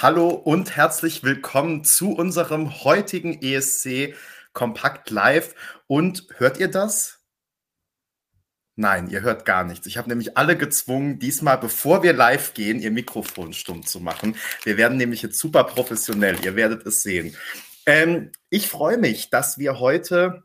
Hallo und herzlich willkommen zu unserem heutigen ESC Kompakt Live. Und hört ihr das? Nein, ihr hört gar nichts. Ich habe nämlich alle gezwungen, diesmal, bevor wir live gehen, ihr Mikrofon stumm zu machen. Wir werden nämlich jetzt super professionell. Ihr werdet es sehen. Ähm, ich freue mich, dass wir heute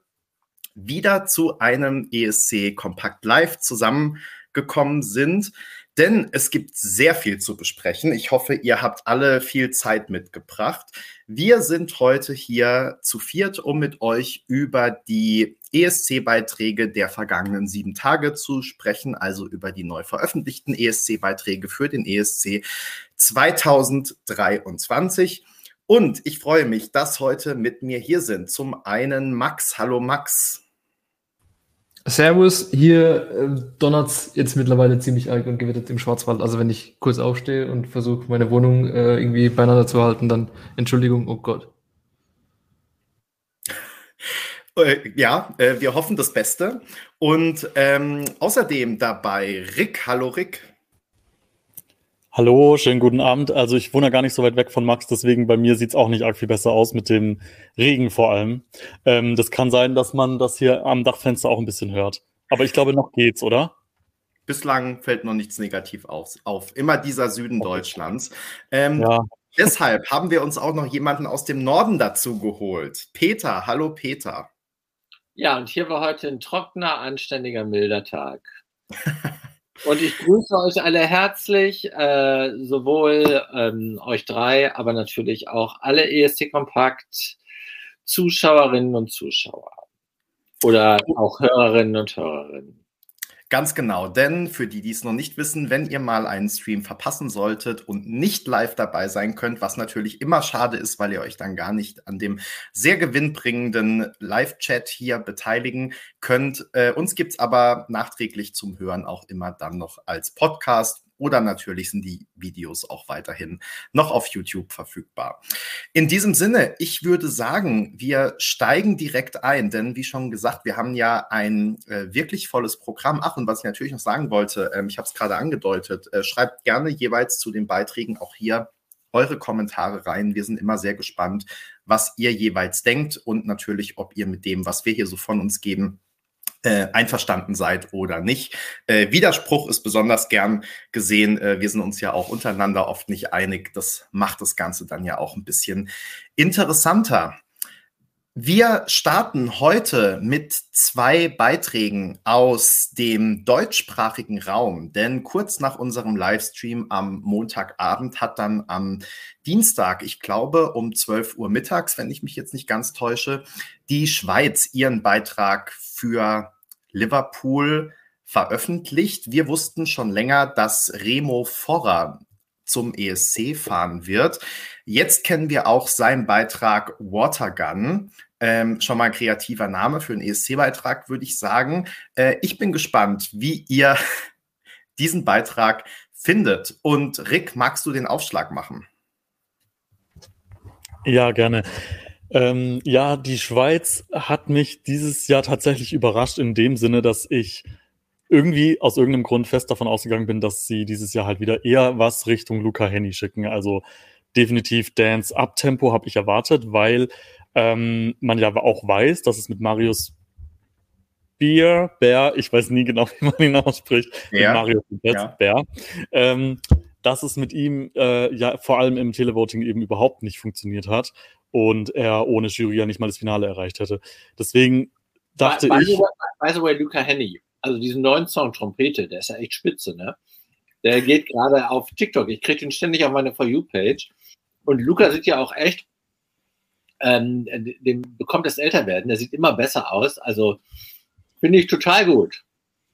wieder zu einem ESC Kompakt Live zusammengekommen sind. Denn es gibt sehr viel zu besprechen. Ich hoffe, ihr habt alle viel Zeit mitgebracht. Wir sind heute hier zu viert, um mit euch über die ESC-Beiträge der vergangenen sieben Tage zu sprechen, also über die neu veröffentlichten ESC-Beiträge für den ESC 2023. Und ich freue mich, dass heute mit mir hier sind. Zum einen Max. Hallo Max. Servus, hier äh, donnert es jetzt mittlerweile ziemlich arg und gewittert im Schwarzwald. Also wenn ich kurz aufstehe und versuche, meine Wohnung äh, irgendwie beieinander zu halten, dann Entschuldigung, oh Gott. Äh, ja, äh, wir hoffen das Beste. Und ähm, außerdem dabei Rick. Hallo Rick. Hallo, schönen guten Abend. Also ich wohne ja gar nicht so weit weg von Max, deswegen bei mir sieht's auch nicht arg viel besser aus mit dem Regen vor allem. Ähm, das kann sein, dass man das hier am Dachfenster auch ein bisschen hört. Aber ich glaube, noch geht's, oder? Bislang fällt noch nichts negativ auf. auf. Immer dieser Süden Deutschlands. Ähm, ja. Deshalb haben wir uns auch noch jemanden aus dem Norden dazu geholt. Peter, hallo Peter. Ja, und hier war heute ein trockener, anständiger, milder Tag. Und ich grüße euch alle herzlich, äh, sowohl ähm, euch drei, aber natürlich auch alle ESC Kompakt Zuschauerinnen und Zuschauer. Oder auch Hörerinnen und Hörerinnen. Ganz genau, denn für die, die es noch nicht wissen, wenn ihr mal einen Stream verpassen solltet und nicht live dabei sein könnt, was natürlich immer schade ist, weil ihr euch dann gar nicht an dem sehr gewinnbringenden Live-Chat hier beteiligen könnt. Äh, uns es aber nachträglich zum Hören auch immer dann noch als Podcast oder natürlich sind die Videos auch weiterhin noch auf YouTube verfügbar. In diesem Sinne, ich würde sagen, wir steigen direkt ein, denn wie schon gesagt, wir haben ja ein äh, wirklich volles Programm. Ach, und was ich natürlich noch sagen wollte, ähm, ich habe es gerade angedeutet, äh, schreibt gerne jeweils zu den Beiträgen auch hier eure Kommentare rein. Wir sind immer sehr gespannt, was ihr jeweils denkt und natürlich, ob ihr mit dem, was wir hier so von uns geben, äh, einverstanden seid oder nicht. Äh, Widerspruch ist besonders gern gesehen. Äh, wir sind uns ja auch untereinander oft nicht einig. Das macht das Ganze dann ja auch ein bisschen interessanter. Wir starten heute mit zwei Beiträgen aus dem deutschsprachigen Raum, denn kurz nach unserem Livestream am Montagabend hat dann am Dienstag, ich glaube um 12 Uhr mittags, wenn ich mich jetzt nicht ganz täusche, die Schweiz ihren Beitrag für Liverpool veröffentlicht. Wir wussten schon länger, dass Remo Forrer zum ESC fahren wird. Jetzt kennen wir auch seinen Beitrag Watergun. Ähm, schon mal ein kreativer Name für einen ESC-Beitrag, würde ich sagen. Äh, ich bin gespannt, wie ihr diesen Beitrag findet. Und Rick, magst du den Aufschlag machen? Ja, gerne. Ähm, ja, die Schweiz hat mich dieses Jahr tatsächlich überrascht in dem Sinne, dass ich irgendwie aus irgendeinem Grund fest davon ausgegangen bin, dass sie dieses Jahr halt wieder eher was Richtung Luca Henny schicken. Also definitiv Dance Up Tempo habe ich erwartet, weil ähm, man ja auch weiß, dass es mit Marius Bier, Bär, ich weiß nie genau, wie man ihn ausspricht, ja. mit Marius ja. Bär, ähm, dass es mit ihm äh, ja vor allem im Televoting eben überhaupt nicht funktioniert hat und er ohne Jury ja nicht mal das Finale erreicht hätte. Deswegen dachte by, by ich. by the way, Luca Henny, also diesen neuen Song Trompete, der ist ja echt spitze, ne? Der geht gerade auf TikTok. Ich kriege ihn ständig auf meine For You-Page. Und Luca sieht ja auch echt, ähm, dem bekommt das Älterwerden, der sieht immer besser aus. Also finde ich total gut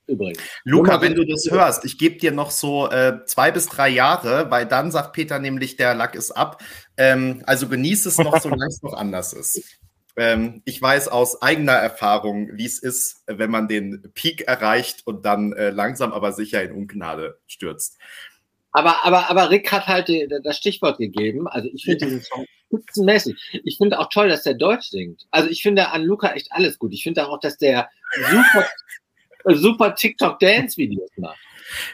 übrigens. Luca, wenn du das hörst, ich gebe dir noch so äh, zwei bis drei Jahre, weil dann sagt Peter nämlich, der Lack ist ab. Ähm, also genieß es noch, solange es noch anders ist. Ähm, ich weiß aus eigener Erfahrung, wie es ist, wenn man den Peak erreicht und dann äh, langsam aber sicher in Ungnade stürzt. Aber, aber, aber Rick hat halt das Stichwort gegeben. Also ich finde diesen Song spitzenmäßig. Ich finde auch toll, dass der Deutsch singt. Also ich finde an Luca echt alles gut. Ich finde auch, dass der super super TikTok-Dance-Videos macht.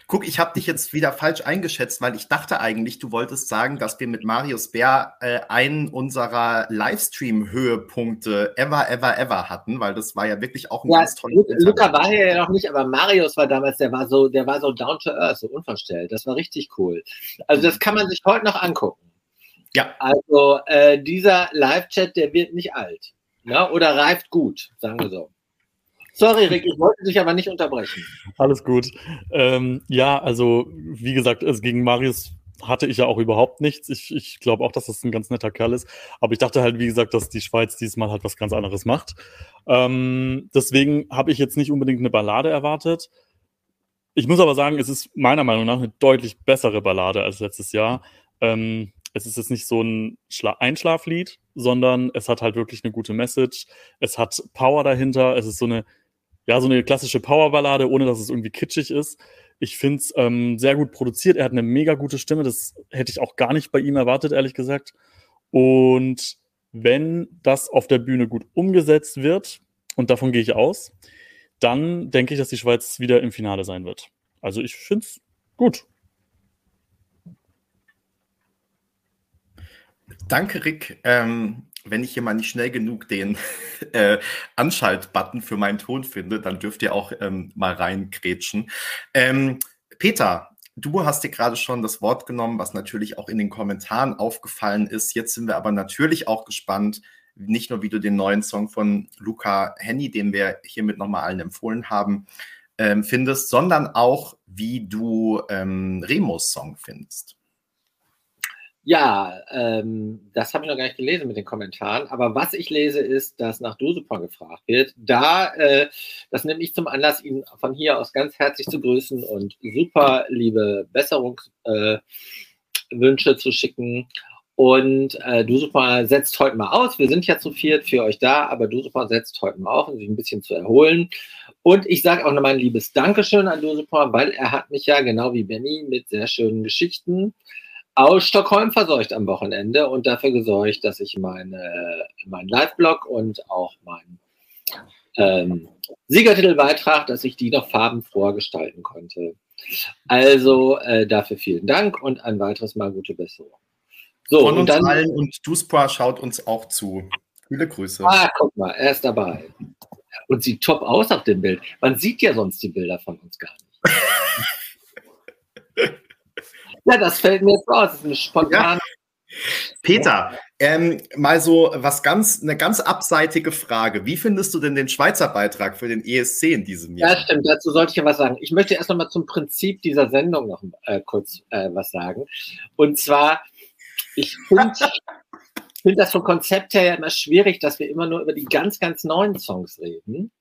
Guck, ich habe dich jetzt wieder falsch eingeschätzt, weil ich dachte eigentlich, du wolltest sagen, dass wir mit Marius Bär äh, einen unserer Livestream-Höhepunkte ever, ever, ever hatten, weil das war ja wirklich auch ein Ja, ganz tolles Lu- Interview. Luca war hier ja noch nicht, aber Marius war damals, der war so, der war so down to earth, so unverstellt. Das war richtig cool. Also das kann man sich heute noch angucken. Ja. Also äh, dieser Live-Chat, der wird nicht alt. Ne? Oder reift gut, sagen wir so. Sorry, Rick, ich wollte dich aber nicht unterbrechen. Alles gut. Ähm, ja, also wie gesagt, also gegen Marius hatte ich ja auch überhaupt nichts. Ich, ich glaube auch, dass das ein ganz netter Kerl ist. Aber ich dachte halt, wie gesagt, dass die Schweiz diesmal halt was ganz anderes macht. Ähm, deswegen habe ich jetzt nicht unbedingt eine Ballade erwartet. Ich muss aber sagen, es ist meiner Meinung nach eine deutlich bessere Ballade als letztes Jahr. Ähm, es ist jetzt nicht so ein Schla Einschlaflied, sondern es hat halt wirklich eine gute Message. Es hat Power dahinter. Es ist so eine ja, so eine klassische Powerballade, ohne dass es irgendwie kitschig ist. Ich finde es ähm, sehr gut produziert. Er hat eine mega gute Stimme. Das hätte ich auch gar nicht bei ihm erwartet, ehrlich gesagt. Und wenn das auf der Bühne gut umgesetzt wird, und davon gehe ich aus, dann denke ich, dass die Schweiz wieder im Finale sein wird. Also ich finde es gut. Danke, Rick. Ähm, wenn ich hier mal nicht schnell genug den äh, Anschalt-Button für meinen Ton finde, dann dürft ihr auch ähm, mal reingrätschen. Ähm, Peter, du hast dir gerade schon das Wort genommen, was natürlich auch in den Kommentaren aufgefallen ist. Jetzt sind wir aber natürlich auch gespannt, nicht nur wie du den neuen Song von Luca Henny, den wir hiermit nochmal allen empfohlen haben, ähm, findest, sondern auch, wie du ähm, Remos Song findest. Ja, ähm, das habe ich noch gar nicht gelesen mit den Kommentaren. Aber was ich lese, ist, dass nach Dusupon gefragt wird. Da, äh, das nehme ich zum Anlass, ihn von hier aus ganz herzlich zu grüßen und super liebe Besserungswünsche äh, zu schicken. Und äh, Dusupon setzt heute mal aus. Wir sind ja zu viert für euch da, aber Dusupon setzt heute mal auf, um sich ein bisschen zu erholen. Und ich sage auch nochmal ein liebes Dankeschön an Dusupon, weil er hat mich ja genau wie Benny mit sehr schönen Geschichten aus Stockholm verseucht am Wochenende und dafür gesorgt, dass ich meine, meinen Live-Blog und auch meinen ähm, Siegertitelbeitrag, dass ich die noch farbenfroh gestalten konnte. Also äh, dafür vielen Dank und ein weiteres Mal gute Besserung. So, Von und uns dann, allen und Duspra schaut uns auch zu. Viele Grüße. ah, guck mal, er ist dabei. Und sieht top aus auf dem Bild. Man sieht ja sonst die Bilder von uns gar nicht. ja, das fällt mir jetzt raus. Das ist eine spontane Peter, ähm, mal so was ganz, eine ganz abseitige Frage. Wie findest du denn den Schweizer Beitrag für den ESC in diesem Ja, Jahr? stimmt. Dazu sollte ich ja was sagen. Ich möchte erst noch mal zum Prinzip dieser Sendung noch äh, kurz äh, was sagen. Und zwar, ich finde find das vom Konzept her ja immer schwierig, dass wir immer nur über die ganz, ganz neuen Songs reden.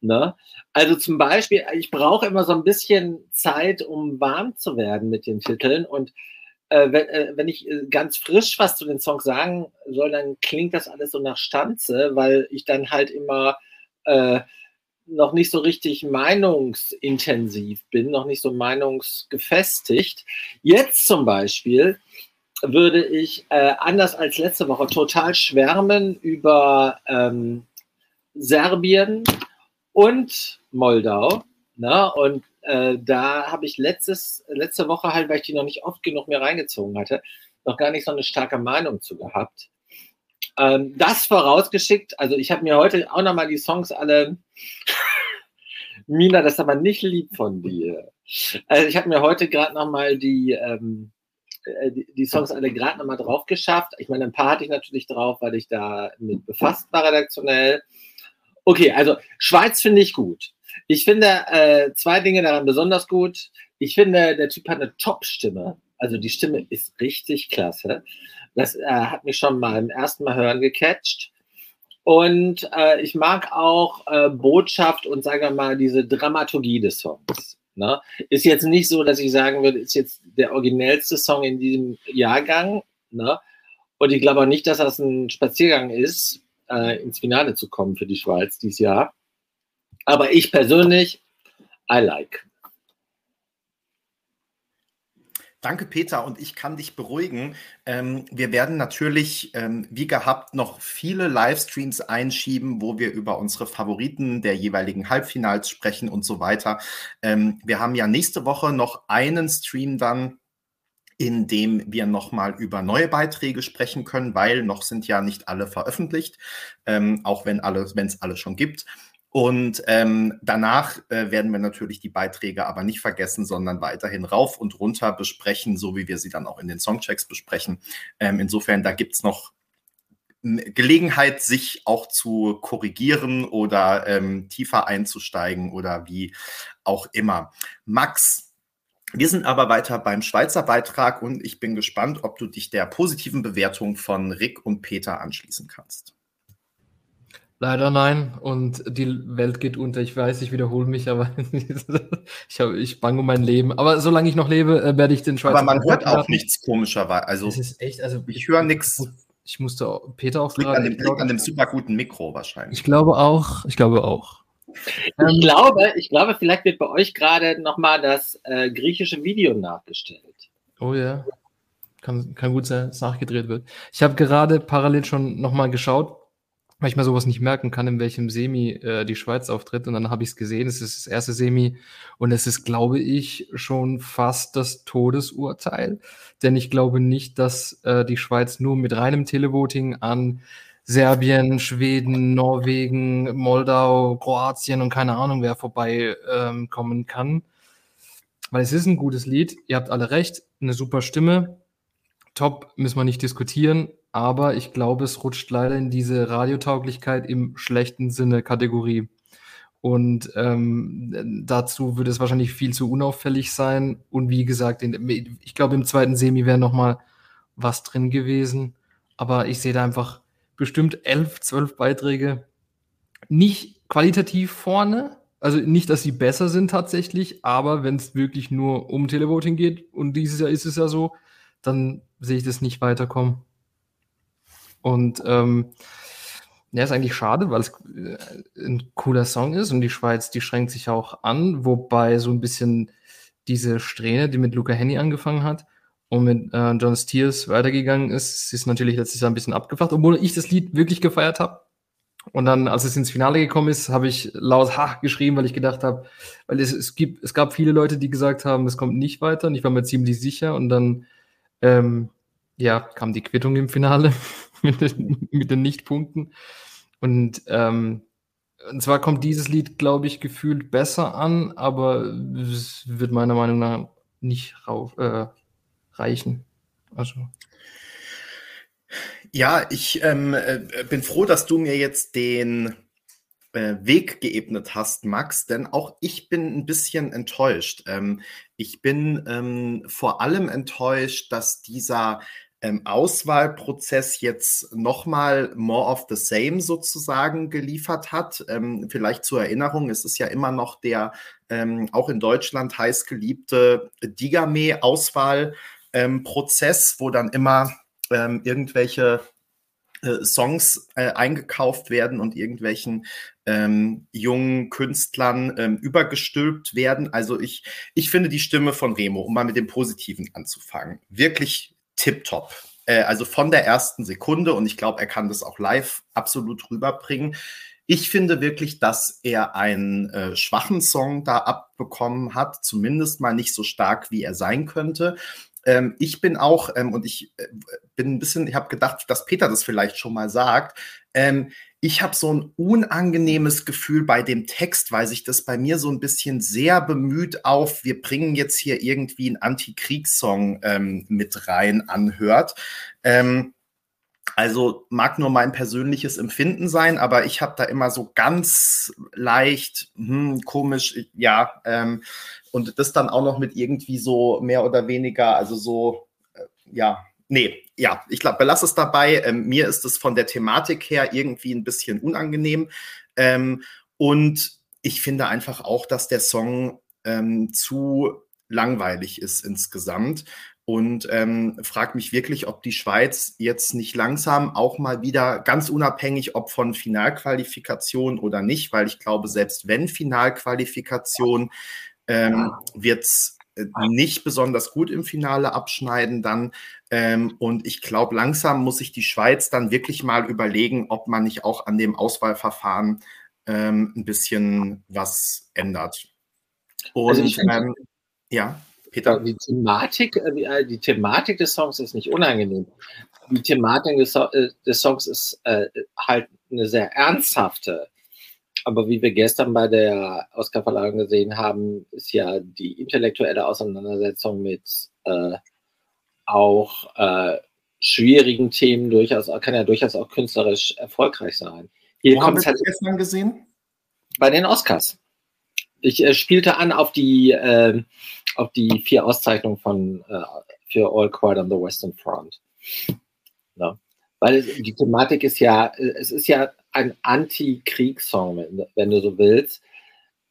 Ne? Also zum Beispiel, ich brauche immer so ein bisschen Zeit, um warm zu werden mit den Titeln. Und äh, wenn, äh, wenn ich äh, ganz frisch was zu den Songs sagen soll, dann klingt das alles so nach Stanze, weil ich dann halt immer äh, noch nicht so richtig meinungsintensiv bin, noch nicht so meinungsgefestigt. Jetzt zum Beispiel würde ich äh, anders als letzte Woche total schwärmen über ähm, Serbien und Moldau. Ne? Und äh, da habe ich letztes, letzte Woche halt, weil ich die noch nicht oft genug mir reingezogen hatte, noch gar nicht so eine starke Meinung zu gehabt. Ähm, das vorausgeschickt, also ich habe mir heute auch nochmal die Songs alle. Mina, das ist aber nicht lieb von dir. Also ich habe mir heute gerade nochmal die, ähm, äh, die, die Songs alle gerade nochmal drauf geschafft. Ich meine, ein paar hatte ich natürlich drauf, weil ich da mit befasst war redaktionell. Okay, also Schweiz finde ich gut. Ich finde äh, zwei Dinge daran besonders gut. Ich finde, der Typ hat eine Top-Stimme. Also die Stimme ist richtig klasse. Das äh, hat mich schon mal im ersten Mal hören gecatcht. Und äh, ich mag auch äh, Botschaft und sagen wir mal diese Dramaturgie des Songs. Ne? Ist jetzt nicht so, dass ich sagen würde, ist jetzt der originellste Song in diesem Jahrgang. Ne? Und ich glaube auch nicht, dass das ein Spaziergang ist, äh, ins Finale zu kommen für die Schweiz dieses Jahr. Aber ich persönlich, I like. Danke, Peter. Und ich kann dich beruhigen. Ähm, wir werden natürlich, ähm, wie gehabt, noch viele Livestreams einschieben, wo wir über unsere Favoriten der jeweiligen Halbfinals sprechen und so weiter. Ähm, wir haben ja nächste Woche noch einen Stream dann in dem wir nochmal über neue Beiträge sprechen können, weil noch sind ja nicht alle veröffentlicht, ähm, auch wenn es alle schon gibt. Und ähm, danach äh, werden wir natürlich die Beiträge aber nicht vergessen, sondern weiterhin rauf und runter besprechen, so wie wir sie dann auch in den Songchecks besprechen. Ähm, insofern, da gibt's noch Gelegenheit, sich auch zu korrigieren oder ähm, tiefer einzusteigen oder wie auch immer. Max, wir sind aber weiter beim Schweizer Beitrag und ich bin gespannt, ob du dich der positiven Bewertung von Rick und Peter anschließen kannst. Leider nein. Und die Welt geht unter. Ich weiß, ich wiederhole mich, aber ich, hab, ich bange um mein Leben. Aber solange ich noch lebe, äh, werde ich den Schweizer. Aber man hört auch nichts komischerweise. Also, es ist echt, also ich höre nichts. Ich musste Peter auch liegt an dem, liegt an dem super guten Mikro wahrscheinlich. Ich glaube auch. Ich glaube auch. Ich glaube, ich glaube, vielleicht wird bei euch gerade nochmal das äh, griechische Video nachgestellt. Oh ja. Kann, kann gut sein, dass es nachgedreht wird. Ich habe gerade parallel schon nochmal geschaut, weil ich mir sowas nicht merken kann, in welchem Semi äh, die Schweiz auftritt. Und dann habe ich es gesehen, es ist das erste Semi und es ist, glaube ich, schon fast das Todesurteil. Denn ich glaube nicht, dass äh, die Schweiz nur mit reinem Televoting an Serbien, Schweden, Norwegen, Moldau, Kroatien und keine Ahnung, wer vorbei ähm, kommen kann. Weil es ist ein gutes Lied, ihr habt alle recht, eine super Stimme. Top, müssen wir nicht diskutieren aber ich glaube, es rutscht leider in diese Radiotauglichkeit im schlechten Sinne Kategorie. Und ähm, dazu würde es wahrscheinlich viel zu unauffällig sein. Und wie gesagt, in, ich glaube, im zweiten Semi wäre noch mal was drin gewesen. Aber ich sehe da einfach bestimmt elf, zwölf Beiträge nicht qualitativ vorne. Also nicht, dass sie besser sind tatsächlich, aber wenn es wirklich nur um Televoting geht, und dieses Jahr ist es ja so, dann sehe ich das nicht weiterkommen. Und ähm, ja, ist eigentlich schade, weil es äh, ein cooler Song ist und die Schweiz, die schränkt sich auch an, wobei so ein bisschen diese Strähne, die mit Luca Henny angefangen hat und mit äh, John Steers weitergegangen ist, ist natürlich letztes Jahr ein bisschen abgeflacht, obwohl ich das Lied wirklich gefeiert habe. Und dann, als es ins Finale gekommen ist, habe ich laut Ha geschrieben, weil ich gedacht habe, weil es, es gibt, es gab viele Leute, die gesagt haben, es kommt nicht weiter und ich war mir ziemlich sicher und dann ähm, ja, kam die Quittung im Finale mit den, mit den Nichtpunkten. Und, ähm, und zwar kommt dieses Lied, glaube ich, gefühlt besser an, aber es wird meiner Meinung nach nicht rauf, äh, reichen. Also. Ja, ich ähm, äh, bin froh, dass du mir jetzt den äh, Weg geebnet hast, Max, denn auch ich bin ein bisschen enttäuscht. Ähm, ich bin ähm, vor allem enttäuscht, dass dieser ähm, Auswahlprozess jetzt nochmal more of the same sozusagen geliefert hat. Ähm, vielleicht zur Erinnerung, es ist ja immer noch der ähm, auch in Deutschland heiß geliebte Digame-Auswahlprozess, wo dann immer ähm, irgendwelche äh, Songs äh, eingekauft werden und irgendwelchen ähm, jungen Künstlern ähm, übergestülpt werden. Also ich, ich finde die Stimme von Remo, um mal mit dem Positiven anzufangen, wirklich tipptopp. Äh, also von der ersten Sekunde und ich glaube, er kann das auch live absolut rüberbringen. Ich finde wirklich, dass er einen äh, schwachen Song da abbekommen hat, zumindest mal nicht so stark, wie er sein könnte. Ähm, ich bin auch, ähm, und ich äh, bin ein bisschen, ich habe gedacht, dass Peter das vielleicht schon mal sagt, ähm, ich habe so ein unangenehmes Gefühl bei dem Text, weil sich das bei mir so ein bisschen sehr bemüht auf, wir bringen jetzt hier irgendwie einen Antikriegssong ähm, mit rein anhört. Ähm, also mag nur mein persönliches Empfinden sein, aber ich habe da immer so ganz leicht, hm, komisch, ja, ähm, und das dann auch noch mit irgendwie so mehr oder weniger, also so, äh, ja, nee, ja, ich glaube, belass es dabei. Ähm, mir ist es von der Thematik her irgendwie ein bisschen unangenehm. Ähm, und ich finde einfach auch, dass der Song ähm, zu langweilig ist insgesamt. Und ähm, frage mich wirklich, ob die Schweiz jetzt nicht langsam auch mal wieder ganz unabhängig, ob von Finalqualifikation oder nicht, weil ich glaube, selbst wenn Finalqualifikation, ähm, wird es äh, nicht besonders gut im Finale abschneiden dann. Ähm, und ich glaube, langsam muss sich die Schweiz dann wirklich mal überlegen, ob man nicht auch an dem Auswahlverfahren ähm, ein bisschen was ändert. Und also find, ähm, ja, Peter. Die Thematik, äh, äh, die Thematik des Songs ist nicht unangenehm. Die Thematik des, äh, des Songs ist äh, halt eine sehr ernsthafte. Aber wie wir gestern bei der Oscarverleihung gesehen haben, ist ja die intellektuelle Auseinandersetzung mit äh, auch äh, schwierigen Themen durchaus, kann ja durchaus auch künstlerisch erfolgreich sein. Hier Wo haben wir halt gestern gesehen? Bei den Oscars. Ich äh, spielte an auf die, äh, auf die vier Auszeichnungen von, äh, für All Quiet on the Western Front. Ja. Weil es, die Thematik ist ja, es ist ja ein Anti-Kriegssong, wenn, du so willst.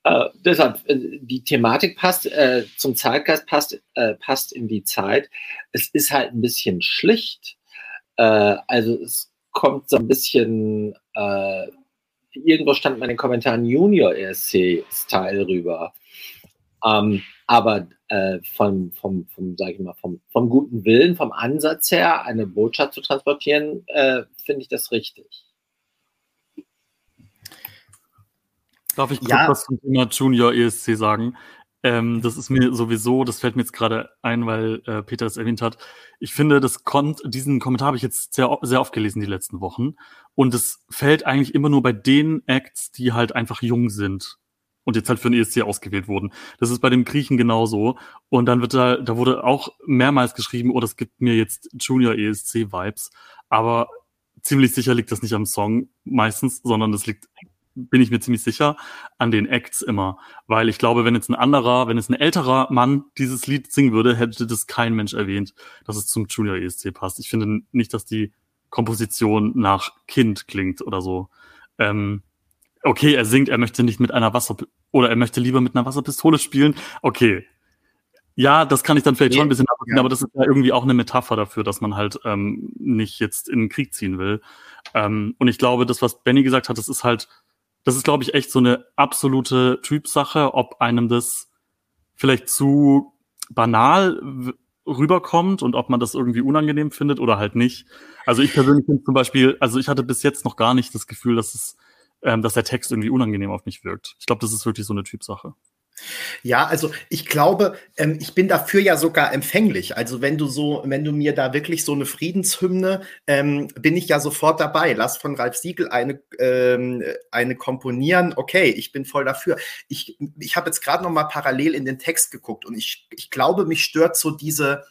Äh, deshalb, äh, die Thematik passt äh, zum Zeitgeist, passt, äh, passt in die Zeit. Es ist halt ein bisschen schlicht. Äh, also es kommt so ein bisschen irgendwo stand mal in den Kommentaren Junior ESC-Style rüber. Ähm, aber äh, vom, vom, vom, sag ich mal, vom, vom guten Willen, vom Ansatz her, eine Botschaft zu transportieren, äh, finde ich das richtig. Darf ich kurz ja. was zum Thema Junior ESC sagen? Ähm, das ist mir sowieso, das fällt mir jetzt gerade ein, weil äh, Peter es erwähnt hat. Ich finde, das kommt, diesen Kommentar habe ich jetzt sehr, sehr oft gelesen die letzten Wochen. Und es fällt eigentlich immer nur bei den Acts, die halt einfach jung sind und jetzt halt für den ESC ausgewählt wurden. Das ist bei dem Griechen genauso. Und dann wird da, da wurde auch mehrmals geschrieben, oh, das gibt mir jetzt Junior ESC Vibes. Aber ziemlich sicher liegt das nicht am Song meistens, sondern das liegt bin ich mir ziemlich sicher, an den Acts immer. Weil ich glaube, wenn jetzt ein anderer, wenn es ein älterer Mann dieses Lied singen würde, hätte das kein Mensch erwähnt, dass es zum Junior ESC passt. Ich finde nicht, dass die Komposition nach Kind klingt oder so. Ähm, okay, er singt, er möchte nicht mit einer Wasser oder er möchte lieber mit einer Wasserpistole spielen. Okay. Ja, das kann ich dann vielleicht nee, schon ein bisschen nachvollziehen, ja. aber das ist ja irgendwie auch eine Metapher dafür, dass man halt ähm, nicht jetzt in den Krieg ziehen will. Ähm, und ich glaube, das, was Benny gesagt hat, das ist halt das ist, glaube ich, echt so eine absolute Typsache, ob einem das vielleicht zu banal rüberkommt und ob man das irgendwie unangenehm findet oder halt nicht. Also ich persönlich finde zum Beispiel, also ich hatte bis jetzt noch gar nicht das Gefühl, dass es, ähm, dass der Text irgendwie unangenehm auf mich wirkt. Ich glaube, das ist wirklich so eine Typsache. Ja, also ich glaube, ähm, ich bin dafür ja sogar empfänglich. Also wenn du so, wenn du mir da wirklich so eine Friedenshymne, ähm, bin ich ja sofort dabei. Lass von Ralf Siegel eine, ähm, eine komponieren. Okay, ich bin voll dafür. Ich, ich habe jetzt gerade noch mal parallel in den Text geguckt und ich, ich glaube, mich stört so diese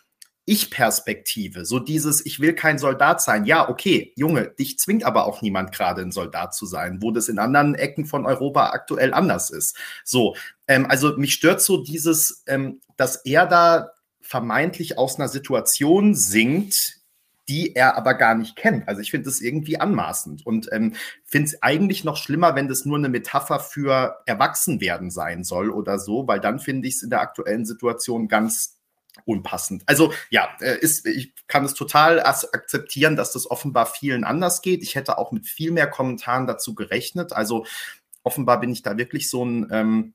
ich-Perspektive, so dieses, ich will kein Soldat sein. Ja, okay, Junge, dich zwingt aber auch niemand gerade ein Soldat zu sein, wo das in anderen Ecken von Europa aktuell anders ist. So, ähm, also mich stört so dieses, ähm, dass er da vermeintlich aus einer Situation singt, die er aber gar nicht kennt. Also ich finde das irgendwie anmaßend und ähm, finde es eigentlich noch schlimmer, wenn das nur eine Metapher für Erwachsenwerden sein soll oder so, weil dann finde ich es in der aktuellen Situation ganz unpassend. Also ja, äh, ist, ich kann es total akzeptieren, dass das offenbar vielen anders geht. Ich hätte auch mit viel mehr Kommentaren dazu gerechnet. Also offenbar bin ich da wirklich so ein ähm,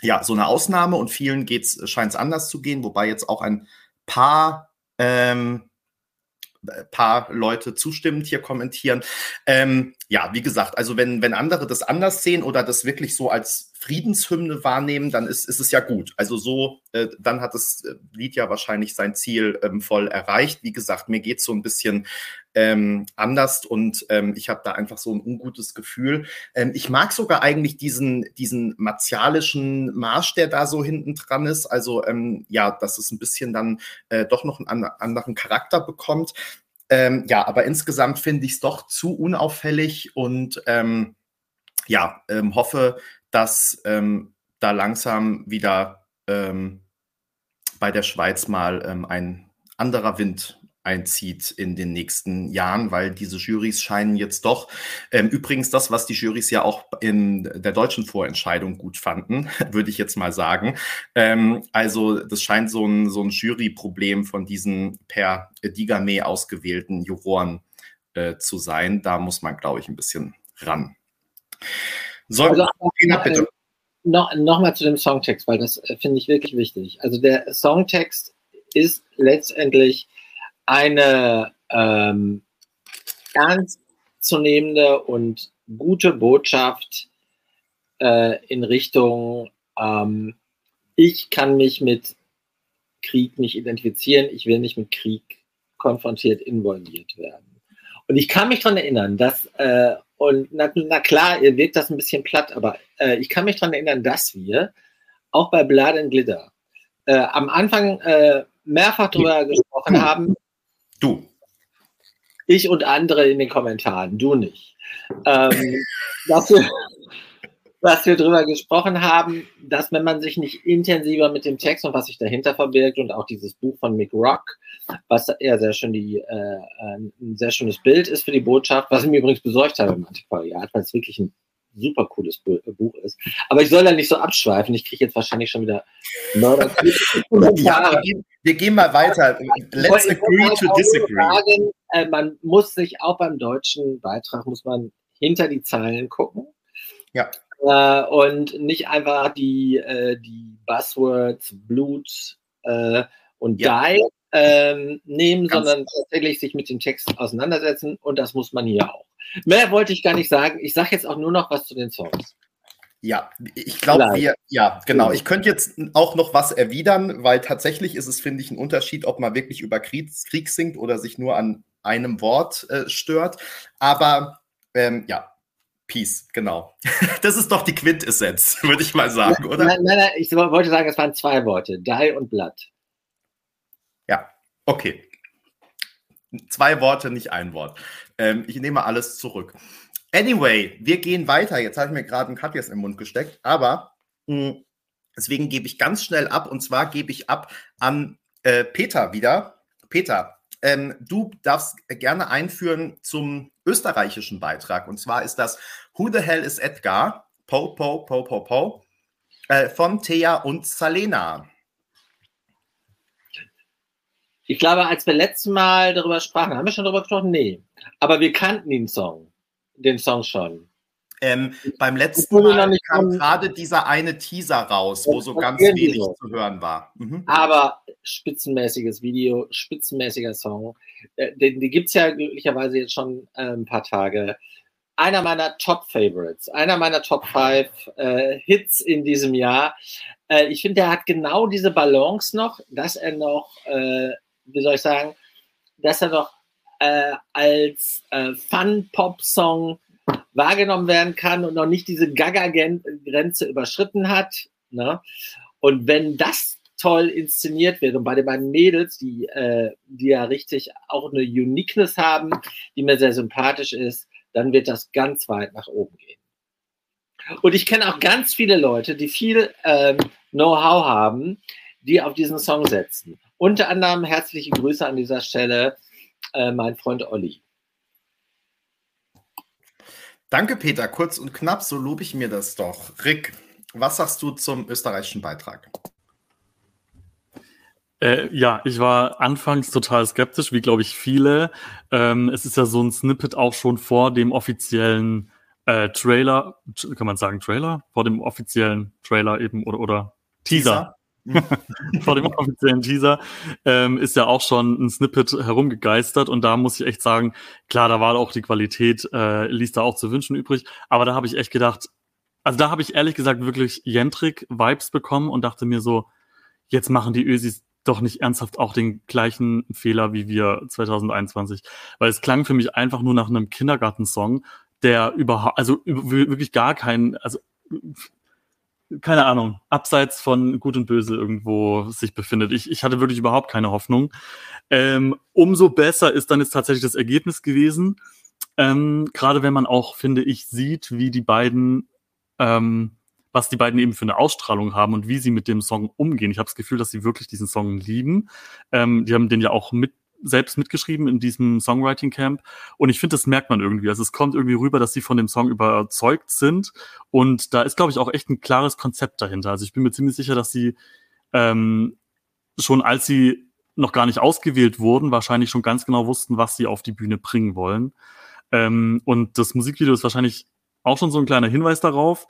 ja so eine Ausnahme und vielen geht's scheint es anders zu gehen, wobei jetzt auch ein paar ähm, paar Leute zustimmend hier kommentieren. Ähm, ja, wie gesagt, also wenn, wenn andere das anders sehen oder das wirklich so als Friedenshymne wahrnehmen, dann ist, ist es ja gut. Also so, äh, dann hat das äh, Lied ja wahrscheinlich sein Ziel ähm, voll erreicht. Wie gesagt, mir geht's so ein bisschen ähm, anders und ähm, ich habe da einfach so ein ungutes Gefühl. Ähm, ich mag sogar eigentlich diesen, diesen martialischen Marsch, der da so hinten dran ist. Also ähm, ja, dass es ein bisschen dann äh, doch noch einen anderen Charakter bekommt. Ähm, ja, aber insgesamt finde ich es doch zu unauffällig und ähm, ja, ähm, hoffe, dass ähm, da langsam wieder ähm, bei der Schweiz mal ähm, ein anderer Wind einzieht in den nächsten Jahren, weil diese Jurys scheinen jetzt doch, ähm, übrigens das, was die Jurys ja auch in der deutschen Vorentscheidung gut fanden, würde ich jetzt mal sagen. Ähm, also das scheint so ein, so ein Juryproblem von diesen per Digame ausgewählten Juroren äh, zu sein. Da muss man, glaube ich, ein bisschen ran. So, also, bitte. noch, noch mal zu dem Songtext, weil das äh, finde ich wirklich wichtig. Also der Songtext ist letztendlich eine ähm, ernstzunehmende und gute Botschaft äh, in Richtung, ähm, ich kann mich mit Krieg nicht identifizieren, ich will nicht mit Krieg konfrontiert, involviert werden. Und ich kann mich daran erinnern, dass, äh, und na, na, klar, ihr wirkt das ein bisschen platt, aber äh, ich kann mich daran erinnern, dass wir auch bei Blood and Glitter äh, am Anfang äh, mehrfach darüber gesprochen haben. Du. Ich und andere in den Kommentaren, du nicht. Ähm, dass, wir, dass wir darüber gesprochen haben, dass wenn man sich nicht intensiver mit dem Text und was sich dahinter verbirgt und auch dieses Buch von Mick Rock, was eher sehr schön die, äh, ein sehr schönes Bild ist für die Botschaft, was ich mir übrigens besorgt habe im Antiquariat, weil es wirklich ein super cooles Buch ist. Aber ich soll da nicht so abschweifen. Ich kriege jetzt wahrscheinlich schon wieder Mörder. ja, wir gehen, wir gehen, mal weiter. Let's agree to disagree. Sagen, äh, man muss sich auch beim deutschen Beitrag muss man hinter die Zeilen gucken. Ja. Äh, und nicht einfach die, äh, die Buzzwords Blut äh, und ja. Die ähm, nehmen, Ganz sondern tatsächlich sich mit dem Text auseinandersetzen. Und das muss man hier auch. Mehr wollte ich gar nicht sagen. Ich sage jetzt auch nur noch was zu den Songs. Ja, ich glaube, wir, ja, genau. Ich könnte jetzt auch noch was erwidern, weil tatsächlich ist es, finde ich, ein Unterschied, ob man wirklich über Krieg, Krieg singt oder sich nur an einem Wort äh, stört. Aber ähm, ja, Peace, genau. Das ist doch die Quintessenz, würde ich mal sagen, oder? Nein, nein, nein, ich wollte sagen, es waren zwei Worte, Die und Blood. Okay. Zwei Worte, nicht ein Wort. Ähm, ich nehme alles zurück. Anyway, wir gehen weiter. Jetzt habe ich mir gerade einen Katjes im Mund gesteckt, aber mh, hm, deswegen gebe ich ganz schnell ab und zwar gebe ich ab an äh, Peter wieder. Peter, ähm, du darfst gerne einführen zum österreichischen Beitrag und zwar ist das Who the Hell is Edgar? Po, po, po, po, po äh, von Thea und Salena. Ich glaube, als wir letztes Mal darüber sprachen, haben wir schon darüber gesprochen? Nee. Aber wir kannten den Song, den Song schon. Ähm, beim letzten Mal kam gerade dieser eine Teaser raus, wo so ganz wenig so. zu hören war. Mhm. Aber spitzenmäßiges Video, spitzenmäßiger Song. Äh, den, den gibt es ja glücklicherweise jetzt schon äh, ein paar Tage. Einer meiner Top-Favorites, einer meiner Top 5 äh, Hits in diesem Jahr. Äh, ich finde, er hat genau diese Balance noch, dass er noch äh, wie soll ich sagen, dass er doch äh, als äh, Fun-Pop-Song wahrgenommen werden kann und noch nicht diese Gaga-Grenze überschritten hat. Ne? Und wenn das toll inszeniert wird und bei den beiden Mädels, die, äh, die ja richtig auch eine Uniqueness haben, die mir sehr sympathisch ist, dann wird das ganz weit nach oben gehen. Und ich kenne auch ganz viele Leute, die viel ähm, Know-how haben, die auf diesen Song setzen. Unter anderem herzliche Grüße an dieser Stelle, äh, mein Freund Olli. Danke, Peter. Kurz und knapp, so lobe ich mir das doch. Rick, was sagst du zum österreichischen Beitrag? Äh, ja, ich war anfangs total skeptisch, wie glaube ich viele. Ähm, es ist ja so ein Snippet auch schon vor dem offiziellen äh, Trailer, kann man sagen Trailer? Vor dem offiziellen Trailer eben oder, oder Teaser. Teaser. vor dem offiziellen Teaser ähm, ist ja auch schon ein Snippet herumgegeistert und da muss ich echt sagen, klar, da war auch die Qualität, äh, ließ da auch zu wünschen übrig, aber da habe ich echt gedacht, also da habe ich ehrlich gesagt wirklich Jentrik-Vibes bekommen und dachte mir so, jetzt machen die Ösis doch nicht ernsthaft auch den gleichen Fehler wie wir 2021, weil es klang für mich einfach nur nach einem Kindergartensong, der überhaupt, also wirklich gar keinen, also keine Ahnung, abseits von Gut und Böse irgendwo sich befindet. Ich, ich hatte wirklich überhaupt keine Hoffnung. Ähm, umso besser ist dann jetzt tatsächlich das Ergebnis gewesen. Ähm, Gerade wenn man auch, finde ich, sieht, wie die beiden, ähm, was die beiden eben für eine Ausstrahlung haben und wie sie mit dem Song umgehen. Ich habe das Gefühl, dass sie wirklich diesen Song lieben. Ähm, die haben den ja auch mit selbst mitgeschrieben in diesem Songwriting Camp und ich finde, das merkt man irgendwie. Also es kommt irgendwie rüber, dass sie von dem Song überzeugt sind und da ist, glaube ich, auch echt ein klares Konzept dahinter. Also ich bin mir ziemlich sicher, dass sie ähm, schon als sie noch gar nicht ausgewählt wurden, wahrscheinlich schon ganz genau wussten, was sie auf die Bühne bringen wollen. Ähm, und das Musikvideo ist wahrscheinlich auch schon so ein kleiner Hinweis darauf.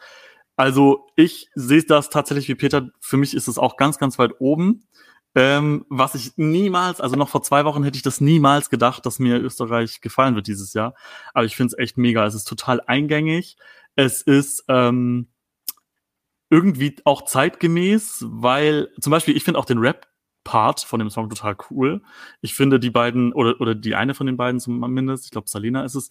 Also ich sehe das tatsächlich wie Peter. Für mich ist es auch ganz, ganz weit oben. Ähm, was ich niemals, also noch vor zwei Wochen hätte ich das niemals gedacht, dass mir Österreich gefallen wird dieses Jahr. Aber ich finde es echt mega. Es ist total eingängig. Es ist ähm, irgendwie auch zeitgemäß, weil zum Beispiel ich finde auch den Rap Part von dem Song total cool. Ich finde die beiden oder oder die eine von den beiden zumindest, ich glaube Salina ist es,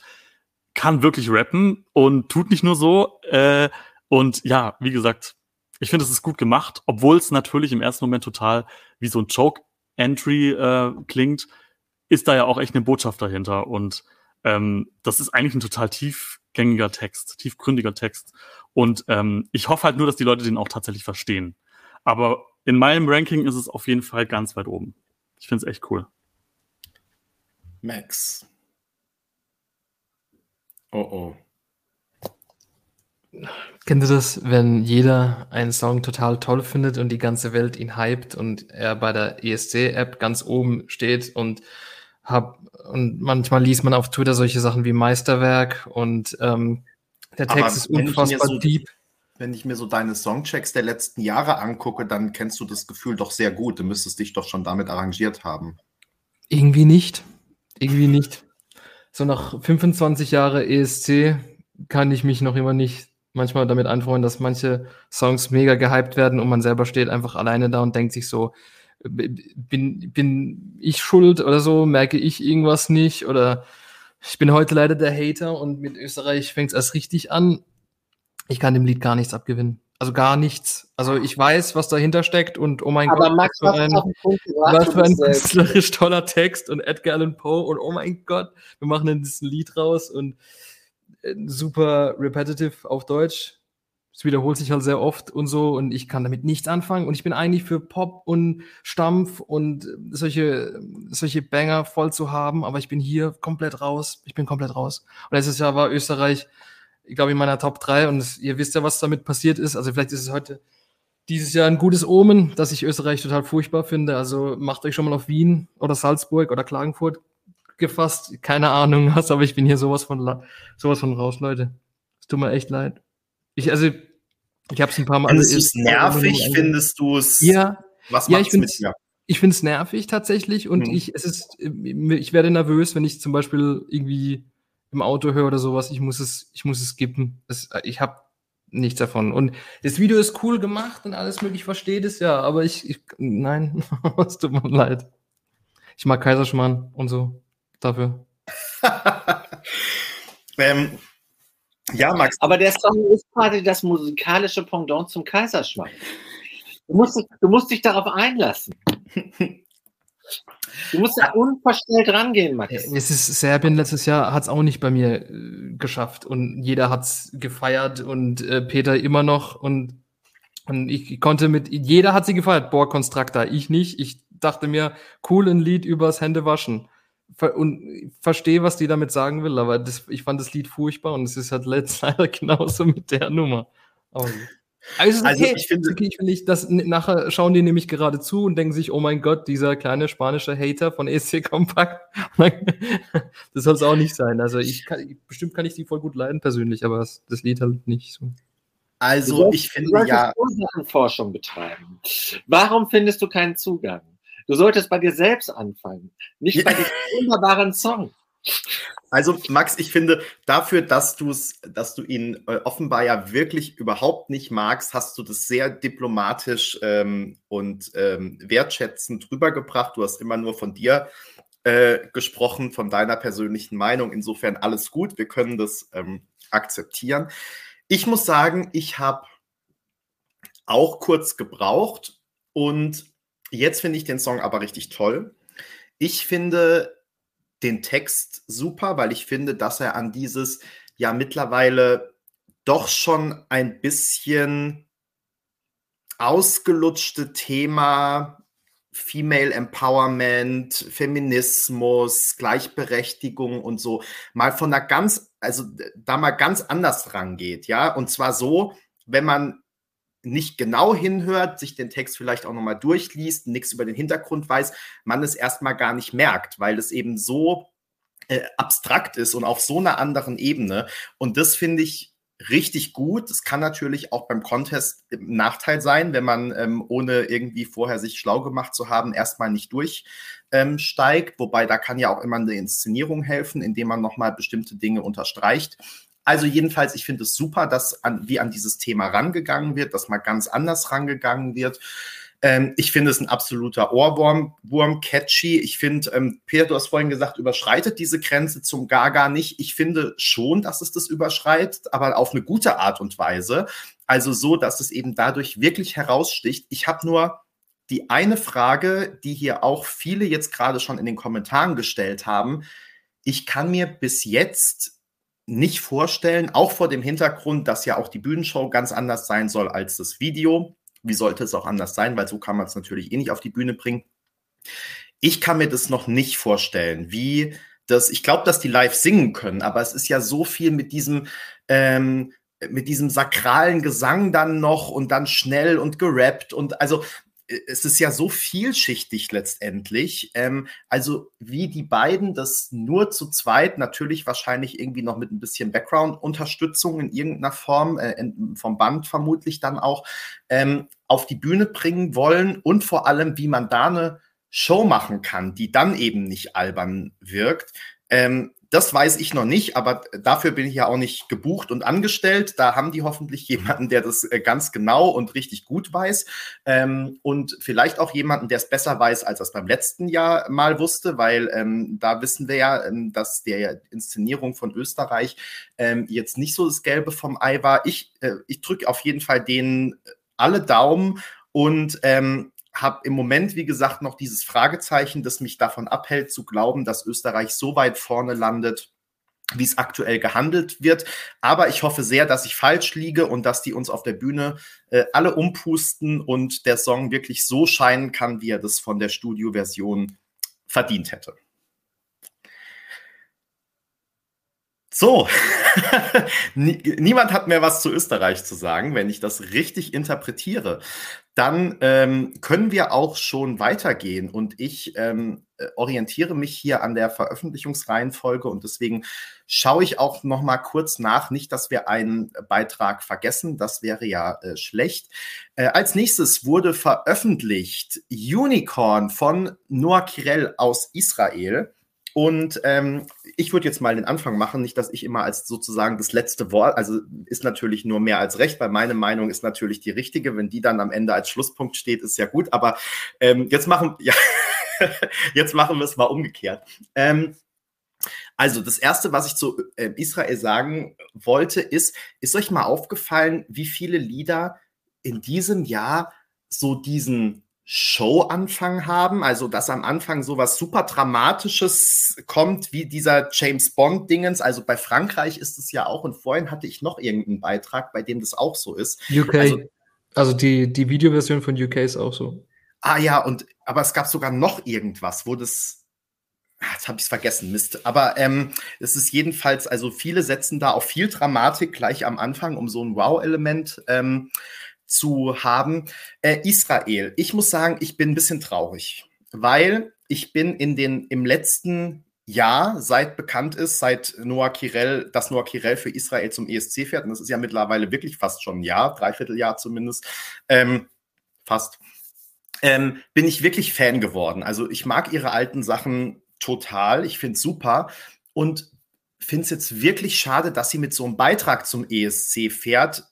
kann wirklich rappen und tut nicht nur so. Äh, und ja, wie gesagt, ich finde, es ist gut gemacht, obwohl es natürlich im ersten Moment total wie so ein Choke-Entry äh, klingt, ist da ja auch echt eine Botschaft dahinter. Und ähm, das ist eigentlich ein total tiefgängiger Text, tiefgründiger Text. Und ähm, ich hoffe halt nur, dass die Leute den auch tatsächlich verstehen. Aber in meinem Ranking ist es auf jeden Fall ganz weit oben. Ich finde es echt cool. Max. Oh oh. Kennt ihr das, wenn jeder einen Song total toll findet und die ganze Welt ihn hypt und er bei der ESC-App ganz oben steht und hab, und manchmal liest man auf Twitter solche Sachen wie Meisterwerk und ähm, der Text Aber ist unfassbar so, deep. Wenn ich mir so deine Songchecks der letzten Jahre angucke, dann kennst du das Gefühl doch sehr gut. Du müsstest dich doch schon damit arrangiert haben. Irgendwie nicht. Irgendwie nicht. So nach 25 Jahre ESC kann ich mich noch immer nicht manchmal damit anfreunden, dass manche Songs mega gehypt werden und man selber steht einfach alleine da und denkt sich so, bin, bin ich schuld oder so, merke ich irgendwas nicht oder ich bin heute leider der Hater und mit Österreich fängt es erst richtig an. Ich kann dem Lied gar nichts abgewinnen. Also gar nichts. Also ich weiß, was dahinter steckt und oh mein Aber Gott, Max, was für ein, was für ein künstlerisch toller Text und Edgar Allan Poe und oh mein Gott, wir machen dieses Lied raus und super repetitive auf Deutsch. Es wiederholt sich halt sehr oft und so und ich kann damit nichts anfangen und ich bin eigentlich für Pop und Stampf und solche, solche Banger voll zu haben, aber ich bin hier komplett raus. Ich bin komplett raus. Und letztes Jahr war Österreich, ich glaube, in meiner Top 3 und ihr wisst ja, was damit passiert ist. Also vielleicht ist es heute dieses Jahr ein gutes Omen, dass ich Österreich total furchtbar finde. Also macht euch schon mal auf Wien oder Salzburg oder Klagenfurt gefasst. Keine Ahnung was, aber ich bin hier sowas von, sowas von raus, Leute. Es tut mir echt leid. Ich, also, ich habe es ein paar Mal. Findest du es nervig? Findest du es? Ja. Was ja, ich mit dir? Ich finde es nervig tatsächlich und Mhm. ich, es ist, ich werde nervös, wenn ich zum Beispiel irgendwie im Auto höre oder sowas. Ich muss es, ich muss es skippen. Es, ich habe nichts davon. Und das Video ist cool gemacht und alles möglich, ich verstehe das ja, aber ich, ich nein, es tut mir leid. Ich mag Kaiserschmarrn und so dafür. ähm, ja, Max, Aber der Song ist quasi das musikalische Pendant zum Kaiserschmarrn. Du musst, du musst dich darauf einlassen. Du musst da unverstellt rangehen, Max. Es ist Serbien letztes Jahr hat es auch nicht bei mir äh, geschafft und jeder hat's gefeiert und äh, Peter immer noch und und ich konnte mit jeder hat sie gefeiert, Boah, Constructa, ich nicht. Ich dachte mir, cool ein Lied übers Händewaschen. Ver und verstehe, was die damit sagen will, aber das, ich fand das Lied furchtbar und es ist halt letzt leider genauso mit der Nummer. Aber ist Also okay. ich finde- okay, ich finde nicht, dass nachher schauen die nämlich gerade zu und denken sich, oh mein Gott, dieser kleine spanische Hater von ESC Compact. das soll es auch nicht sein. Also ich kann, bestimmt kann ich die voll gut leiden persönlich, aber das, das Lied halt nicht so. also ich finde ja, Ursachenforschung betreiben. Warum findest du keinen Zugang? Du solltest bei dir selbst anfangen, nicht bei diesem wunderbaren Song. also Max, ich finde dafür, dass du es, dass du ihn äh, offenbar ja wirklich überhaupt nicht magst, hast du das sehr diplomatisch ähm, und ähm, wertschätzend rübergebracht. Du hast immer nur von dir äh, gesprochen, von deiner persönlichen Meinung. Insofern alles gut, wir können das ähm, akzeptieren. Ich muss sagen, ich habe auch kurz gebraucht und jetzt finde ich den Song aber richtig toll. Ich finde den Text super, weil ich finde, dass er an dieses ja mittlerweile doch schon ein bisschen ausgelutschte Thema Female Empowerment, Feminismus, Gleichberechtigung und so mal von einer ganz, also da mal ganz anders rangeht, ja, und zwar so, wenn man nicht genau hinhört, sich den Text vielleicht auch nochmal durchliest, nichts über den Hintergrund weiß, man es erstmal gar nicht merkt, weil es eben so äh, abstrakt ist und auf so einer anderen Ebene. Und das finde ich richtig gut. Es kann natürlich auch beim Contest ein Nachteil sein, wenn man ähm, ohne irgendwie vorher sich schlau gemacht zu haben, erstmal nicht durchsteigt. Ähm, Wobei da kann ja auch immer eine Inszenierung helfen, indem man nochmal bestimmte Dinge unterstreicht. Also jedenfalls, ich finde es super, dass an, wie an dieses Thema rangegangen wird, dass mal ganz anders rangegangen wird. Ähm, ich finde es ein absoluter Ohrwurm, Wurm, catchy. Ich finde, ähm, Peter, du hast vorhin gesagt, überschreitet diese Grenze zum Gaga nicht. Ich finde schon, dass es das überschreitet, aber auf eine gute Art und Weise. Also so, dass es eben dadurch wirklich heraussticht. Ich habe nur die eine Frage, die hier auch viele jetzt gerade schon in den Kommentaren gestellt haben. Ich kann mir bis jetzt nicht vorstellen, auch vor dem Hintergrund, dass ja auch die Bühnenshow ganz anders sein soll als das Video, wie sollte es auch anders sein, weil so kann man es natürlich eh nicht auf die Bühne bringen. Ich kann mir das noch nicht vorstellen, wie das, ich glaube, dass die live singen können, aber es ist ja so viel mit diesem, ähm, mit diesem sakralen Gesang dann noch und dann schnell und gerappt und also es ist ja so vielschichtig letztendlich. Ähm, also wie die beiden das nur zu zweit, natürlich wahrscheinlich irgendwie noch mit ein bisschen Background-Unterstützung in irgendeiner Form, äh, in, vom Band vermutlich dann auch, ähm, auf die Bühne bringen wollen und vor allem, wie man da eine Show machen kann, die dann eben nicht albern wirkt. Ähm, das weiß ich noch nicht, aber dafür bin ich ja auch nicht gebucht und angestellt. Da haben die hoffentlich jemanden, der das äh, ganz genau und richtig gut weiß. Ähm, und vielleicht auch jemanden, der es besser weiß, als es beim letzten Jahr mal wusste, weil ähm, da wissen wir ja, ähm, dass der Inszenierung von Österreich ähm, jetzt nicht so das Gelbe vom Ei war. Ich, äh, ich drücke auf jeden Fall denen alle Daumen und ähm, habe im Moment, wie gesagt, noch dieses Fragezeichen, das mich davon abhält, zu glauben, dass Österreich so weit vorne landet, wie es aktuell gehandelt wird. Aber ich hoffe sehr, dass ich falsch liege und dass die uns auf der Bühne äh, alle umpusten und der Song wirklich so scheinen kann, wie er das von der Studioversion verdient hätte. So, niemand hat mehr was zu Österreich zu sagen, wenn ich das richtig interpretiere. Dann ähm, können wir auch schon weitergehen und ich ähm, äh, orientiere mich hier an der Veröffentlichungsreihenfolge und deswegen schaue ich auch noch mal kurz nach, nicht, dass wir einen Beitrag vergessen, das wäre ja äh, schlecht. Äh, als nächstes wurde veröffentlicht Unicorn von Noah Kirel aus Israel. Und ähm, ich würde jetzt mal den Anfang machen, nicht, dass ich immer als sozusagen das letzte Wort, also ist natürlich nur mehr als recht, weil meine Meinung ist natürlich die richtige. Wenn die dann am Ende als Schlusspunkt steht, ist ja gut. Aber ähm, jetzt machen, ja, jetzt machen wir es mal umgekehrt. Ähm, also das erste, was ich zu äh, Israel sagen wollte, ist, ist euch mal aufgefallen, wie viele Lieder in diesem Jahr so diesen Show-Anfang haben, also dass am Anfang sowas super Dramatisches kommt, wie dieser James Bond-Dingens. Also bei Frankreich ist es ja auch, und vorhin hatte ich noch irgendeinen Beitrag, bei dem das auch so ist. UK, also, also die, die Videoversion von UK ist auch so. Ah ja, und aber es gab sogar noch irgendwas, wo das. Ah, jetzt habe ich es vergessen, Mist. Aber ähm, es ist jedenfalls, also viele setzen da auch viel Dramatik gleich am Anfang, um so ein Wow-Element ähm, zu haben. Äh, Israel. Ich muss sagen, ich bin ein bisschen traurig, weil ich bin in den im letzten Jahr, seit bekannt ist, seit Noah Kirel, dass Noah Kirel für Israel zum ESC fährt, und das ist ja mittlerweile wirklich fast schon ein Jahr, dreiviertel Jahr zumindest, ähm, fast, ähm, bin ich wirklich Fan geworden. Also ich mag ihre alten Sachen total, ich finde es super und finde es jetzt wirklich schade, dass sie mit so einem Beitrag zum ESC fährt,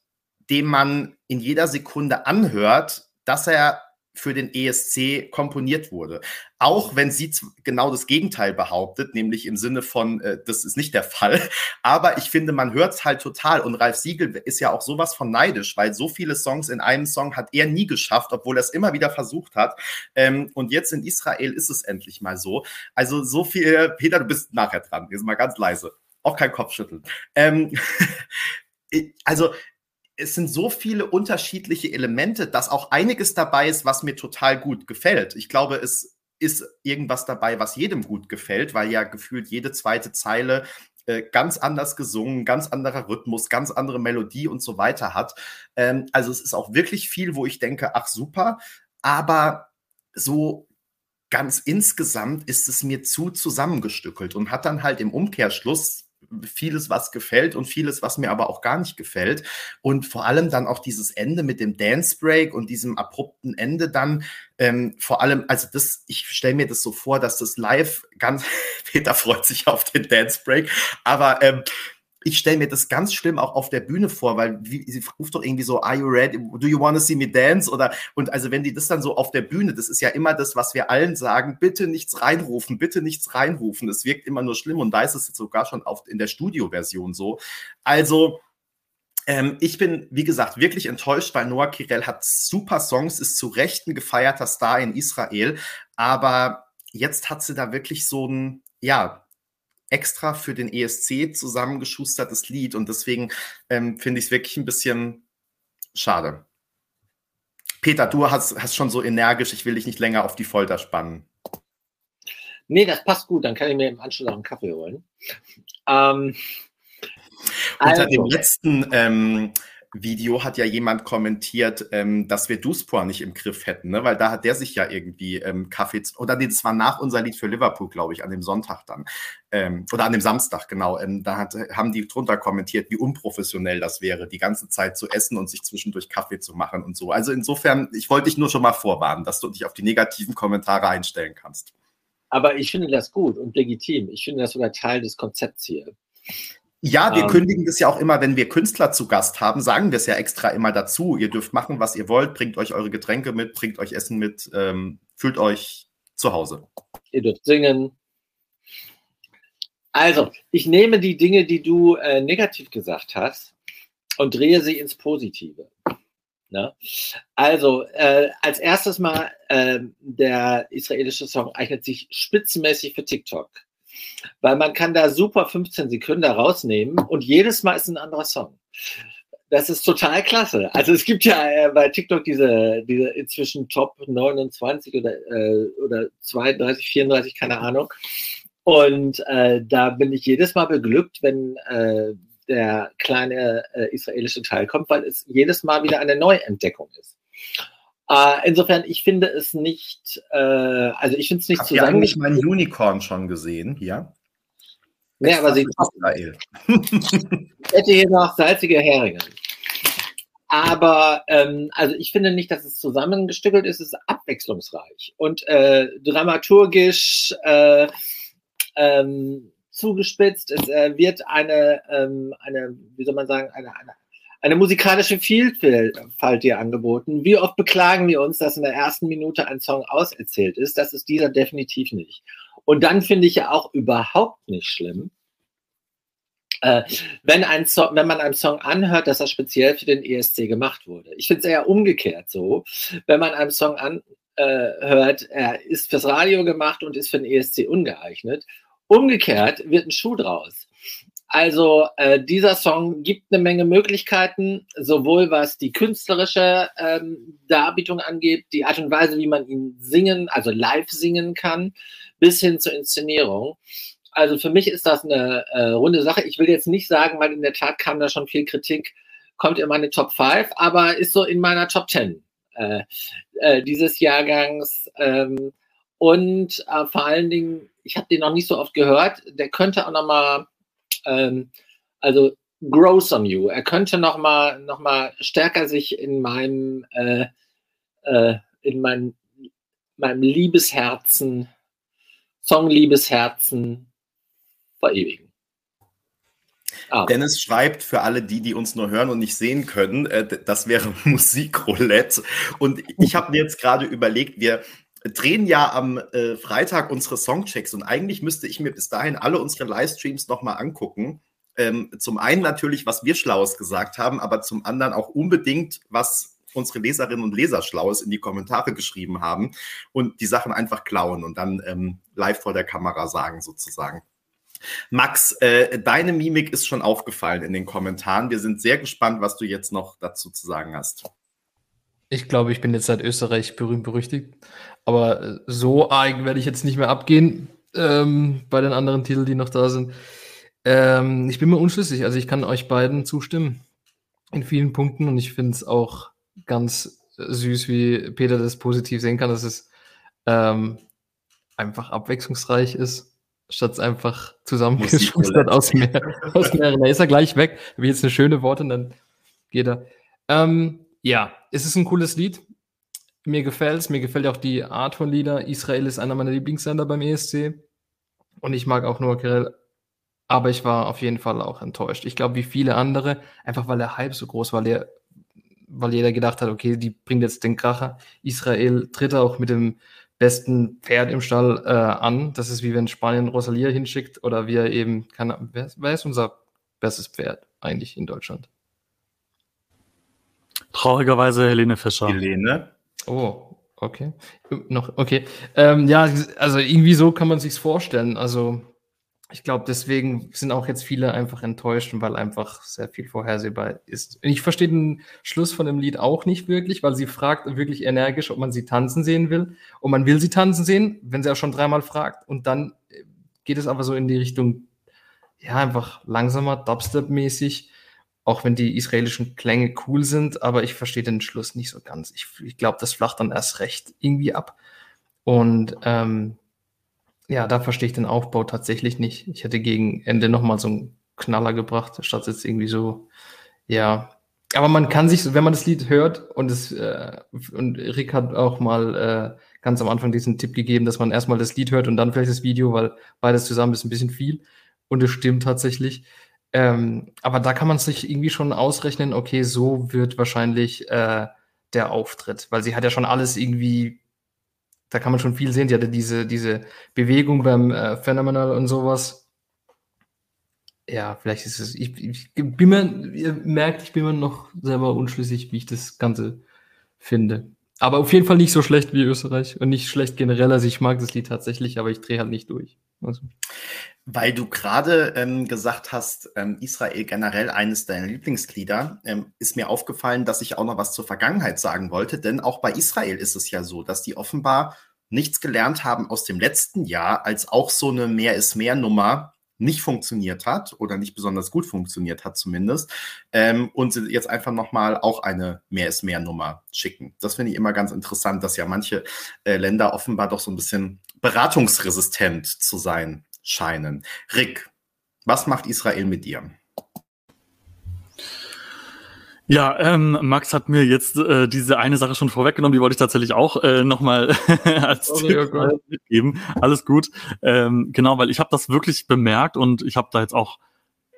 dem man in jeder Sekunde anhört, dass er für den ESC komponiert wurde. Auch wenn sie genau das Gegenteil behauptet, nämlich im Sinne von, äh, das ist nicht der Fall. Aber ich finde, man hört es halt total. Und Ralf Siegel ist ja auch sowas von neidisch, weil so viele Songs in einem Song hat er nie geschafft, obwohl er es immer wieder versucht hat. Ähm, und jetzt in Israel ist es endlich mal so. Also so viel, Peter, du bist nachher dran. Jetzt mal ganz leise. Auch kein Kopfschütteln. Ähm, also es sind so viele unterschiedliche Elemente, dass auch einiges dabei ist, was mir total gut gefällt. Ich glaube, es ist irgendwas dabei, was jedem gut gefällt, weil ja gefühlt jede zweite Zeile äh, ganz anders gesungen, ganz anderer Rhythmus, ganz andere Melodie und so weiter hat. Ähm, also es ist auch wirklich viel, wo ich denke, ach super, aber so ganz insgesamt ist es mir zu zusammengestückelt und hat dann halt im Umkehrschluss vieles, was gefällt und vieles, was mir aber auch gar nicht gefällt. Und vor allem dann auch dieses Ende mit dem Dance Break und diesem abrupten Ende dann. Ähm, vor allem, also das, ich stelle mir das so vor, dass das live ganz, Peter freut sich auf den Dance Break, aber ähm, ich stelle mir das ganz schlimm auch auf der Bühne vor, weil wie, sie ruft doch irgendwie so, are you ready? Do you want to see me dance? Oder und also wenn die das dann so auf der Bühne, das ist ja immer das, was wir allen sagen, bitte nichts reinrufen, bitte nichts reinrufen. Es wirkt immer nur schlimm und da ist es jetzt sogar schon auf, in der Studioversion so. Also ähm, ich bin, wie gesagt, wirklich enttäuscht, weil Noah Kirel hat super Songs, ist zu Recht ein gefeierter Star in Israel, aber jetzt hat sie da wirklich so ein, ja, extra für den ESC zusammengeschustertes Lied und deswegen ähm, finde ich es wirklich ein bisschen schade. Peter, du hast, hast schon so energisch, ich will dich nicht länger auf die Folter spannen. Nee, das passt gut, dann kann ich mir im Anschluss auch einen Kaffee holen. Ähm, Unter also. dem letzten ähm, Video hat ja jemand kommentiert, ähm, dass wir Duspor nicht im Griff hätten, ne? weil da hat der sich ja irgendwie ähm, Kaffee, oder nee, das war nach unser Lied für Liverpool, glaube ich, an dem Sonntag dann, ähm, oder an dem Samstag, genau, ähm, da hat, haben die drunter kommentiert, wie unprofessionell das wäre, die ganze Zeit zu essen und sich zwischendurch Kaffee zu machen und so. Also insofern, ich wollte dich nur schon mal vorwarnen, dass du dich auf die negativen Kommentare einstellen kannst. Aber ich finde das gut und legitim. Ich finde das sogar Teil des Konzepts hier. Ja, wir ähm, kündigen das ja auch immer, wenn wir Künstler zu Gast haben, sagen wir es ja extra immer dazu. Ihr dürft machen, was ihr wollt, bringt euch eure Getränke mit, bringt euch Essen mit, ähm, fühlt euch zu Hause. Ihr dürft singen. Also, ich nehme die Dinge, die du äh, negativ gesagt hast, und drehe sie ins Positive. Ne? Also, äh, als erstes mal, äh, der israelische Song eignet sich spitzenmäßig für TikTok. Weil man kann da super 15 Sekunden rausnehmen und jedes Mal ist ein anderer Song. Das ist total klasse. Also es gibt ja äh, bei TikTok diese, diese inzwischen Top 29 oder, äh, oder 32, 34, keine Ahnung. Und äh, da bin ich jedes Mal beglückt, wenn äh, der kleine äh, israelische Teil kommt, weil es jedes Mal wieder eine Neuentdeckung ist. Äh, insofern, ich finde es nicht, äh, also ich finde es nicht Habt zusammen. Ihr eigentlich mein Unicorn schon gesehen hier? Nee, aber sie Israel. ich hätte hier noch salzige Heringe. Aber ähm, also ich finde nicht, dass es zusammengestückelt ist, es ist abwechslungsreich und äh, dramaturgisch äh, ähm, zugespitzt. Es äh, wird eine, ähm, eine, wie soll man sagen, eine, eine eine musikalische Vielfalt dir angeboten. Wie oft beklagen wir uns, dass in der ersten Minute ein Song auserzählt ist? Das ist dieser definitiv nicht. Und dann finde ich ja auch überhaupt nicht schlimm, äh, wenn, ein Song, wenn man einen Song anhört, dass er speziell für den ESC gemacht wurde. Ich finde es eher umgekehrt so, wenn man einen Song anhört, äh, er ist fürs Radio gemacht und ist für den ESC ungeeignet. Umgekehrt wird ein Schuh draus. Also äh, dieser Song gibt eine Menge Möglichkeiten, sowohl was die künstlerische ähm, Darbietung angeht, die Art und Weise, wie man ihn singen, also live singen kann, bis hin zur Inszenierung. Also für mich ist das eine äh, runde Sache. Ich will jetzt nicht sagen, weil in der Tat kam da schon viel Kritik, kommt in meine Top 5, aber ist so in meiner Top 10 äh, äh, dieses Jahrgangs. Ähm, und äh, vor allen Dingen, ich habe den noch nicht so oft gehört, der könnte auch noch mal ähm, also grows on you. Er könnte noch mal, noch mal stärker sich in meinem, äh, äh, in mein, meinem Liebesherzen, Song-Liebesherzen verewigen. Ah. Dennis schreibt für alle die, die uns nur hören und nicht sehen können, äh, das wäre Musikroulette. Und ich habe mir jetzt gerade überlegt, wir drehen ja am äh, Freitag unsere Songchecks und eigentlich müsste ich mir bis dahin alle unsere Livestreams nochmal angucken. Ähm, zum einen natürlich, was wir Schlaues gesagt haben, aber zum anderen auch unbedingt, was unsere Leserinnen und Leser Schlaues in die Kommentare geschrieben haben und die Sachen einfach klauen und dann ähm, live vor der Kamera sagen sozusagen. Max, äh, deine Mimik ist schon aufgefallen in den Kommentaren. Wir sind sehr gespannt, was du jetzt noch dazu zu sagen hast. Ich glaube, ich bin jetzt seit Österreich berühmt berüchtigt. Aber äh, so arg werde ich jetzt nicht mehr abgehen ähm, bei den anderen Titeln, die noch da sind. Ähm, ich bin mir unschlüssig. Also ich kann euch beiden zustimmen in vielen Punkten und ich finde es auch ganz süß, wie Peter das positiv sehen kann, dass es ähm, einfach abwechslungsreich ist. statt einfach zusammengeschustert aus, mehr, aus mehreren. Da ist er gleich weg. Wie jetzt eine schöne Worte und dann geht er. Ähm, ja, es ist ein cooles Lied. Mir gefällt es. Mir gefällt auch die Art von Lieder. Israel ist einer meiner Lieblingssender beim ESC. Und ich mag auch nur Kirel. Aber ich war auf jeden Fall auch enttäuscht. Ich glaube, wie viele andere, einfach weil der Hype so groß war, der, weil jeder gedacht hat, okay, die bringt jetzt den Kracher. Israel tritt auch mit dem besten Pferd im Stall äh, an. Das ist wie wenn Spanien Rosalia hinschickt oder wir eben, kann, wer, wer ist unser bestes Pferd eigentlich in Deutschland? Traurigerweise Helene Fischer. Helene. Oh, okay. Noch, okay. Ähm, ja, also irgendwie so kann man sich's vorstellen. Also ich glaube, deswegen sind auch jetzt viele einfach enttäuscht, weil einfach sehr viel vorhersehbar ist. Ich verstehe den Schluss von dem Lied auch nicht wirklich, weil sie fragt wirklich energisch, ob man sie tanzen sehen will. Und man will sie tanzen sehen, wenn sie auch schon dreimal fragt. Und dann geht es aber so in die Richtung, ja, einfach langsamer, Dubstep-mäßig. Auch wenn die israelischen Klänge cool sind, aber ich verstehe den Schluss nicht so ganz. Ich, ich glaube, das flacht dann erst recht irgendwie ab. Und ähm, ja, da verstehe ich den Aufbau tatsächlich nicht. Ich hätte gegen Ende nochmal so einen Knaller gebracht, statt jetzt irgendwie so, ja. Aber man kann sich, wenn man das Lied hört und es, äh, und Rick hat auch mal äh, ganz am Anfang diesen Tipp gegeben, dass man erstmal das Lied hört und dann vielleicht das Video, weil beides zusammen ist ein bisschen viel. Und es stimmt tatsächlich. Ähm, aber da kann man sich irgendwie schon ausrechnen, okay, so wird wahrscheinlich äh, der Auftritt, weil sie hat ja schon alles irgendwie da kann man schon viel sehen. Die hatte diese, diese Bewegung beim äh, Phenomenal und sowas. Ja, vielleicht ist es. Ich, ich bin mir, ihr merkt, ich bin mir noch selber unschlüssig, wie ich das Ganze finde. Aber auf jeden Fall nicht so schlecht wie Österreich und nicht schlecht generell. Also ich mag das Lied tatsächlich, aber ich drehe halt nicht durch. Also. Weil du gerade ähm, gesagt hast, ähm, Israel generell eines deiner Lieblingsglieder, ähm, ist mir aufgefallen, dass ich auch noch was zur Vergangenheit sagen wollte. Denn auch bei Israel ist es ja so, dass die offenbar nichts gelernt haben aus dem letzten Jahr, als auch so eine Mehr ist mehr Nummer nicht funktioniert hat oder nicht besonders gut funktioniert hat zumindest ähm, und sie jetzt einfach nochmal auch eine mehr ist mehr Nummer schicken. Das finde ich immer ganz interessant, dass ja manche äh, Länder offenbar doch so ein bisschen beratungsresistent zu sein scheinen. Rick, was macht Israel mit dir? Ja, ähm, Max hat mir jetzt äh, diese eine Sache schon vorweggenommen, die wollte ich tatsächlich auch äh, nochmal als oh, Tipp oh mitgeben. Alles gut. Ähm, genau, weil ich habe das wirklich bemerkt und ich habe da jetzt auch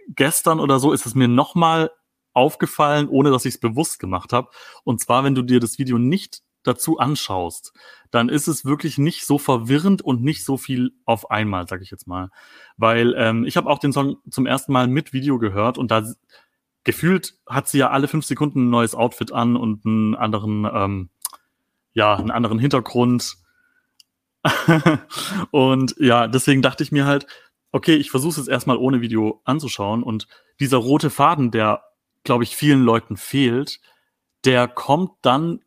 gestern oder so ist es mir nochmal aufgefallen, ohne dass ich es bewusst gemacht habe. Und zwar, wenn du dir das Video nicht dazu anschaust, dann ist es wirklich nicht so verwirrend und nicht so viel auf einmal, sag ich jetzt mal. Weil ähm, ich habe auch den Song zum ersten Mal mit Video gehört und da gefühlt hat sie ja alle fünf Sekunden ein neues Outfit an und einen anderen, ähm, ja, einen anderen Hintergrund. und ja, deswegen dachte ich mir halt, okay, ich versuche es erstmal ohne Video anzuschauen und dieser rote Faden, der, glaube ich, vielen Leuten fehlt, der kommt dann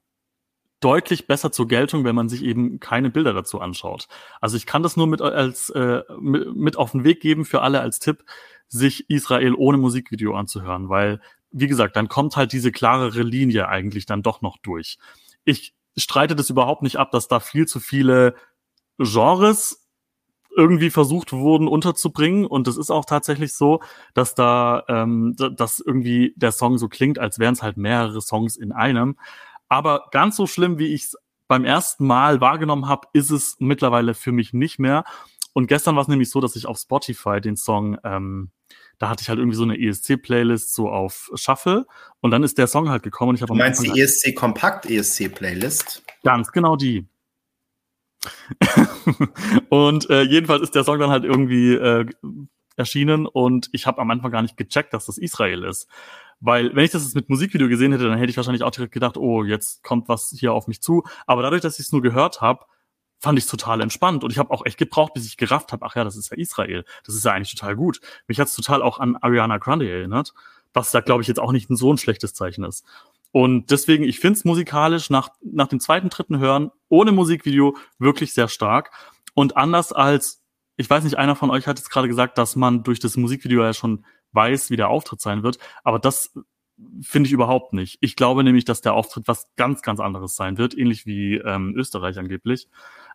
deutlich besser zur Geltung, wenn man sich eben keine Bilder dazu anschaut. Also ich kann das nur mit als äh, mit auf den Weg geben für alle als Tipp, sich Israel ohne Musikvideo anzuhören, weil wie gesagt, dann kommt halt diese klarere Linie eigentlich dann doch noch durch. Ich streite das überhaupt nicht ab, dass da viel zu viele Genres irgendwie versucht wurden unterzubringen und es ist auch tatsächlich so, dass da ähm, dass irgendwie der Song so klingt, als wären es halt mehrere Songs in einem. Aber ganz so schlimm, wie ich es beim ersten Mal wahrgenommen habe, ist es mittlerweile für mich nicht mehr. Und gestern war es nämlich so, dass ich auf Spotify den Song, ähm, da hatte ich halt irgendwie so eine ESC-Playlist so auf Shuffle und dann ist der Song halt gekommen und ich habe. Du meinst die ESC Kompakt ESC-Playlist? Ganz genau die. und äh, jedenfalls ist der Song dann halt irgendwie äh, erschienen und ich habe am Anfang gar nicht gecheckt, dass das Israel ist. Weil, wenn ich das jetzt mit Musikvideo gesehen hätte, dann hätte ich wahrscheinlich auch direkt gedacht, oh, jetzt kommt was hier auf mich zu. Aber dadurch, dass ich es nur gehört habe, fand ich es total entspannt. Und ich habe auch echt gebraucht, bis ich gerafft habe, ach ja, das ist ja Israel. Das ist ja eigentlich total gut. Mich hat es total auch an Ariana Grande erinnert, was da, glaube ich, jetzt auch nicht so ein schlechtes Zeichen ist. Und deswegen, ich finde es musikalisch nach, nach dem zweiten, dritten Hören ohne Musikvideo wirklich sehr stark. Und anders als, ich weiß nicht, einer von euch hat jetzt gerade gesagt, dass man durch das Musikvideo ja schon weiß, wie der Auftritt sein wird. Aber das finde ich überhaupt nicht. Ich glaube nämlich, dass der Auftritt was ganz, ganz anderes sein wird, ähnlich wie ähm, Österreich angeblich.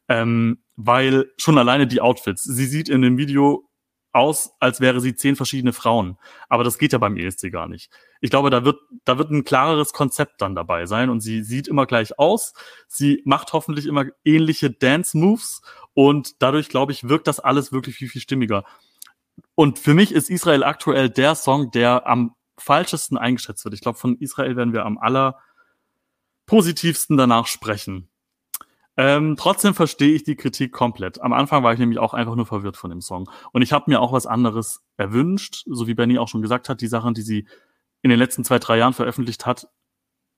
Ähm, weil schon alleine die Outfits. Sie sieht in dem Video aus, als wäre sie zehn verschiedene Frauen. Aber das geht ja beim ESC gar nicht. Ich glaube, da wird, da wird ein klareres Konzept dann dabei sein und sie sieht immer gleich aus. Sie macht hoffentlich immer ähnliche Dance-Moves und dadurch, glaube ich, wirkt das alles wirklich viel, viel stimmiger. Und für mich ist Israel aktuell der Song, der am falschesten eingeschätzt wird. Ich glaube, von Israel werden wir am aller positivsten danach sprechen. Ähm, trotzdem verstehe ich die Kritik komplett. Am Anfang war ich nämlich auch einfach nur verwirrt von dem Song. Und ich habe mir auch was anderes erwünscht, so wie Benny auch schon gesagt hat, die Sachen, die sie in den letzten zwei, drei Jahren veröffentlicht hat.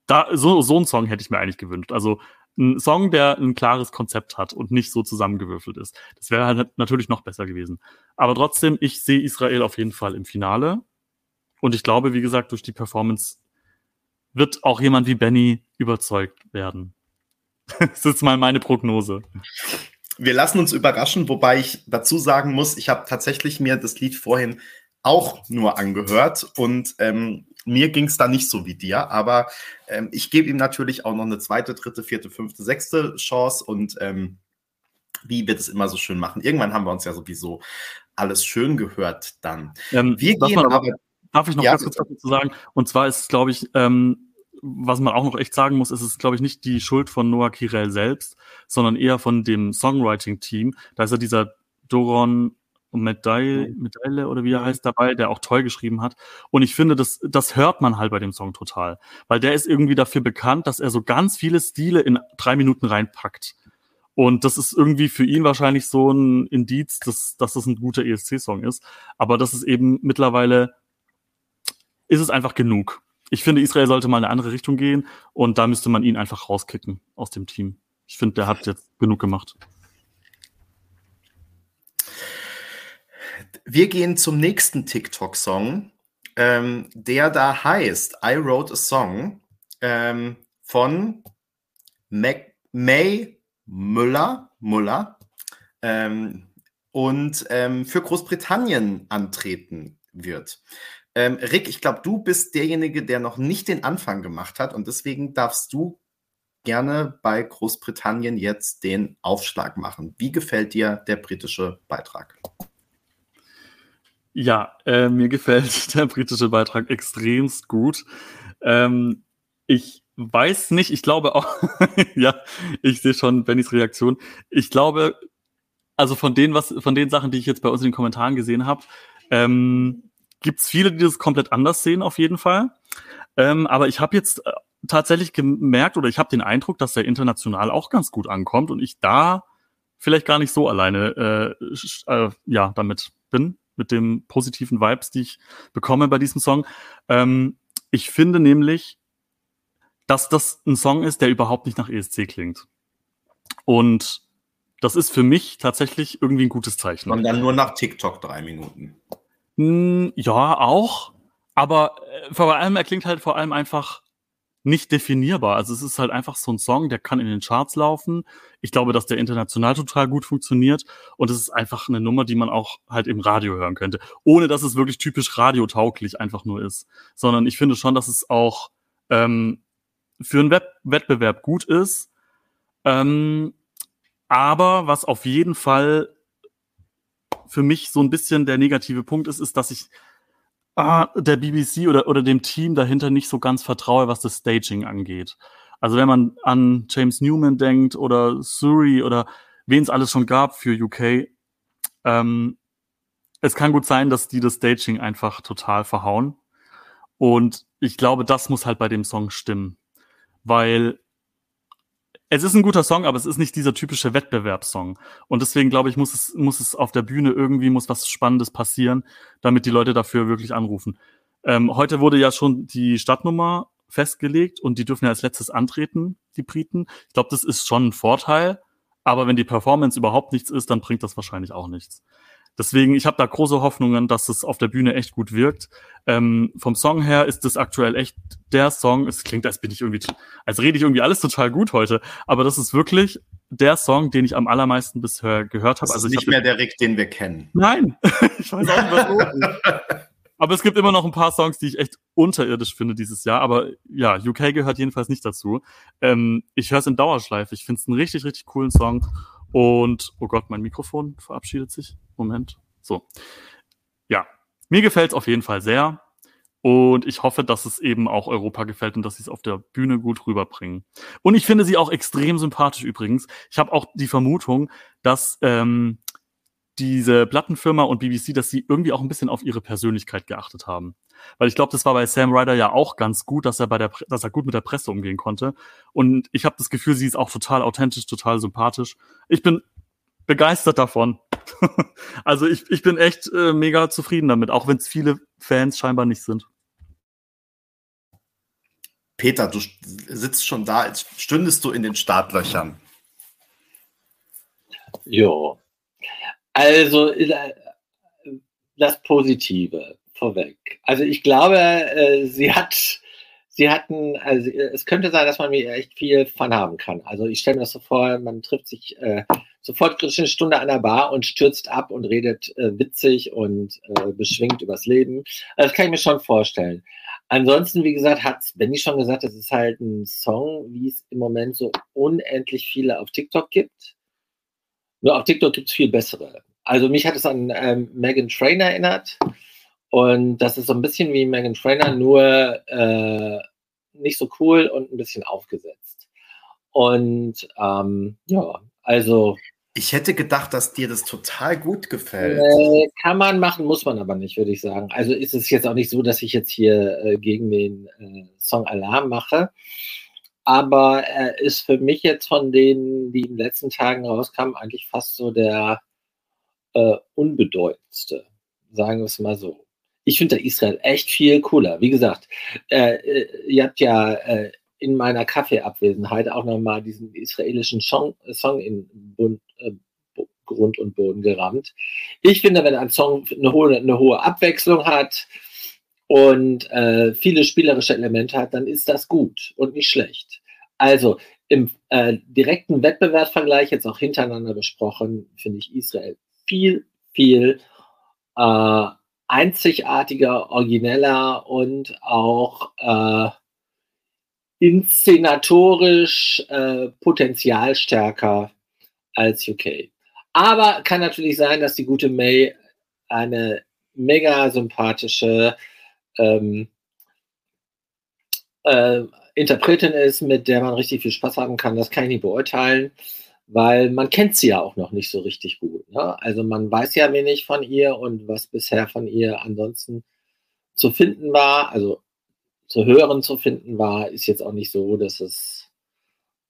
Da, so, so einen Song hätte ich mir eigentlich gewünscht. Also ein Song, der ein klares Konzept hat und nicht so zusammengewürfelt ist. Das wäre halt natürlich noch besser gewesen. Aber trotzdem, ich sehe Israel auf jeden Fall im Finale. Und ich glaube, wie gesagt, durch die Performance wird auch jemand wie Benny überzeugt werden. das ist mal meine Prognose. Wir lassen uns überraschen, wobei ich dazu sagen muss, ich habe tatsächlich mir das Lied vorhin auch nur angehört und ähm, mir ging es da nicht so wie dir, aber ähm, ich gebe ihm natürlich auch noch eine zweite, dritte, vierte, fünfte, sechste Chance und ähm, wie wir das immer so schön machen. Irgendwann haben wir uns ja sowieso alles schön gehört dann. Ähm, wir gehen aber, darf ich noch ja, kurz dazu sagen? Und zwar ist es, glaube ich, ähm, was man auch noch echt sagen muss, ist es, glaube ich, nicht die Schuld von Noah Kirel selbst, sondern eher von dem Songwriting-Team. Da ist ja dieser Doron Medaille, Medaille oder wie er heißt dabei, der auch toll geschrieben hat. Und ich finde, das, das hört man halt bei dem Song total. Weil der ist irgendwie dafür bekannt, dass er so ganz viele Stile in drei Minuten reinpackt. Und das ist irgendwie für ihn wahrscheinlich so ein Indiz, dass, dass das ein guter ESC-Song ist. Aber das ist eben mittlerweile, ist es einfach genug ich finde, Israel sollte mal in eine andere Richtung gehen und da müsste man ihn einfach rauskicken aus dem Team. Ich finde, der hat jetzt genug gemacht. Wir gehen zum nächsten TikTok-Song, ähm, der da heißt I Wrote a Song ähm, von Mac May Müller, Müller ähm, und ähm, für Großbritannien antreten wird. Ähm, Rick, ich glaube, du bist derjenige, der noch nicht den Anfang gemacht hat und deswegen darfst du gerne bei Großbritannien jetzt den Aufschlag machen. Wie gefällt dir der britische Beitrag? Ja, äh, mir gefällt der britische Beitrag extremst gut. Ähm, ich weiß nicht, ich glaube auch, ja, ich sehe schon Bennys Reaktion. Ich glaube, also von den, was, von den Sachen, die ich jetzt bei uns in den Kommentaren gesehen habe, ähm, gibt es viele, die das komplett anders sehen, auf jeden Fall. Ähm, aber ich habe jetzt äh, tatsächlich gemerkt oder ich habe den Eindruck, dass der international auch ganz gut ankommt und ich da vielleicht gar nicht so alleine äh, äh, ja damit bin mit dem positiven Vibes, die ich bekomme bei diesem Song. Ähm, ich finde nämlich, dass das ein Song ist, der überhaupt nicht nach ESC klingt. Und das ist für mich tatsächlich irgendwie ein gutes Zeichen. Und dann nur nach TikTok drei Minuten. Hm, ja, auch. Aber äh, vor allem, er klingt halt vor allem einfach nicht definierbar. Also es ist halt einfach so ein Song, der kann in den Charts laufen. Ich glaube, dass der international total gut funktioniert. Und es ist einfach eine Nummer, die man auch halt im Radio hören könnte. Ohne dass es wirklich typisch radiotauglich einfach nur ist. Sondern ich finde schon, dass es auch ähm, für einen Web Wettbewerb gut ist. Ähm, aber was auf jeden Fall für mich so ein bisschen der negative Punkt ist, ist, dass ich ah, der BBC oder, oder dem Team dahinter nicht so ganz vertraue, was das Staging angeht. Also wenn man an James Newman denkt oder Surrey oder wen es alles schon gab für UK, ähm, es kann gut sein, dass die das Staging einfach total verhauen. Und ich glaube, das muss halt bei dem Song stimmen. Weil es ist ein guter Song, aber es ist nicht dieser typische Wettbewerbssong. Und deswegen glaube ich, muss es, muss es auf der Bühne irgendwie, muss was Spannendes passieren, damit die Leute dafür wirklich anrufen. Ähm, heute wurde ja schon die Stadtnummer festgelegt und die dürfen ja als letztes antreten, die Briten. Ich glaube, das ist schon ein Vorteil. Aber wenn die Performance überhaupt nichts ist, dann bringt das wahrscheinlich auch nichts. Deswegen, ich habe da große Hoffnungen, dass es auf der Bühne echt gut wirkt. Ähm, vom Song her ist es aktuell echt der Song. Es klingt, als bin ich irgendwie, als rede ich irgendwie alles total gut heute. Aber das ist wirklich der Song, den ich am allermeisten bisher gehört habe. Also ist nicht mehr der Rick, den wir kennen. Nein, ich weiß auch nicht, was Aber es gibt immer noch ein paar Songs, die ich echt unterirdisch finde dieses Jahr. Aber ja, UK gehört jedenfalls nicht dazu. Ähm, ich höre es in Dauerschleife. Ich finde es einen richtig, richtig coolen Song. Und, oh Gott, mein Mikrofon verabschiedet sich. Moment. So. Ja, mir gefällt es auf jeden Fall sehr. Und ich hoffe, dass es eben auch Europa gefällt und dass sie es auf der Bühne gut rüberbringen. Und ich finde sie auch extrem sympathisch übrigens. Ich habe auch die Vermutung, dass ähm, diese Plattenfirma und BBC, dass sie irgendwie auch ein bisschen auf ihre Persönlichkeit geachtet haben. Weil ich glaube, das war bei Sam Ryder ja auch ganz gut, dass er bei der, dass er gut mit der Presse umgehen konnte. Und ich habe das Gefühl, sie ist auch total authentisch, total sympathisch. Ich bin begeistert davon. also ich, ich bin echt äh, mega zufrieden damit, auch wenn es viele Fans scheinbar nicht sind. Peter, du sitzt schon da, als stündest du in den Startlöchern. Jo. Also äh, das Positive vorweg. Also ich glaube, äh, sie hat, sie hatten, also es könnte sein, dass man mir echt viel Fun haben kann. Also ich stelle mir das so vor, man trifft sich äh, sofort eine Stunde an der Bar und stürzt ab und redet äh, witzig und äh, beschwingt übers Leben. Also das kann ich mir schon vorstellen. Ansonsten, wie gesagt, hat Benny schon gesagt, das ist halt ein Song, wie es im Moment so unendlich viele auf TikTok gibt. Nur auf TikTok gibt es viel bessere. Also mich hat es an ähm, Megan Trainer erinnert. Und das ist so ein bisschen wie Megan Trainer, nur äh, nicht so cool und ein bisschen aufgesetzt. Und ähm, ja, also. Ich hätte gedacht, dass dir das total gut gefällt. Äh, kann man machen, muss man aber nicht, würde ich sagen. Also ist es jetzt auch nicht so, dass ich jetzt hier äh, gegen den äh, Song Alarm mache. Aber er ist für mich jetzt von denen, die in den letzten Tagen rauskamen, eigentlich fast so der äh, unbedeutendste. Sagen wir es mal so ich finde Israel echt viel cooler. Wie gesagt, äh, äh, ihr habt ja äh, in meiner Kaffeeabwesenheit auch nochmal diesen israelischen Song, Song in Bund, äh, Grund und Boden gerammt. Ich finde, wenn ein Song eine hohe, eine hohe Abwechslung hat und äh, viele spielerische Elemente hat, dann ist das gut und nicht schlecht. Also im äh, direkten Wettbewerbsvergleich, jetzt auch hintereinander besprochen, finde ich Israel viel, viel äh, einzigartiger, origineller und auch äh, inszenatorisch äh, potenzialstärker als UK. Aber kann natürlich sein, dass die gute May eine mega sympathische ähm, äh, Interpretin ist, mit der man richtig viel Spaß haben kann. Das kann ich nicht beurteilen weil man kennt sie ja auch noch nicht so richtig gut. Ne? Also man weiß ja wenig von ihr und was bisher von ihr ansonsten zu finden war, also zu hören zu finden war, ist jetzt auch nicht so, dass es,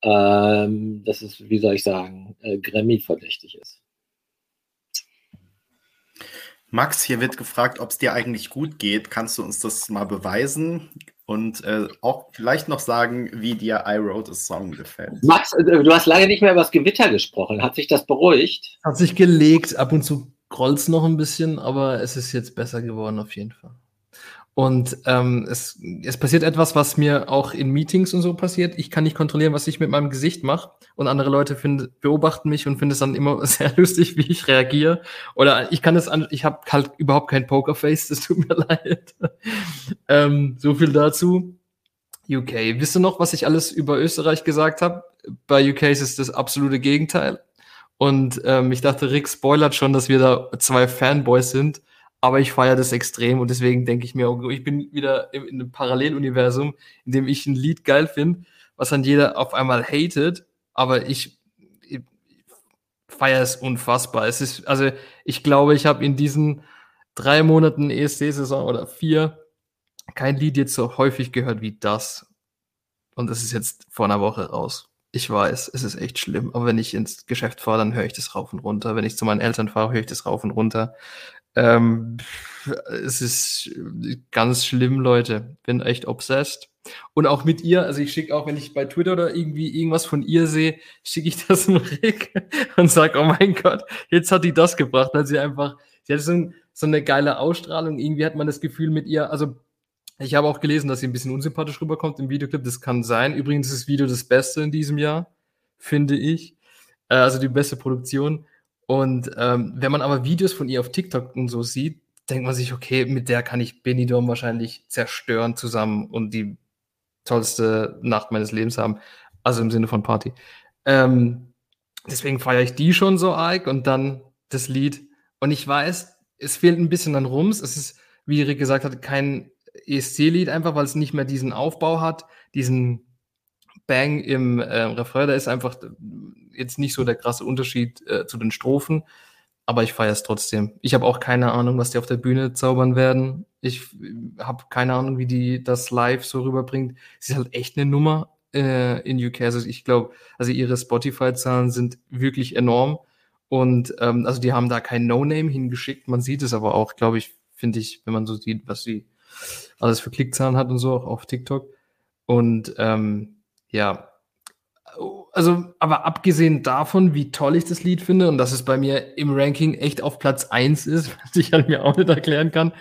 ähm, dass es, wie soll ich sagen, äh, Grammy-verdächtig ist. Max, hier wird gefragt, ob es dir eigentlich gut geht. Kannst du uns das mal beweisen? Und äh, auch vielleicht noch sagen, wie dir I Wrote a Song gefällt. Max, äh, du hast lange nicht mehr über das Gewitter gesprochen. Hat sich das beruhigt? Hat sich gelegt. Ab und zu grollt es noch ein bisschen, aber es ist jetzt besser geworden auf jeden Fall. Und ähm, es, es passiert etwas, was mir auch in Meetings und so passiert. Ich kann nicht kontrollieren, was ich mit meinem Gesicht mache. Und andere Leute find, beobachten mich und finden es dann immer sehr lustig, wie ich reagiere. Oder ich kann es an, ich habe halt überhaupt kein Pokerface, das tut mir leid. ähm, so viel dazu. UK. Wisst ihr noch, was ich alles über Österreich gesagt habe? Bei UK ist es das absolute Gegenteil. Und ähm, ich dachte, Rick spoilert schon, dass wir da zwei Fanboys sind aber ich feiere das extrem und deswegen denke ich mir, ich bin wieder in einem Paralleluniversum, in dem ich ein Lied geil finde, was dann jeder auf einmal hatet, aber ich, ich feiere es unfassbar. Es ist, also ich glaube, ich habe in diesen drei Monaten ESC-Saison oder vier kein Lied jetzt so häufig gehört wie das. Und das ist jetzt vor einer Woche raus. Ich weiß, es ist echt schlimm. Aber wenn ich ins Geschäft fahre, dann höre ich das rauf und runter. Wenn ich zu meinen Eltern fahre, höre ich das rauf und runter. Ähm, es ist ganz schlimm, Leute. Bin echt obsessed. Und auch mit ihr, also ich schicke auch, wenn ich bei Twitter oder irgendwie irgendwas von ihr sehe, schicke ich das dem Rick und sage, oh mein Gott, jetzt hat die das gebracht, weil sie einfach, sie hat so, so eine geile Ausstrahlung. Irgendwie hat man das Gefühl mit ihr, also ich habe auch gelesen, dass sie ein bisschen unsympathisch rüberkommt im Videoclip. Das kann sein. Übrigens ist das Video das Beste in diesem Jahr, finde ich. Äh, also die beste Produktion. Und ähm, wenn man aber Videos von ihr auf TikTok und so sieht, denkt man sich, okay, mit der kann ich Benidorm wahrscheinlich zerstören zusammen und die tollste Nacht meines Lebens haben. Also im Sinne von Party. Ähm, deswegen feiere ich die schon so arg und dann das Lied. Und ich weiß, es fehlt ein bisschen an Rums. Es ist, wie Erik gesagt hat, kein ESC-Lied, einfach weil es nicht mehr diesen Aufbau hat, diesen Bang im äh, Refrain. Da ist einfach jetzt nicht so der krasse Unterschied äh, zu den Strophen. Aber ich feiere es trotzdem. Ich habe auch keine Ahnung, was die auf der Bühne zaubern werden. Ich habe keine Ahnung, wie die das live so rüberbringt. Es ist halt echt eine Nummer äh, in UK. Also ich glaube, also ihre Spotify-Zahlen sind wirklich enorm. Und ähm, also die haben da kein No-Name hingeschickt. Man sieht es aber auch, glaube ich, finde ich, wenn man so sieht, was sie alles für Klickzahlen hat und so, auch auf TikTok. Und ähm, ja, also, aber abgesehen davon, wie toll ich das Lied finde und dass es bei mir im Ranking echt auf Platz eins ist, was ich halt mir auch nicht erklären kann.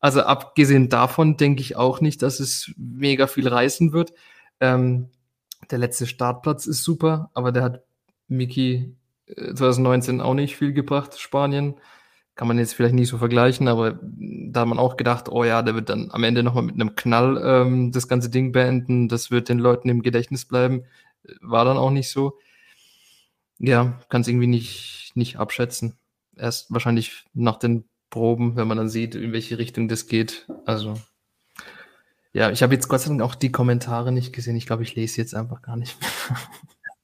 Also abgesehen davon denke ich auch nicht, dass es mega viel reißen wird. Ähm, der letzte Startplatz ist super, aber der hat Miki 2019 äh, auch nicht viel gebracht, Spanien. Kann man jetzt vielleicht nicht so vergleichen, aber da hat man auch gedacht, oh ja, der wird dann am Ende nochmal mit einem Knall ähm, das ganze Ding beenden. Das wird den Leuten im Gedächtnis bleiben. War dann auch nicht so. Ja, kann es irgendwie nicht, nicht abschätzen. Erst wahrscheinlich nach den Proben, wenn man dann sieht, in welche Richtung das geht. Also, ja, ich habe jetzt Gott sei Dank auch die Kommentare nicht gesehen. Ich glaube, ich lese jetzt einfach gar nicht mehr.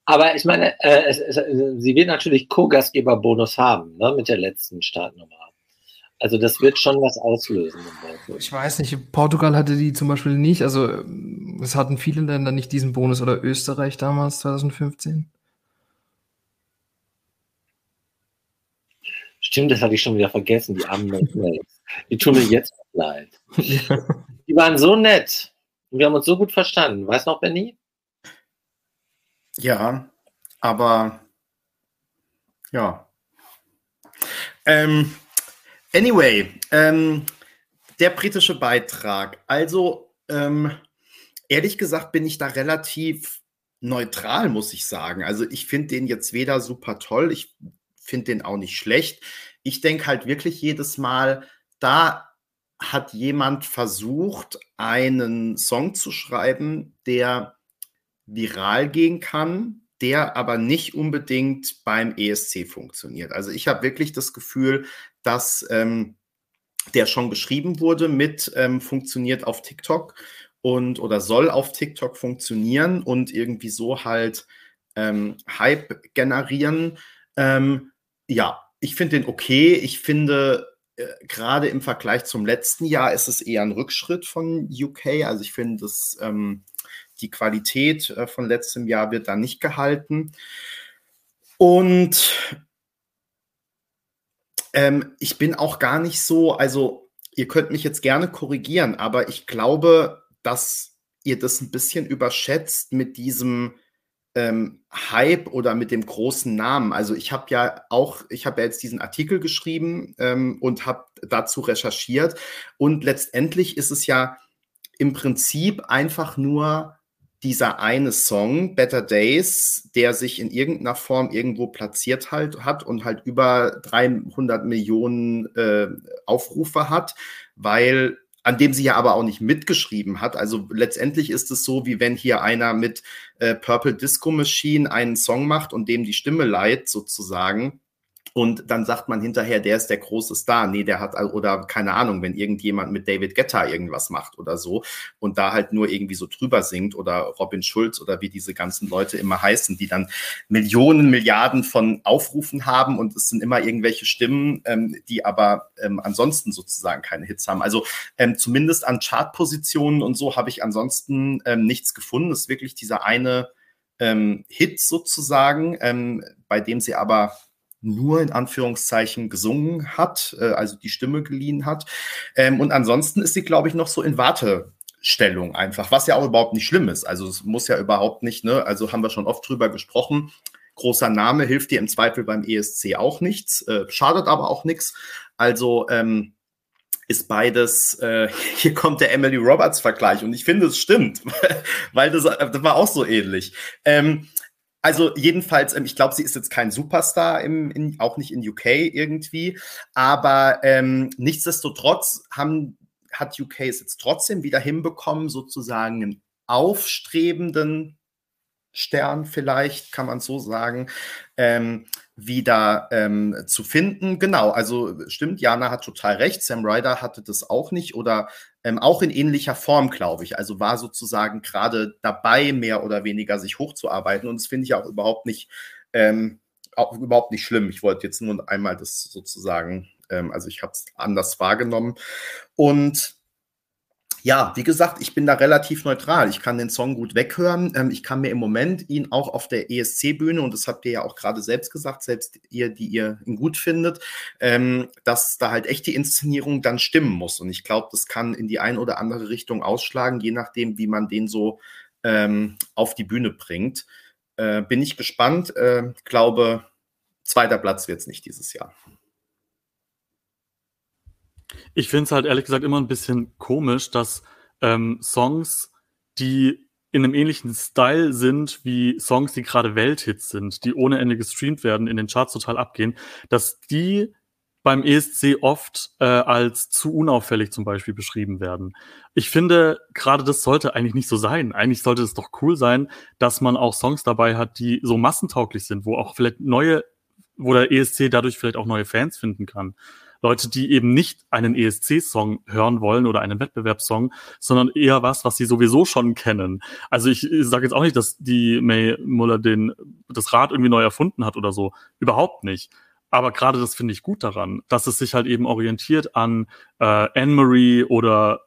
Aber ich meine, äh, es, es, sie wird natürlich Co-Gastgeber-Bonus haben, ne, mit der letzten Startnummer. Also das wird schon was auslösen. Ich weiß nicht, Portugal hatte die zum Beispiel nicht. Also es hatten viele Länder nicht diesen Bonus oder Österreich damals 2015. Stimmt, das hatte ich schon wieder vergessen, die armen Menschen. Die tun mir jetzt leid. Ja. Die waren so nett. Und wir haben uns so gut verstanden. Weißt du noch, Benny? Ja, aber ja. Ähm, anyway, ähm, der britische Beitrag. Also, ähm, ehrlich gesagt bin ich da relativ neutral, muss ich sagen. Also, ich finde den jetzt weder super toll, ich finde den auch nicht schlecht. Ich denke halt wirklich jedes Mal, da hat jemand versucht, einen Song zu schreiben, der viral gehen kann, der aber nicht unbedingt beim ESC funktioniert. Also ich habe wirklich das Gefühl, dass ähm, der schon geschrieben wurde mit ähm, funktioniert auf TikTok und oder soll auf TikTok funktionieren und irgendwie so halt ähm, Hype generieren. Ähm, ja, ich finde den okay. Ich finde äh, gerade im Vergleich zum letzten Jahr ist es eher ein Rückschritt von UK. Also ich finde das ähm, die Qualität äh, von letztem Jahr wird da nicht gehalten. Und ähm, ich bin auch gar nicht so, also ihr könnt mich jetzt gerne korrigieren, aber ich glaube, dass ihr das ein bisschen überschätzt mit diesem ähm, Hype oder mit dem großen Namen. Also ich habe ja auch, ich habe ja jetzt diesen Artikel geschrieben ähm, und habe dazu recherchiert und letztendlich ist es ja im Prinzip einfach nur dieser eine Song, Better Days, der sich in irgendeiner Form irgendwo platziert halt, hat und halt über 300 Millionen äh, Aufrufe hat, weil an dem sie ja aber auch nicht mitgeschrieben hat. Also letztendlich ist es so, wie wenn hier einer mit äh, Purple Disco Machine einen Song macht und dem die Stimme leiht, sozusagen und dann sagt man hinterher, der ist der große Star. Nee, der hat, oder keine Ahnung, wenn irgendjemand mit David Guetta irgendwas macht oder so und da halt nur irgendwie so drüber singt oder Robin Schulz oder wie diese ganzen Leute immer heißen, die dann Millionen, Milliarden von Aufrufen haben und es sind immer irgendwelche Stimmen, ähm, die aber ähm, ansonsten sozusagen keine Hits haben. Also ähm, zumindest an Chartpositionen und so habe ich ansonsten ähm, nichts gefunden. Das ist wirklich dieser eine ähm, Hit sozusagen, ähm, bei dem sie aber nur in Anführungszeichen gesungen hat, äh, also die Stimme geliehen hat. Ähm, und ansonsten ist sie, glaube ich, noch so in Wartestellung einfach, was ja auch überhaupt nicht schlimm ist. Also es muss ja überhaupt nicht, ne? Also haben wir schon oft drüber gesprochen. Großer Name hilft dir im Zweifel beim ESC auch nichts, äh, schadet aber auch nichts. Also ähm, ist beides, äh, hier kommt der Emily Roberts Vergleich und ich finde, es stimmt, weil das, das war auch so ähnlich. Ähm, also jedenfalls, ähm, ich glaube, sie ist jetzt kein Superstar, im, in, auch nicht in UK irgendwie, aber ähm, nichtsdestotrotz haben, hat UK es jetzt trotzdem wieder hinbekommen, sozusagen einen aufstrebenden Stern vielleicht, kann man so sagen, ähm, wieder ähm, zu finden. Genau, also stimmt, Jana hat total recht. Sam Ryder hatte das auch nicht oder ähm, auch in ähnlicher Form, glaube ich. Also war sozusagen gerade dabei, mehr oder weniger sich hochzuarbeiten. Und das finde ich auch überhaupt nicht, ähm, auch überhaupt nicht schlimm. Ich wollte jetzt nur einmal das sozusagen, ähm, also ich habe es anders wahrgenommen. Und ja, wie gesagt, ich bin da relativ neutral. Ich kann den Song gut weghören. Ähm, ich kann mir im Moment ihn auch auf der ESC-Bühne, und das habt ihr ja auch gerade selbst gesagt, selbst ihr, die ihr ihn gut findet, ähm, dass da halt echt die Inszenierung dann stimmen muss. Und ich glaube, das kann in die eine oder andere Richtung ausschlagen, je nachdem, wie man den so ähm, auf die Bühne bringt. Äh, bin ich gespannt. Äh, glaube, zweiter Platz wird es nicht dieses Jahr. Ich finde es halt ehrlich gesagt immer ein bisschen komisch, dass ähm, Songs, die in einem ähnlichen Style sind wie Songs, die gerade Welthits sind, die ohne Ende gestreamt werden, in den Charts total abgehen, dass die beim ESC oft äh, als zu unauffällig zum Beispiel beschrieben werden. Ich finde, gerade das sollte eigentlich nicht so sein. Eigentlich sollte es doch cool sein, dass man auch Songs dabei hat, die so massentauglich sind, wo auch vielleicht neue, wo der ESC dadurch vielleicht auch neue Fans finden kann. Leute, die eben nicht einen ESC-Song hören wollen oder einen Wettbewerbssong, sondern eher was, was sie sowieso schon kennen. Also ich, sage jetzt auch nicht, dass die May Muller den, das Rad irgendwie neu erfunden hat oder so. Überhaupt nicht. Aber gerade das finde ich gut daran, dass es sich halt eben orientiert an äh, Anne-Marie oder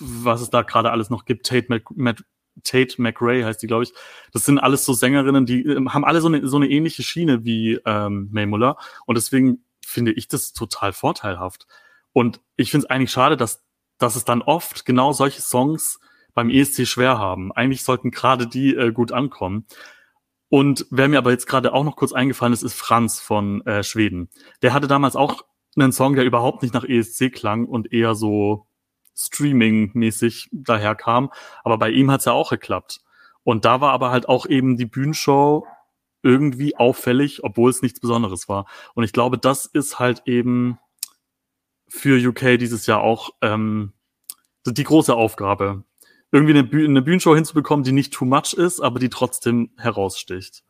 was es da gerade alles noch gibt, Tate, Mac Mac Tate McRae heißt die, glaube ich. Das sind alles so Sängerinnen, die äh, haben alle so eine, so eine ähnliche Schiene wie ähm, May Muller. Und deswegen finde ich das total vorteilhaft. Und ich finde es eigentlich schade, dass, dass es dann oft genau solche Songs beim ESC schwer haben. Eigentlich sollten gerade die äh, gut ankommen. Und wer mir aber jetzt gerade auch noch kurz eingefallen ist, ist Franz von äh, Schweden. Der hatte damals auch einen Song, der überhaupt nicht nach ESC klang und eher so Streaming-mäßig daherkam. Aber bei ihm hat's ja auch geklappt. Und da war aber halt auch eben die Bühnenshow irgendwie auffällig, obwohl es nichts Besonderes war. Und ich glaube, das ist halt eben für UK dieses Jahr auch ähm, die große Aufgabe. Irgendwie eine, Büh eine Bühnenshow hinzubekommen, die nicht too much ist, aber die trotzdem heraussticht.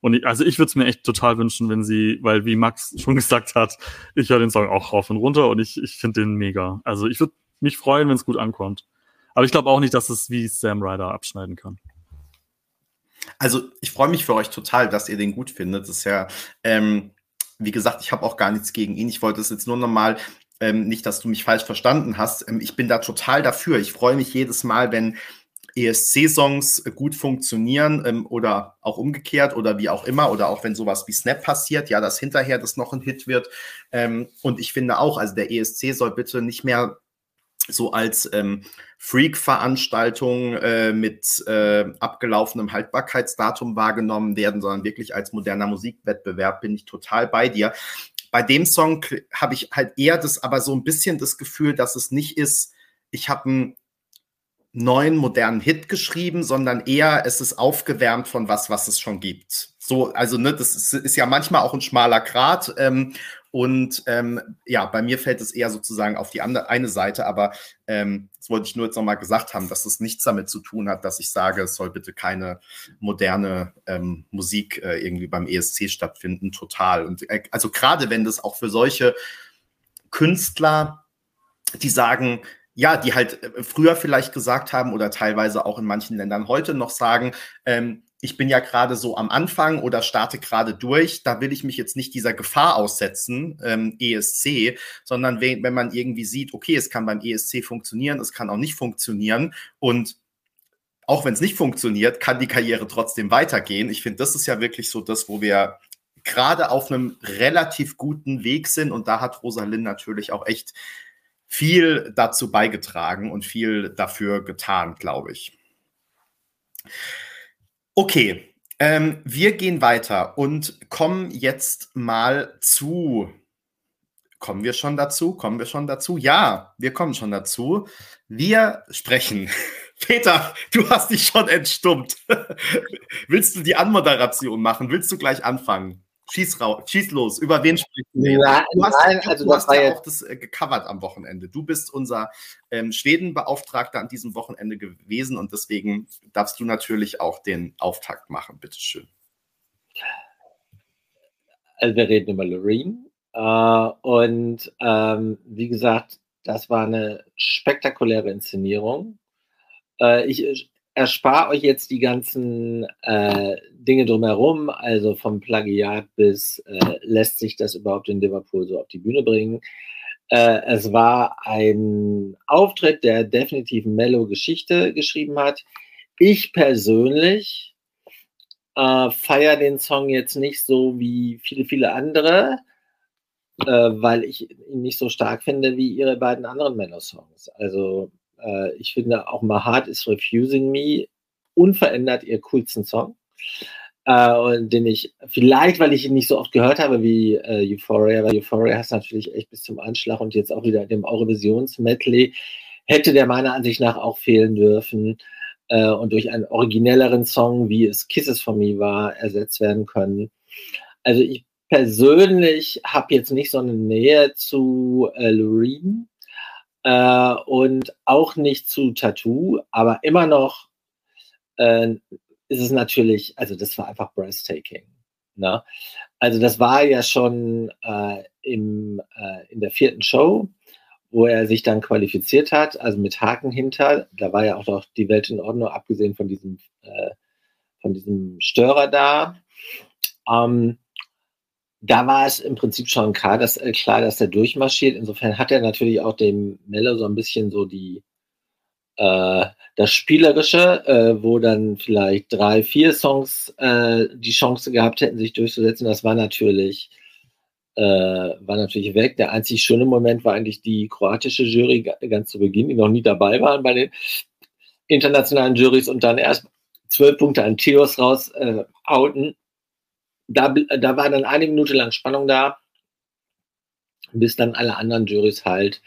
Und ich, also ich würde es mir echt total wünschen, wenn sie, weil wie Max schon gesagt hat, ich höre den Song auch rauf und runter und ich, ich finde den mega. Also ich würde mich freuen, wenn es gut ankommt. Aber ich glaube auch nicht, dass es wie Sam Ryder abschneiden kann. Also ich freue mich für euch total, dass ihr den gut findet. Das ist ja, ähm, wie gesagt, ich habe auch gar nichts gegen ihn. Ich wollte es jetzt nur nochmal, ähm, nicht, dass du mich falsch verstanden hast. Ähm, ich bin da total dafür. Ich freue mich jedes Mal, wenn ESC-Songs gut funktionieren ähm, oder auch umgekehrt oder wie auch immer oder auch wenn sowas wie Snap passiert, ja, dass hinterher das noch ein Hit wird. Ähm, und ich finde auch, also der ESC soll bitte nicht mehr so als ähm, Freak-Veranstaltung äh, mit äh, abgelaufenem Haltbarkeitsdatum wahrgenommen werden, sondern wirklich als moderner Musikwettbewerb bin ich total bei dir. Bei dem Song habe ich halt eher das, aber so ein bisschen das Gefühl, dass es nicht ist, ich habe einen neuen modernen Hit geschrieben, sondern eher es ist aufgewärmt von was, was es schon gibt. So, also ne, das ist, ist ja manchmal auch ein schmaler Grat ähm, und ähm, ja, bei mir fällt es eher sozusagen auf die andere eine Seite, aber ähm, das wollte ich nur jetzt nochmal gesagt haben, dass es nichts damit zu tun hat, dass ich sage, es soll bitte keine moderne ähm, Musik äh, irgendwie beim ESC stattfinden. Total. Und äh, also gerade wenn das auch für solche Künstler, die sagen, ja, die halt äh, früher vielleicht gesagt haben oder teilweise auch in manchen Ländern heute noch sagen, ähm, ich bin ja gerade so am Anfang oder starte gerade durch, da will ich mich jetzt nicht dieser Gefahr aussetzen, ähm, ESC, sondern wenn, wenn man irgendwie sieht, okay, es kann beim ESC funktionieren, es kann auch nicht funktionieren und auch wenn es nicht funktioniert, kann die Karriere trotzdem weitergehen. Ich finde, das ist ja wirklich so das, wo wir gerade auf einem relativ guten Weg sind und da hat Rosalind natürlich auch echt viel dazu beigetragen und viel dafür getan, glaube ich. Okay, ähm, wir gehen weiter und kommen jetzt mal zu. Kommen wir schon dazu? Kommen wir schon dazu? Ja, wir kommen schon dazu. Wir sprechen. Peter, du hast dich schon entstummt. Willst du die Anmoderation machen? Willst du gleich anfangen? Schieß, schieß los, über wen sprichst du? Nein, du hast, nein, also du das hast ja auch das äh, gecovert am Wochenende. Du bist unser ähm, Schwedenbeauftragter an diesem Wochenende gewesen und deswegen darfst du natürlich auch den Auftakt machen. Bitteschön. Also wir reden über Loreen. Äh, und ähm, wie gesagt, das war eine spektakuläre Inszenierung. Äh, ich erspare euch jetzt die ganzen äh, Dinge drumherum, also vom Plagiat bis äh, lässt sich das überhaupt in Liverpool so auf die Bühne bringen. Äh, es war ein Auftritt, der definitiv Mellow Geschichte geschrieben hat. Ich persönlich äh, feiere den Song jetzt nicht so wie viele, viele andere, äh, weil ich ihn nicht so stark finde wie ihre beiden anderen Mellow-Songs. Also äh, ich finde auch My Heart is Refusing Me unverändert ihr coolsten Song. Äh, den ich, vielleicht, weil ich ihn nicht so oft gehört habe wie äh, Euphoria, weil Euphoria hast natürlich echt bis zum Anschlag und jetzt auch wieder dem Eurovisions-Medley, hätte der meiner Ansicht nach auch fehlen dürfen äh, und durch einen originelleren Song, wie es Kisses for Me war, ersetzt werden können. Also ich persönlich habe jetzt nicht so eine Nähe zu äh, Loreen, äh, und auch nicht zu Tattoo, aber immer noch äh, ist es natürlich, also das war einfach breathtaking. Ne? Also das war ja schon äh, im, äh, in der vierten Show, wo er sich dann qualifiziert hat, also mit Haken hinter. Da war ja auch noch die Welt in Ordnung, abgesehen von diesem, äh, von diesem Störer da. Ähm, da war es im Prinzip schon klar, dass, äh, klar, dass er durchmarschiert. Insofern hat er natürlich auch dem Mello so ein bisschen so die äh, das Spielerische, äh, wo dann vielleicht drei, vier Songs äh, die Chance gehabt hätten, sich durchzusetzen. Das war natürlich äh, war natürlich weg. Der einzig schöne Moment war eigentlich die kroatische Jury ganz zu Beginn, die noch nie dabei waren bei den internationalen Juries und dann erst zwölf Punkte an Theos raus äh, outen da, da war dann eine Minute lang Spannung da, bis dann alle anderen Juries halt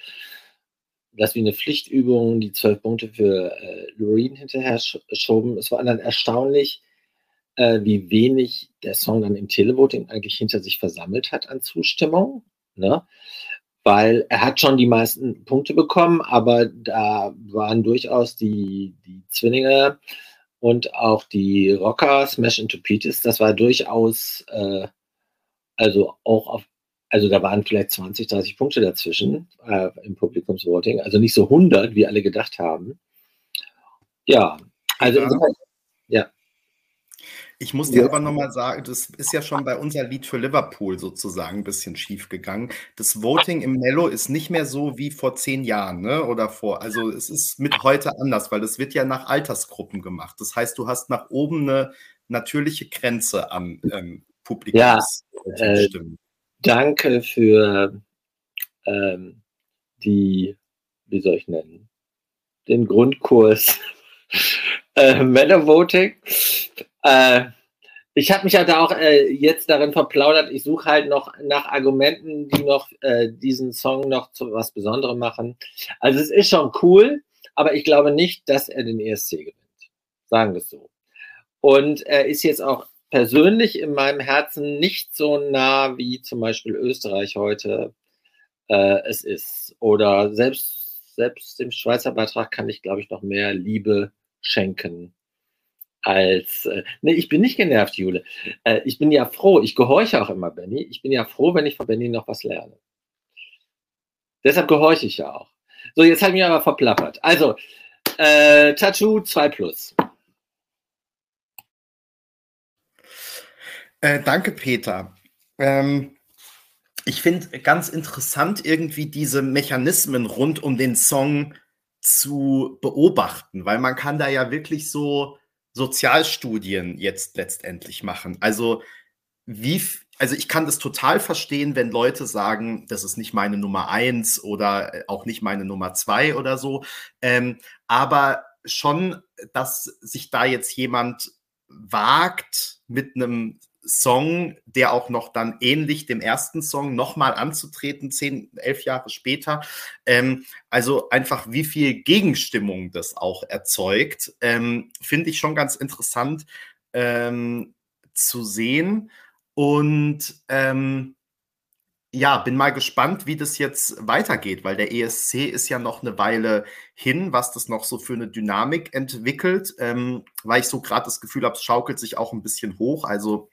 das wie eine Pflichtübung die zwölf Punkte für äh, Loreen hinterher schoben. Es war dann erstaunlich, äh, wie wenig der Song dann im Televoting eigentlich hinter sich versammelt hat an Zustimmung. Ne? Weil er hat schon die meisten Punkte bekommen, aber da waren durchaus die, die Zwillinge und auch die Rocker Smash into Pieces, das war durchaus, äh, also auch auf, also da waren vielleicht 20, 30 Punkte dazwischen äh, im Publikumsvoting, also nicht so 100, wie alle gedacht haben. Ja, also ja. ja. Ich muss dir ja. aber nochmal sagen, das ist ja schon bei unser Lied für Liverpool sozusagen ein bisschen schief gegangen. Das Voting im Mello ist nicht mehr so wie vor zehn Jahren, ne? Oder vor, also es ist mit heute anders, weil das wird ja nach Altersgruppen gemacht. Das heißt, du hast nach oben eine natürliche Grenze an ähm, Publikum. Ja, äh, danke für ähm, die, wie soll ich nennen, den Grundkurs äh, Mellow Voting. Äh, ich habe mich ja da auch äh, jetzt darin verplaudert. Ich suche halt noch nach Argumenten, die noch äh, diesen Song noch zu was Besonderem machen. Also es ist schon cool, aber ich glaube nicht, dass er den ESC gewinnt. Sagen wir es so. Und er ist jetzt auch persönlich in meinem Herzen nicht so nah wie zum Beispiel Österreich heute äh, es ist. Oder selbst, selbst dem Schweizer Beitrag kann ich, glaube ich, noch mehr Liebe schenken als, äh, nee, ich bin nicht genervt, Jule. Äh, ich bin ja froh, ich gehorche auch immer Benny. Ich bin ja froh, wenn ich von Benny noch was lerne. Deshalb gehorche ich ja auch. So, jetzt habe ich mich aber verplappert. Also, äh, Tattoo 2 Plus. Äh, danke, Peter. Ähm, ich finde ganz interessant irgendwie diese Mechanismen rund um den Song zu beobachten, weil man kann da ja wirklich so Sozialstudien jetzt letztendlich machen. Also wie, also ich kann das total verstehen, wenn Leute sagen, das ist nicht meine Nummer eins oder äh, auch nicht meine Nummer zwei oder so. Ähm, aber schon, dass sich da jetzt jemand wagt, mit einem Song, der auch noch dann ähnlich dem ersten Song nochmal anzutreten, zehn, elf Jahre später. Ähm, also einfach, wie viel Gegenstimmung das auch erzeugt, ähm, finde ich schon ganz interessant ähm, zu sehen. Und ähm, ja, bin mal gespannt, wie das jetzt weitergeht, weil der ESC ist ja noch eine Weile hin, was das noch so für eine Dynamik entwickelt, ähm, weil ich so gerade das Gefühl habe, es schaukelt sich auch ein bisschen hoch. Also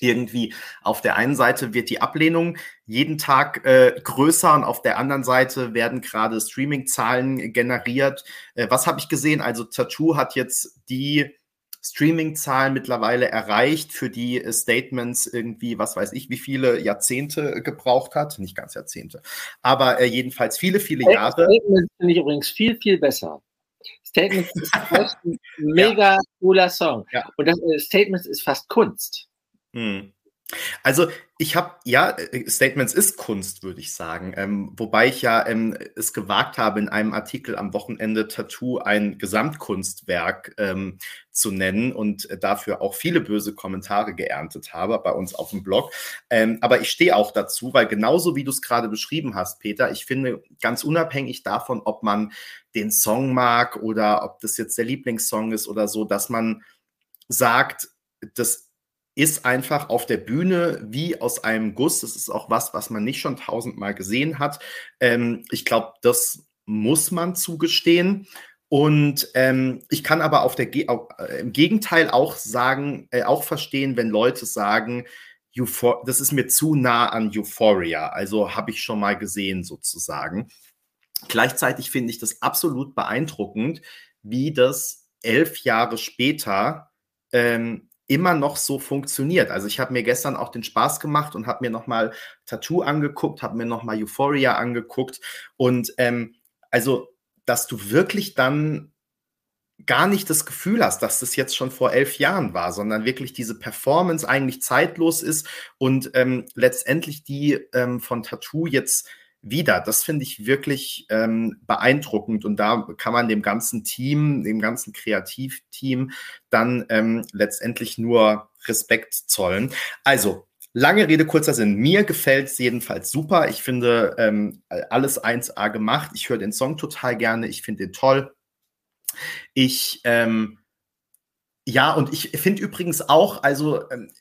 irgendwie auf der einen Seite wird die Ablehnung jeden Tag äh, größer und auf der anderen Seite werden gerade Streaming-Zahlen generiert. Äh, was habe ich gesehen? Also Tattoo hat jetzt die Streaming-Zahlen mittlerweile erreicht, für die Statements irgendwie, was weiß ich, wie viele Jahrzehnte gebraucht hat. Nicht ganz Jahrzehnte, aber äh, jedenfalls viele, viele Jahre. Statements finde ich übrigens viel, viel besser. Statements ist fast ein mega ja. cooler Song. Ja. Und das äh, Statements ist fast Kunst. Hm. Also ich habe, ja, äh, Statements ist Kunst, würde ich sagen. Ähm, wobei ich ja ähm, es gewagt habe, in einem Artikel am Wochenende Tattoo ein Gesamtkunstwerk ähm, zu nennen und dafür auch viele böse Kommentare geerntet habe bei uns auf dem Blog. Ähm, aber ich stehe auch dazu, weil genauso wie du es gerade beschrieben hast, Peter, ich finde ganz unabhängig davon, ob man den Song mag oder ob das jetzt der Lieblingssong ist oder so, dass man sagt, das ist einfach auf der Bühne wie aus einem Guss. Das ist auch was, was man nicht schon tausendmal gesehen hat. Ähm, ich glaube, das muss man zugestehen. Und ähm, ich kann aber auf der äh, im Gegenteil auch sagen, äh, auch verstehen, wenn Leute sagen, Euphor das ist mir zu nah an Euphoria. Also habe ich schon mal gesehen sozusagen. Gleichzeitig finde ich das absolut beeindruckend, wie das elf Jahre später ähm, immer noch so funktioniert. Also ich habe mir gestern auch den Spaß gemacht und habe mir nochmal Tattoo angeguckt, habe mir nochmal Euphoria angeguckt und ähm, also, dass du wirklich dann gar nicht das Gefühl hast, dass das jetzt schon vor elf Jahren war, sondern wirklich diese Performance eigentlich zeitlos ist und ähm, letztendlich die ähm, von Tattoo jetzt wieder. Das finde ich wirklich ähm, beeindruckend und da kann man dem ganzen Team, dem ganzen Kreativteam dann ähm, letztendlich nur Respekt zollen. Also Lange Rede, kurzer Sinn. Mir gefällt es jedenfalls super. Ich finde ähm, alles 1A gemacht. Ich höre den Song total gerne. Ich finde den toll. Ich, ähm, ja, und ich finde übrigens auch, also, ähm,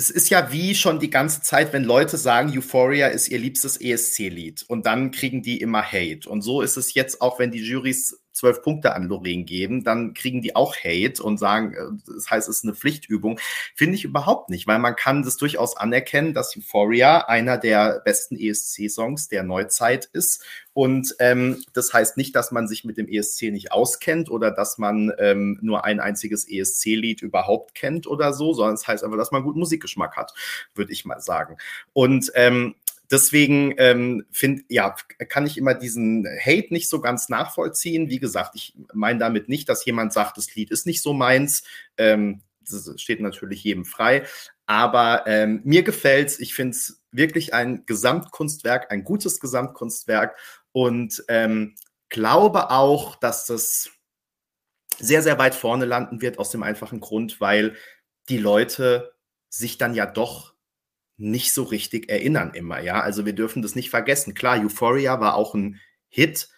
es ist ja wie schon die ganze Zeit, wenn Leute sagen, Euphoria ist ihr liebstes ESC-Lied und dann kriegen die immer Hate. Und so ist es jetzt auch, wenn die Jurys zwölf Punkte an Lorraine geben, dann kriegen die auch Hate und sagen, äh, das heißt, es ist eine Pflichtübung. Finde ich überhaupt nicht, weil man kann das durchaus anerkennen, dass Euphoria einer der besten ESC-Songs der Neuzeit ist. Und ähm, das heißt nicht, dass man sich mit dem ESC nicht auskennt oder dass man ähm, nur ein einziges ESC-Lied überhaupt kennt oder so, sondern es das heißt einfach, dass man guten Musikgeschmack hat, würde ich mal sagen. Und ähm, Deswegen ähm, find, ja, kann ich immer diesen Hate nicht so ganz nachvollziehen. Wie gesagt, ich meine damit nicht, dass jemand sagt, das Lied ist nicht so meins. Ähm, das steht natürlich jedem frei. Aber ähm, mir gefällt's. Ich finde es wirklich ein Gesamtkunstwerk, ein gutes Gesamtkunstwerk und ähm, glaube auch, dass das sehr, sehr weit vorne landen wird, aus dem einfachen Grund, weil die Leute sich dann ja doch nicht so richtig erinnern immer, ja. Also wir dürfen das nicht vergessen. Klar, Euphoria war auch ein Hit,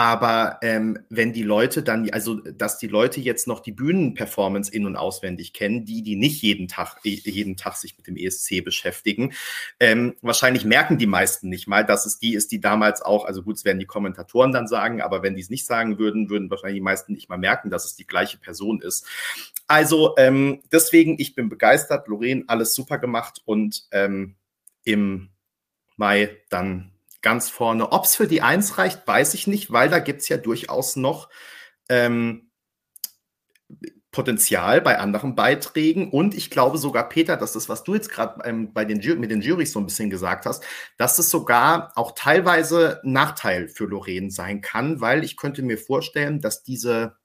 aber ähm, wenn die Leute dann, also dass die Leute jetzt noch die Bühnenperformance in- und auswendig kennen, die, die nicht jeden Tag, jeden Tag sich mit dem ESC beschäftigen, ähm, wahrscheinlich merken die meisten nicht mal, dass es die ist, die damals auch, also gut, es werden die Kommentatoren dann sagen, aber wenn die es nicht sagen würden, würden wahrscheinlich die meisten nicht mal merken, dass es die gleiche Person ist. Also ähm, deswegen, ich bin begeistert, Lorraine, alles super gemacht und ähm, im Mai dann ganz vorne. Ob es für die Eins reicht, weiß ich nicht, weil da gibt es ja durchaus noch ähm, Potenzial bei anderen Beiträgen. Und ich glaube sogar, Peter, dass das, was du jetzt gerade ähm, mit den Jurys so ein bisschen gesagt hast, dass es sogar auch teilweise Nachteil für Lorraine sein kann, weil ich könnte mir vorstellen, dass diese,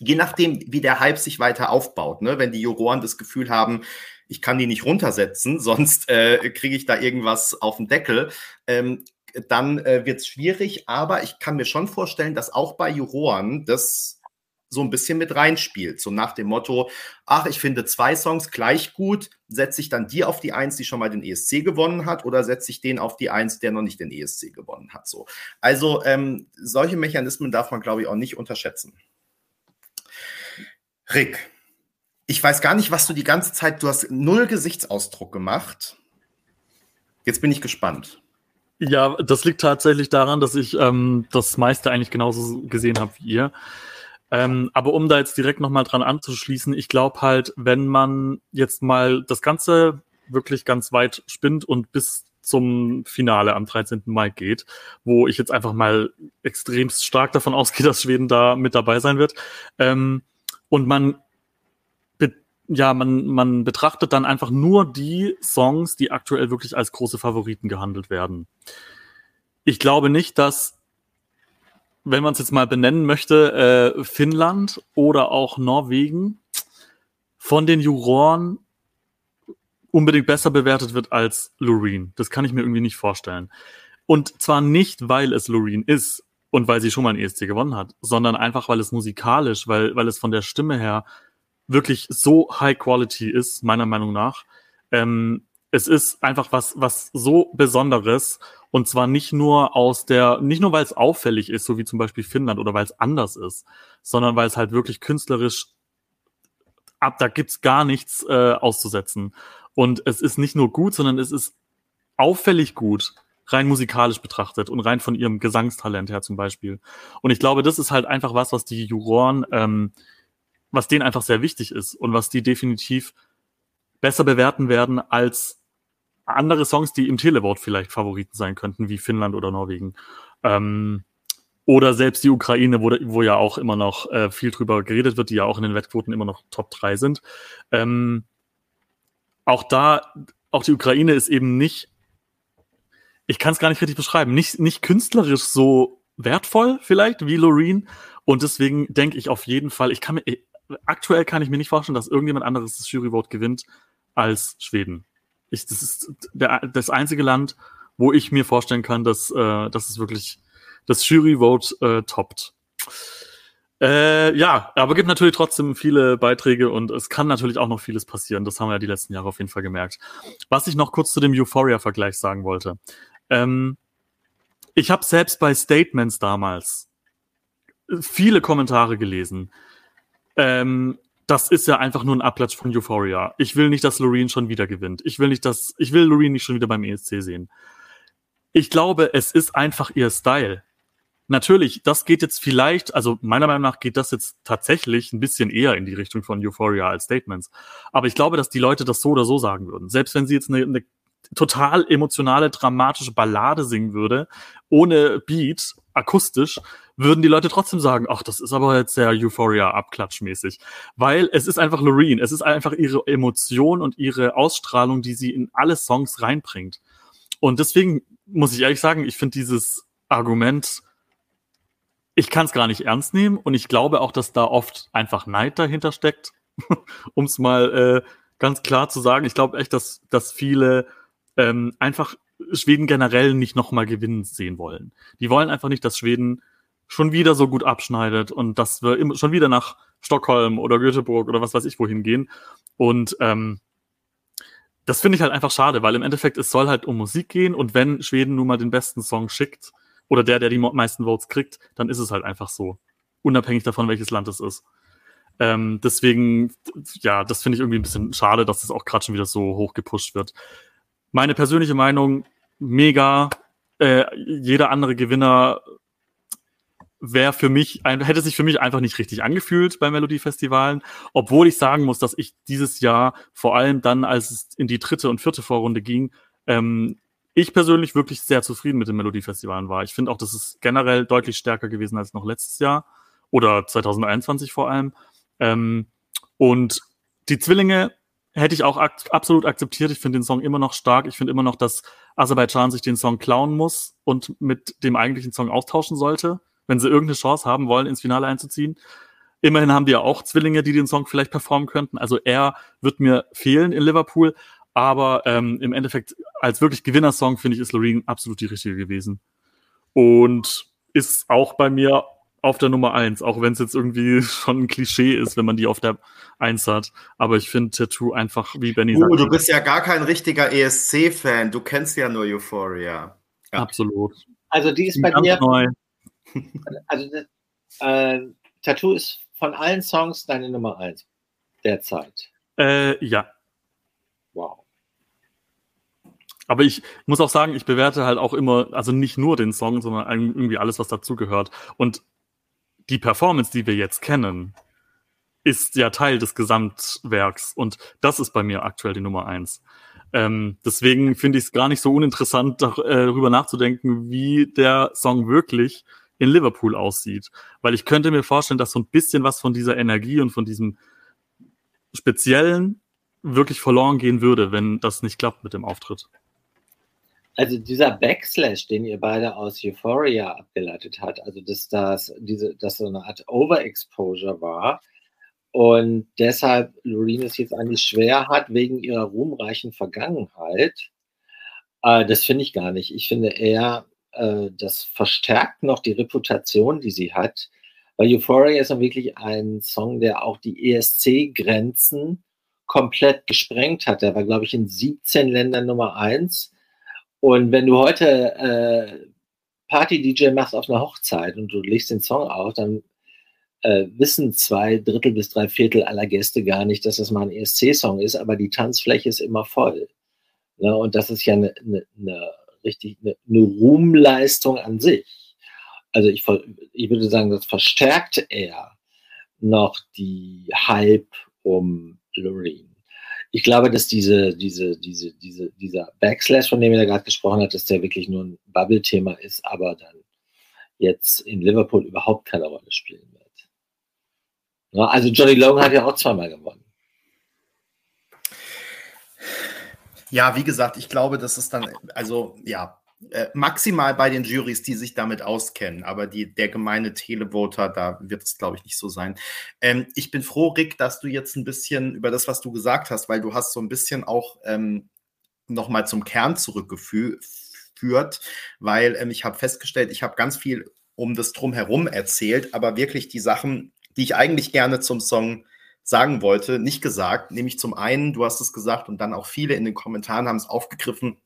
je nachdem, wie der Hype sich weiter aufbaut, ne, wenn die Juroren das Gefühl haben, ich kann die nicht runtersetzen, sonst äh, kriege ich da irgendwas auf den Deckel. Ähm, dann äh, wird es schwierig, aber ich kann mir schon vorstellen, dass auch bei Juroren das so ein bisschen mit reinspielt. So nach dem Motto, ach, ich finde zwei Songs gleich gut, setze ich dann die auf die Eins, die schon mal den ESC gewonnen hat, oder setze ich den auf die Eins, der noch nicht den ESC gewonnen hat. So. Also ähm, solche Mechanismen darf man, glaube ich, auch nicht unterschätzen. Rick, Ich weiß gar nicht, was du die ganze Zeit, du hast null Gesichtsausdruck gemacht. Jetzt bin ich gespannt. Ja, das liegt tatsächlich daran, dass ich ähm, das meiste eigentlich genauso gesehen habe wie ihr. Ähm, aber um da jetzt direkt nochmal dran anzuschließen, ich glaube halt, wenn man jetzt mal das Ganze wirklich ganz weit spinnt und bis zum Finale am 13. Mai geht, wo ich jetzt einfach mal extremst stark davon ausgehe, dass Schweden da mit dabei sein wird. Ähm, und man ja, man, man betrachtet dann einfach nur die Songs, die aktuell wirklich als große Favoriten gehandelt werden. Ich glaube nicht, dass, wenn man es jetzt mal benennen möchte, äh, Finnland oder auch Norwegen von den Juroren unbedingt besser bewertet wird als Loreen. Das kann ich mir irgendwie nicht vorstellen. Und zwar nicht, weil es Loreen ist und weil sie schon mal ein ESC gewonnen hat, sondern einfach, weil es musikalisch, weil, weil es von der Stimme her wirklich so High Quality ist, meiner Meinung nach. Ähm, es ist einfach was, was so Besonderes und zwar nicht nur aus der, nicht nur weil es auffällig ist, so wie zum Beispiel Finnland oder weil es anders ist, sondern weil es halt wirklich künstlerisch ab, da gibt's gar nichts äh, auszusetzen. Und es ist nicht nur gut, sondern es ist auffällig gut, rein musikalisch betrachtet und rein von ihrem Gesangstalent her zum Beispiel. Und ich glaube, das ist halt einfach was, was die Juroren ähm, was denen einfach sehr wichtig ist und was die definitiv besser bewerten werden als andere Songs, die im Televote vielleicht Favoriten sein könnten, wie Finnland oder Norwegen. Ähm, oder selbst die Ukraine, wo, wo ja auch immer noch äh, viel drüber geredet wird, die ja auch in den Wettquoten immer noch Top 3 sind. Ähm, auch da, auch die Ukraine ist eben nicht, ich kann es gar nicht richtig beschreiben, nicht, nicht künstlerisch so wertvoll vielleicht wie Loreen. Und deswegen denke ich auf jeden Fall, ich kann mir, aktuell kann ich mir nicht vorstellen, dass irgendjemand anderes das Juryvote gewinnt als Schweden. Ich, das ist der, das einzige Land, wo ich mir vorstellen kann, dass, äh, dass es wirklich das Juryvote äh, toppt. Äh, ja, aber gibt natürlich trotzdem viele Beiträge und es kann natürlich auch noch vieles passieren. Das haben wir ja die letzten Jahre auf jeden Fall gemerkt. Was ich noch kurz zu dem Euphoria-Vergleich sagen wollte. Ähm, ich habe selbst bei Statements damals viele Kommentare gelesen, ähm, das ist ja einfach nur ein Abklatsch von Euphoria. Ich will nicht, dass Loreen schon wieder gewinnt. Ich will nicht, dass, ich will Loreen nicht schon wieder beim ESC sehen. Ich glaube, es ist einfach ihr Style. Natürlich, das geht jetzt vielleicht, also meiner Meinung nach geht das jetzt tatsächlich ein bisschen eher in die Richtung von Euphoria als Statements. Aber ich glaube, dass die Leute das so oder so sagen würden. Selbst wenn sie jetzt eine, eine total emotionale, dramatische Ballade singen würde, ohne Beat, akustisch, würden die Leute trotzdem sagen, ach, das ist aber jetzt sehr Euphoria-abklatschmäßig. Weil es ist einfach Loreen, es ist einfach ihre Emotion und ihre Ausstrahlung, die sie in alle Songs reinbringt. Und deswegen muss ich ehrlich sagen, ich finde dieses Argument, ich kann es gar nicht ernst nehmen und ich glaube auch, dass da oft einfach Neid dahinter steckt, um es mal äh, ganz klar zu sagen. Ich glaube echt, dass, dass viele ähm, einfach Schweden generell nicht nochmal gewinnen sehen wollen. Die wollen einfach nicht, dass Schweden schon wieder so gut abschneidet und dass wir immer, schon wieder nach Stockholm oder Göteborg oder was weiß ich wohin gehen. Und ähm, das finde ich halt einfach schade, weil im Endeffekt es soll halt um Musik gehen und wenn Schweden nun mal den besten Song schickt oder der, der die meisten Votes kriegt, dann ist es halt einfach so. Unabhängig davon, welches Land es ist. Ähm, deswegen, ja, das finde ich irgendwie ein bisschen schade, dass das auch gerade schon wieder so hoch gepusht wird. Meine persönliche Meinung, mega. Äh, jeder andere Gewinner wäre für mich, hätte sich für mich einfach nicht richtig angefühlt bei Melodiefestivalen, obwohl ich sagen muss, dass ich dieses Jahr vor allem dann, als es in die dritte und vierte Vorrunde ging, ähm, ich persönlich wirklich sehr zufrieden mit den Melodiefestivalen war. Ich finde auch, das ist generell deutlich stärker gewesen als noch letztes Jahr oder 2021 vor allem. Ähm, und die Zwillinge hätte ich auch ak absolut akzeptiert. Ich finde den Song immer noch stark. Ich finde immer noch, dass Aserbaidschan sich den Song klauen muss und mit dem eigentlichen Song austauschen sollte, wenn sie irgendeine Chance haben wollen, ins Finale einzuziehen. Immerhin haben die ja auch Zwillinge, die den Song vielleicht performen könnten. Also er wird mir fehlen in Liverpool. Aber ähm, im Endeffekt als wirklich Gewinnersong finde ich ist Loreen absolut die richtige gewesen. Und ist auch bei mir auf der Nummer eins, auch wenn es jetzt irgendwie schon ein Klischee ist, wenn man die auf der eins hat. Aber ich finde Tattoo einfach, wie Benny uh, sagt. Du bist ja gar kein richtiger ESC-Fan. Du kennst ja nur Euphoria. Ja. Absolut. Also die ist bei dir. Neu. Also äh, Tattoo ist von allen Songs deine Nummer eins. derzeit? Äh, ja. Wow. Aber ich muss auch sagen, ich bewerte halt auch immer, also nicht nur den Song, sondern irgendwie alles, was dazugehört. Und die Performance, die wir jetzt kennen, ist ja Teil des Gesamtwerks. Und das ist bei mir aktuell die Nummer eins. Ähm, deswegen finde ich es gar nicht so uninteressant, äh, darüber nachzudenken, wie der Song wirklich in Liverpool aussieht. Weil ich könnte mir vorstellen, dass so ein bisschen was von dieser Energie und von diesem Speziellen wirklich verloren gehen würde, wenn das nicht klappt mit dem Auftritt also dieser Backslash, den ihr beide aus Euphoria abgeleitet habt, also dass das, diese, dass so eine Art Overexposure war und deshalb Loreen es jetzt eigentlich schwer hat wegen ihrer ruhmreichen Vergangenheit, äh, das finde ich gar nicht. Ich finde eher, äh, das verstärkt noch die Reputation, die sie hat, weil Euphoria ist dann wirklich ein Song, der auch die ESC-Grenzen komplett gesprengt hat. Der war, glaube ich, in 17 Ländern Nummer eins und wenn du heute äh, Party-DJ machst auf einer Hochzeit und du legst den Song auf, dann äh, wissen zwei Drittel bis drei Viertel aller Gäste gar nicht, dass das mal ein ESC-Song ist, aber die Tanzfläche ist immer voll. Ne? Und das ist ja eine ne, ne, richtig eine ne Ruhmleistung an sich. Also ich, ich würde sagen, das verstärkt eher noch die Hype um Loreen ich glaube, dass diese, diese, diese, diese, dieser Backslash, von dem da gerade gesprochen habt, dass der wirklich nur ein Bubble-Thema ist, aber dann jetzt in Liverpool überhaupt keine Rolle spielen wird. Also Johnny Logan hat ja auch zweimal gewonnen. Ja, wie gesagt, ich glaube, dass es dann, also ja, äh, maximal bei den Juries, die sich damit auskennen, aber die, der gemeine Televoter, da wird es, glaube ich, nicht so sein. Ähm, ich bin froh, Rick, dass du jetzt ein bisschen über das, was du gesagt hast, weil du hast so ein bisschen auch ähm, nochmal zum Kern zurückgeführt, weil ähm, ich habe festgestellt, ich habe ganz viel um das drumherum erzählt, aber wirklich die Sachen, die ich eigentlich gerne zum Song sagen wollte, nicht gesagt. Nämlich zum einen, du hast es gesagt und dann auch viele in den Kommentaren haben es aufgegriffen,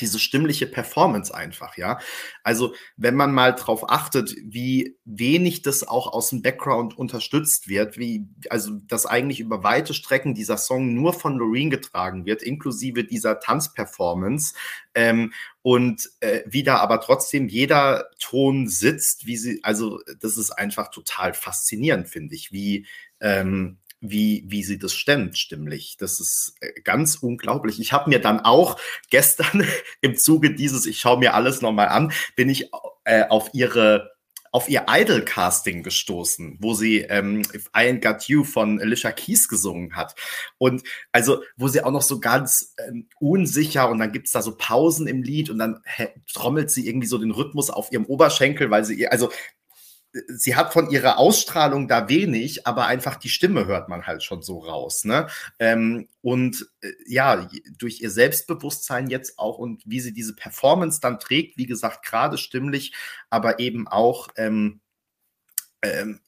diese stimmliche Performance einfach, ja. Also, wenn man mal drauf achtet, wie wenig das auch aus dem Background unterstützt wird, wie, also, dass eigentlich über weite Strecken dieser Song nur von Loreen getragen wird, inklusive dieser Tanzperformance, ähm, und äh, wie da aber trotzdem jeder Ton sitzt, wie sie, also, das ist einfach total faszinierend, finde ich, wie, ähm, wie, wie sie das stemmt, stimmlich. Das ist äh, ganz unglaublich. Ich habe mir dann auch gestern im Zuge dieses, ich schaue mir alles nochmal an, bin ich äh, auf ihre auf ihr Idol-Casting gestoßen, wo sie ähm, If I Ain't Got You von Alicia Keys gesungen hat. Und also, wo sie auch noch so ganz ähm, unsicher und dann gibt's da so Pausen im Lied und dann trommelt sie irgendwie so den Rhythmus auf ihrem Oberschenkel, weil sie also sie hat von ihrer Ausstrahlung da wenig, aber einfach die Stimme hört man halt schon so raus. Ne? Ähm, und äh, ja, durch ihr Selbstbewusstsein jetzt auch und wie sie diese Performance dann trägt, wie gesagt, gerade stimmlich, aber eben auch ähm, ähm,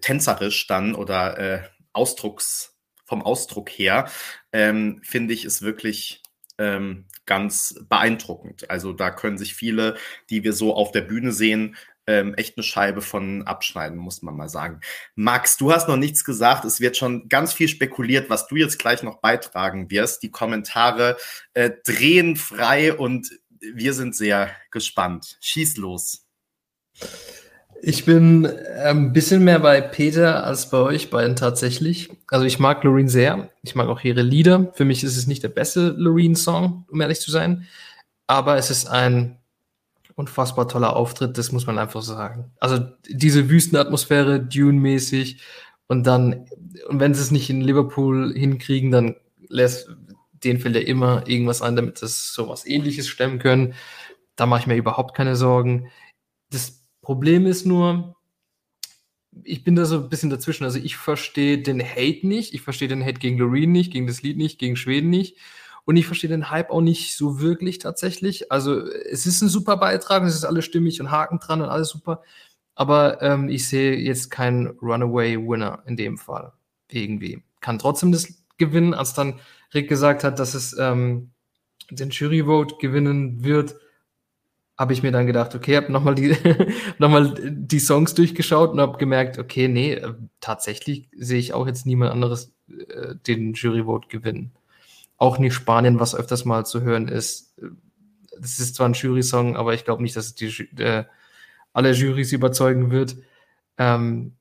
tänzerisch dann oder äh, Ausdrucks, vom Ausdruck her, ähm, finde ich es wirklich ähm, ganz beeindruckend. Also da können sich viele, die wir so auf der Bühne sehen, ähm, echt eine Scheibe von abschneiden, muss man mal sagen. Max, du hast noch nichts gesagt. Es wird schon ganz viel spekuliert, was du jetzt gleich noch beitragen wirst. Die Kommentare äh, drehen frei und wir sind sehr gespannt. Schieß los. Ich bin ein ähm, bisschen mehr bei Peter als bei euch beiden tatsächlich. Also ich mag Loreen sehr. Ich mag auch ihre Lieder. Für mich ist es nicht der beste Loreen-Song, um ehrlich zu sein. Aber es ist ein unfassbar toller Auftritt, das muss man einfach sagen. Also diese Wüstenatmosphäre, Dune-mäßig und dann, und wenn sie es nicht in Liverpool hinkriegen, dann lässt den fällt ja immer irgendwas ein, damit sie sowas ähnliches stemmen können. Da mache ich mir überhaupt keine Sorgen. Das Problem ist nur, ich bin da so ein bisschen dazwischen. Also ich verstehe den Hate nicht. Ich verstehe den Hate gegen Loreen nicht, gegen das Lied nicht, gegen Schweden nicht. Und ich verstehe den Hype auch nicht so wirklich tatsächlich. Also es ist ein super Beitrag, es ist alles stimmig und Haken dran und alles super. Aber ähm, ich sehe jetzt keinen Runaway-Winner in dem Fall. Irgendwie. Kann trotzdem das gewinnen, als dann Rick gesagt hat, dass es ähm, den Jury-Vote gewinnen wird, habe ich mir dann gedacht, okay, habe nochmal die, noch die Songs durchgeschaut und habe gemerkt, okay, nee, äh, tatsächlich sehe ich auch jetzt niemand anderes äh, den Juryvote gewinnen. Auch nicht Spanien, was öfters mal zu hören ist. Das ist zwar ein Jury-Song, aber ich glaube nicht, dass es die, äh, alle Jurys überzeugen wird. Ähm,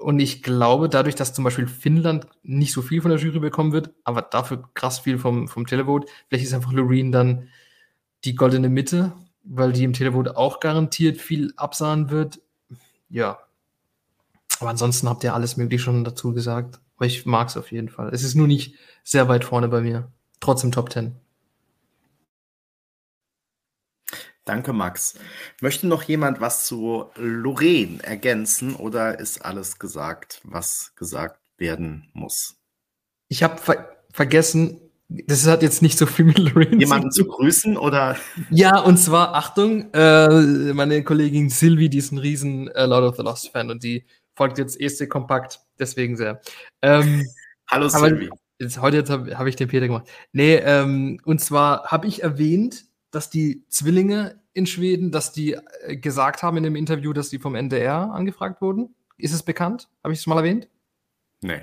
und ich glaube, dadurch, dass zum Beispiel Finnland nicht so viel von der Jury bekommen wird, aber dafür krass viel vom, vom Televote, vielleicht ist einfach Loreen dann die goldene Mitte, weil die im Televote auch garantiert viel absahen wird. Ja. Aber ansonsten habt ihr alles möglich schon dazu gesagt. Aber ich mag es auf jeden Fall. Es ist nur nicht sehr weit vorne bei mir. Trotzdem Top 10. Danke, Max. Möchte noch jemand was zu Lorraine ergänzen oder ist alles gesagt, was gesagt werden muss? Ich habe ver vergessen, das hat jetzt nicht so viel mit Lorraine Jemanden zu grüßen oder? Ja, und zwar, Achtung, äh, meine Kollegin Sylvie, die ist ein riesen äh, Lord of the Lost Fan und die folgt jetzt ESC Kompakt, deswegen sehr. Ähm, Hallo Sylvie. Jetzt, heute habe hab ich den Peter gemacht. Nee, ähm, und zwar habe ich erwähnt, dass die Zwillinge in Schweden, dass die äh, gesagt haben in dem Interview, dass die vom NDR angefragt wurden. Ist es bekannt? Habe ich es mal erwähnt? Nee.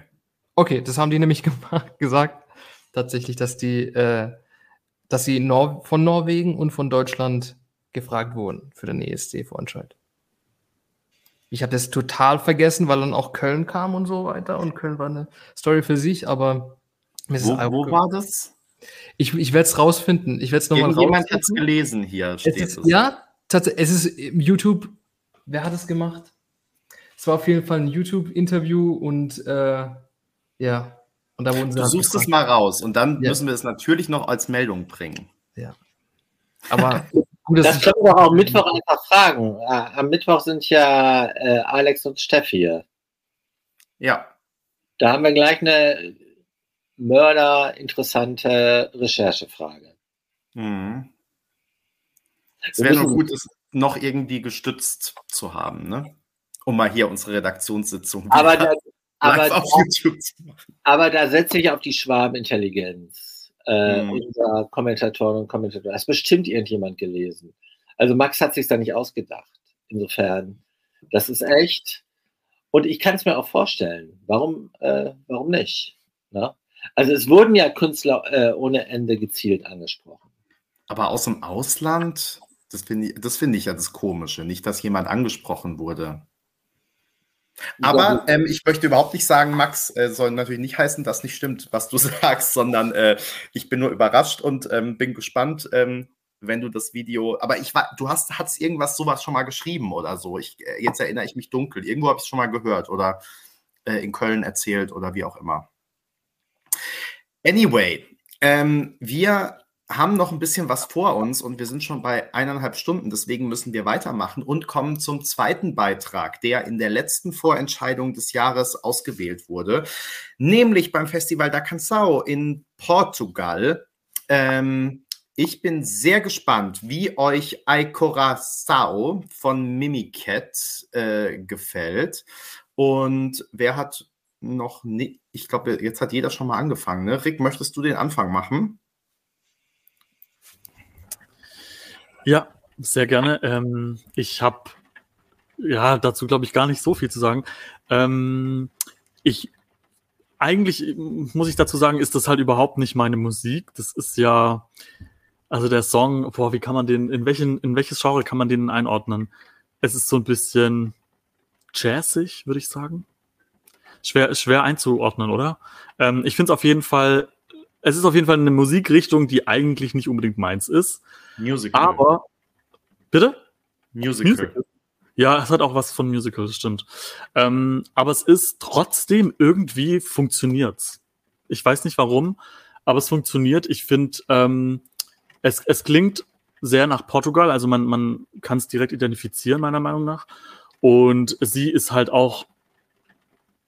Okay, das haben die nämlich gemacht, gesagt tatsächlich, dass die, äh, dass sie Nor von Norwegen und von Deutschland gefragt wurden für den ESC-Vorentscheid. Ich habe das total vergessen, weil dann auch Köln kam und so weiter und Köln war eine Story für sich, aber wo, wo war das? Ich, ich werde es rausfinden. Ich werde es nochmal rausfinden. Jemand hat es gelesen hier. Steht es ist, es. Ja, tatsächlich. Es ist YouTube. Wer hat es gemacht? Es war auf jeden Fall ein YouTube-Interview und äh, ja, und da wurden sie. Du halt suchst es mal raus und dann ja. müssen wir es natürlich noch als Meldung bringen. Ja. Aber gut, das, das können wir doch auch am Mittwoch einfach fragen. Am Mittwoch sind ja äh, Alex und Steffi hier. Ja. Da haben wir gleich eine Mörder interessante Recherchefrage. Mhm. Es wäre noch gut, es noch irgendwie gestützt zu haben, ne? Um mal hier unsere Redaktionssitzung aber da, aber, da, aber da setze ich auf die Schwarmintelligenz äh, mhm. unserer Kommentatoren und Kommentatoren. Das bestimmt irgendjemand gelesen. Also Max hat sich da nicht ausgedacht. Insofern, das ist echt. Und ich kann es mir auch vorstellen. Warum, äh, warum nicht? Na? Also es wurden ja Künstler äh, ohne Ende gezielt angesprochen. Aber aus dem Ausland, das finde ich, das ich ja das Komische, nicht, dass jemand angesprochen wurde. Aber ähm, ich möchte überhaupt nicht sagen, Max, äh, soll natürlich nicht heißen, dass nicht stimmt, was du sagst, sondern äh, ich bin nur überrascht und ähm, bin gespannt, ähm, wenn du das Video. Aber ich war, du hast, hast irgendwas sowas schon mal geschrieben oder so. Ich, äh, jetzt erinnere ich mich dunkel. Irgendwo habe ich es schon mal gehört oder äh, in Köln erzählt oder wie auch immer. Anyway, ähm, wir haben noch ein bisschen was vor uns und wir sind schon bei eineinhalb Stunden, deswegen müssen wir weitermachen und kommen zum zweiten Beitrag, der in der letzten Vorentscheidung des Jahres ausgewählt wurde, nämlich beim Festival da Canção in Portugal. Ähm, ich bin sehr gespannt, wie euch Ai Coração von Mimiket äh, gefällt. Und wer hat noch nicht, ich glaube, jetzt hat jeder schon mal angefangen. Ne? Rick, möchtest du den Anfang machen? Ja, sehr gerne. Ähm, ich habe ja dazu, glaube ich, gar nicht so viel zu sagen. Ähm, ich eigentlich muss ich dazu sagen, ist das halt überhaupt nicht meine Musik. Das ist ja, also der Song, boah, wie kann man den, in welchen, in welches Genre kann man den einordnen? Es ist so ein bisschen jazzig, würde ich sagen schwer, schwer einzuordnen, oder? Ähm, ich finde es auf jeden Fall, es ist auf jeden Fall eine Musikrichtung, die eigentlich nicht unbedingt meins ist. Musical. Aber, bitte? Musical. Musical. Ja, es hat auch was von Musical, das stimmt. Ähm, aber es ist trotzdem irgendwie funktioniert's. Ich weiß nicht warum, aber es funktioniert. Ich finde, ähm, es, es klingt sehr nach Portugal, also man, man kann es direkt identifizieren, meiner Meinung nach. Und sie ist halt auch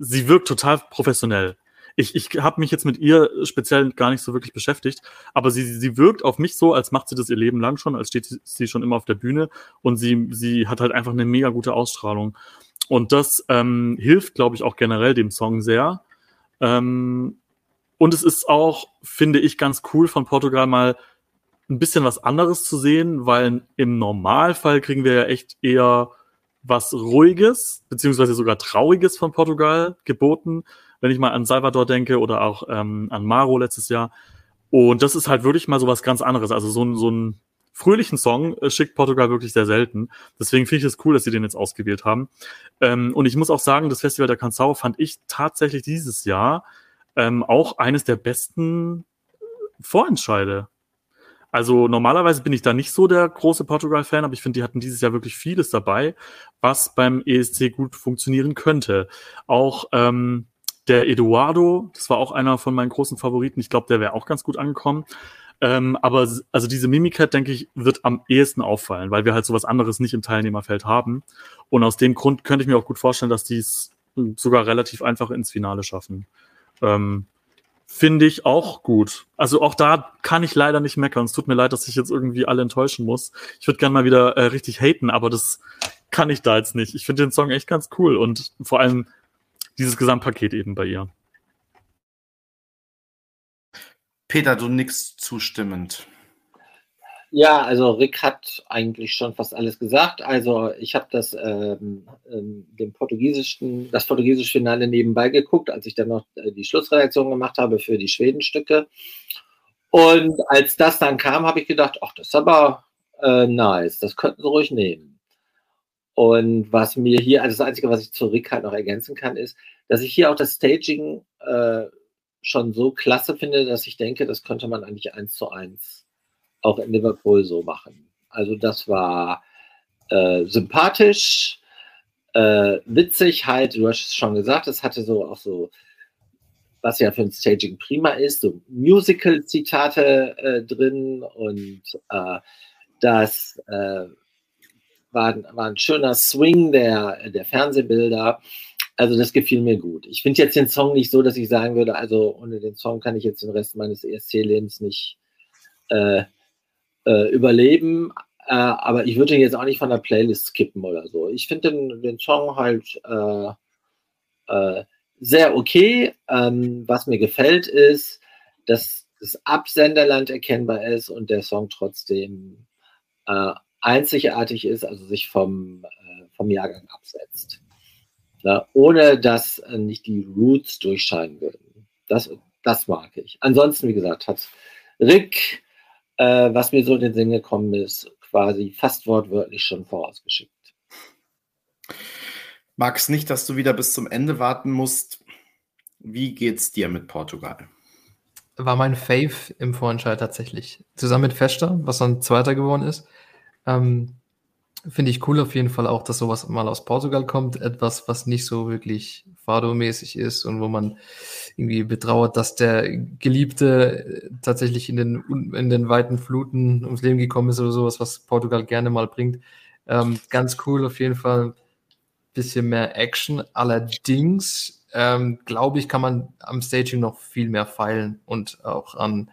sie wirkt total professionell. Ich, ich habe mich jetzt mit ihr speziell gar nicht so wirklich beschäftigt, aber sie, sie wirkt auf mich so, als macht sie das ihr Leben lang schon, als steht sie schon immer auf der Bühne und sie, sie hat halt einfach eine mega gute Ausstrahlung. Und das ähm, hilft, glaube ich, auch generell dem Song sehr. Ähm, und es ist auch, finde ich, ganz cool von Portugal mal ein bisschen was anderes zu sehen, weil im Normalfall kriegen wir ja echt eher was Ruhiges, beziehungsweise sogar Trauriges von Portugal geboten, wenn ich mal an Salvador denke oder auch ähm, an Maro letztes Jahr. Und das ist halt wirklich mal so was ganz anderes. Also so ein, so ein fröhlichen Song äh, schickt Portugal wirklich sehr selten. Deswegen finde ich es cool, dass sie den jetzt ausgewählt haben. Ähm, und ich muss auch sagen, das Festival der Canção fand ich tatsächlich dieses Jahr ähm, auch eines der besten Vorentscheide. Also normalerweise bin ich da nicht so der große Portugal-Fan, aber ich finde, die hatten dieses Jahr wirklich vieles dabei, was beim ESC gut funktionieren könnte. Auch ähm, der Eduardo, das war auch einer von meinen großen Favoriten. Ich glaube, der wäre auch ganz gut angekommen. Ähm, aber also diese Mimikat, denke ich, wird am ehesten auffallen, weil wir halt sowas anderes nicht im Teilnehmerfeld haben. Und aus dem Grund könnte ich mir auch gut vorstellen, dass die es sogar relativ einfach ins Finale schaffen. Ähm, Finde ich auch gut. Also auch da kann ich leider nicht meckern. Es tut mir leid, dass ich jetzt irgendwie alle enttäuschen muss. Ich würde gerne mal wieder äh, richtig haten, aber das kann ich da jetzt nicht. Ich finde den Song echt ganz cool und vor allem dieses Gesamtpaket eben bei ihr. Peter, du nix zustimmend. Ja, also Rick hat eigentlich schon fast alles gesagt. Also ich habe das ähm, ähm, dem portugiesischen, das portugiesische Finale nebenbei geguckt, als ich dann noch äh, die Schlussreaktion gemacht habe für die Schwedenstücke. Und als das dann kam, habe ich gedacht, ach, das ist aber äh, nice, das könnten sie ruhig nehmen. Und was mir hier, also das Einzige, was ich zu Rick halt noch ergänzen kann, ist, dass ich hier auch das Staging äh, schon so klasse finde, dass ich denke, das könnte man eigentlich eins zu eins auch in Liverpool so machen. Also das war äh, sympathisch, äh, witzig halt, du hast es schon gesagt, es hatte so auch so, was ja für ein Staging prima ist, so Musical-Zitate äh, drin und äh, das äh, war, war ein schöner Swing der, der Fernsehbilder. Also das gefiel mir gut. Ich finde jetzt den Song nicht so, dass ich sagen würde, also ohne den Song kann ich jetzt den Rest meines ESC-Lebens nicht äh, äh, überleben. Äh, aber ich würde ihn jetzt auch nicht von der Playlist skippen oder so. Ich finde den, den Song halt äh, äh, sehr okay. Ähm, was mir gefällt ist, dass das Absenderland erkennbar ist und der Song trotzdem äh, einzigartig ist, also sich vom, äh, vom Jahrgang absetzt. Na, ohne dass nicht die Roots durchscheinen würden. Das, das mag ich. Ansonsten, wie gesagt, hat Rick, äh, was mir so in den Sinn gekommen ist, quasi fast wortwörtlich schon vorausgeschickt. Mag es nicht, dass du wieder bis zum Ende warten musst. Wie geht's dir mit Portugal? War mein Fave im Vorentscheid tatsächlich. Zusammen mit Fester, was dann Zweiter geworden ist. Ähm, Finde ich cool auf jeden Fall auch, dass sowas mal aus Portugal kommt. Etwas, was nicht so wirklich Fado-mäßig ist und wo man irgendwie betrauert, dass der Geliebte tatsächlich in den, in den weiten Fluten ums Leben gekommen ist oder sowas, was Portugal gerne mal bringt. Ähm, ganz cool auf jeden Fall. Bisschen mehr Action. Allerdings, ähm, glaube ich, kann man am Staging noch viel mehr feilen und auch an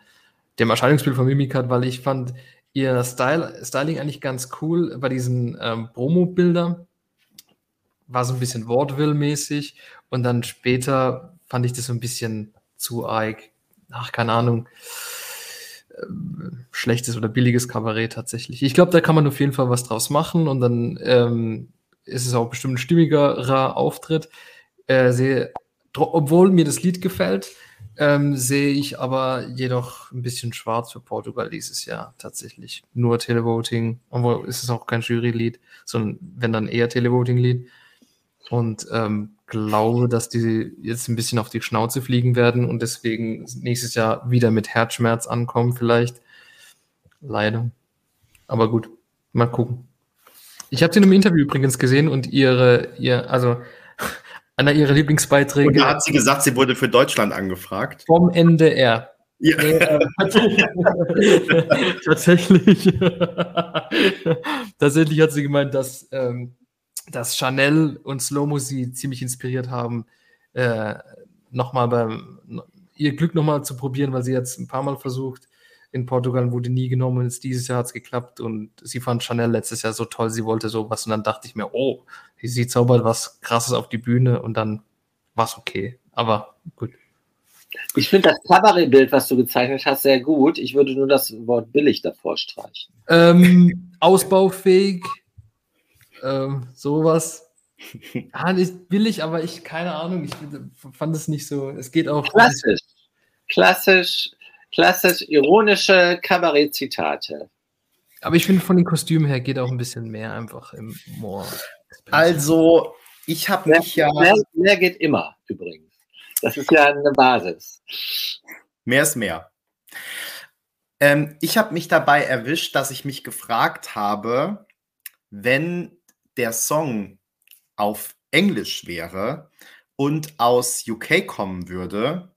dem Erscheinungsbild von Mimikat, weil ich fand, ihr Style, Styling eigentlich ganz cool bei diesen ähm, Promo-Bildern. War so ein bisschen Wortwill-mäßig und dann später fand ich das so ein bisschen zu arg, ach, keine Ahnung, äh, schlechtes oder billiges Kabarett tatsächlich. Ich glaube, da kann man auf jeden Fall was draus machen und dann ähm, ist es auch bestimmt ein stimmigerer Auftritt. Äh, sehr, obwohl mir das Lied gefällt, ähm, sehe ich aber jedoch ein bisschen schwarz für Portugal dieses Jahr tatsächlich. Nur Televoting, obwohl ist es auch kein Jury-Lied, sondern wenn dann eher Televoting-Lied. Und ähm, glaube, dass die jetzt ein bisschen auf die Schnauze fliegen werden und deswegen nächstes Jahr wieder mit Herzschmerz ankommen, vielleicht. Leider. Aber gut, mal gucken. Ich habe sie in einem Interview übrigens gesehen und ihre, ihr, also einer ihrer Lieblingsbeiträge. Und da hat sie gesagt, sie wurde für Deutschland angefragt. Vom NDR. Ja. Nee, äh, tatsächlich. tatsächlich hat sie gemeint, dass, ähm, dass Chanel und Slomo sie ziemlich inspiriert haben, äh, nochmal beim ihr Glück nochmal zu probieren, weil sie jetzt ein paar Mal versucht, in Portugal wurde nie genommen jetzt dieses Jahr hat es geklappt und sie fand Chanel letztes Jahr so toll, sie wollte sowas und dann dachte ich mir, oh, sie zaubert was krasses auf die Bühne und dann war es okay. Aber gut. Ich finde das Cabaret-Bild, was du gezeichnet hast, sehr gut. Ich würde nur das Wort billig davor streichen. Ähm, ausbaufähig, ähm, sowas. Ah, will ich, aber ich, keine Ahnung, ich fand es nicht so. Es geht auch. Klassisch. Klassisch, klassisch ironische Kabarett-Zitate. Aber ich finde, von den Kostümen her geht auch ein bisschen mehr einfach im Moor. Also, ich habe mich ja. Mehr, mehr geht immer, übrigens. Das ist ja eine Basis. Mehr ist mehr. Ähm, ich habe mich dabei erwischt, dass ich mich gefragt habe, wenn der Song auf Englisch wäre und aus UK kommen würde,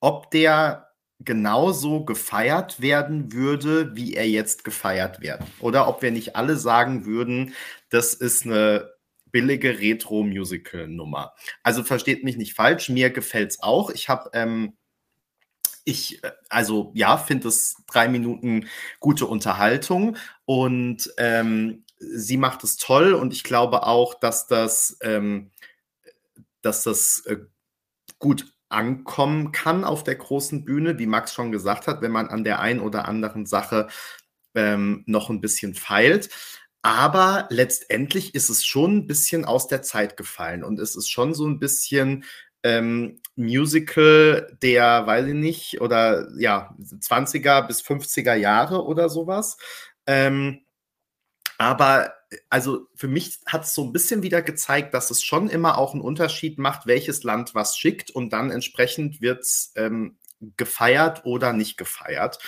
ob der genauso gefeiert werden würde, wie er jetzt gefeiert wird. Oder ob wir nicht alle sagen würden, das ist eine billige Retro-Musical-Nummer. Also versteht mich nicht falsch, mir gefällt es auch. Ich habe, ähm, ich, äh, also ja, finde es drei Minuten gute Unterhaltung und ähm, sie macht es toll und ich glaube auch, dass das, ähm, dass das äh, gut ankommen kann auf der großen Bühne, wie Max schon gesagt hat, wenn man an der einen oder anderen Sache ähm, noch ein bisschen feilt. Aber letztendlich ist es schon ein bisschen aus der Zeit gefallen und es ist schon so ein bisschen ähm, Musical der, weiß ich nicht, oder ja, 20er bis 50er Jahre oder sowas. Ähm, aber also für mich hat es so ein bisschen wieder gezeigt, dass es schon immer auch einen Unterschied macht, welches Land was schickt und dann entsprechend wird es ähm, gefeiert oder nicht gefeiert.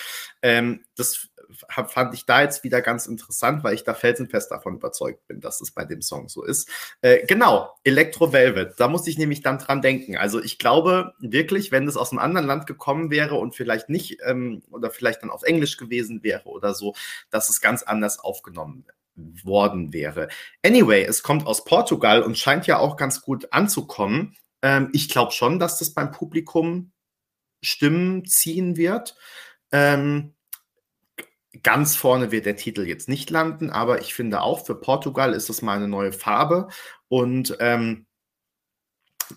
Ähm, das fand ich da jetzt wieder ganz interessant, weil ich da felsenfest davon überzeugt bin, dass es bei dem Song so ist. Äh, genau, Electro Velvet, da musste ich nämlich dann dran denken. Also ich glaube wirklich, wenn es aus einem anderen Land gekommen wäre und vielleicht nicht ähm, oder vielleicht dann auf Englisch gewesen wäre oder so, dass es ganz anders aufgenommen worden wäre. Anyway, es kommt aus Portugal und scheint ja auch ganz gut anzukommen. Ähm, ich glaube schon, dass das beim Publikum Stimmen ziehen wird. Ähm, Ganz vorne wird der Titel jetzt nicht landen, aber ich finde auch für Portugal ist das mal eine neue Farbe und ähm,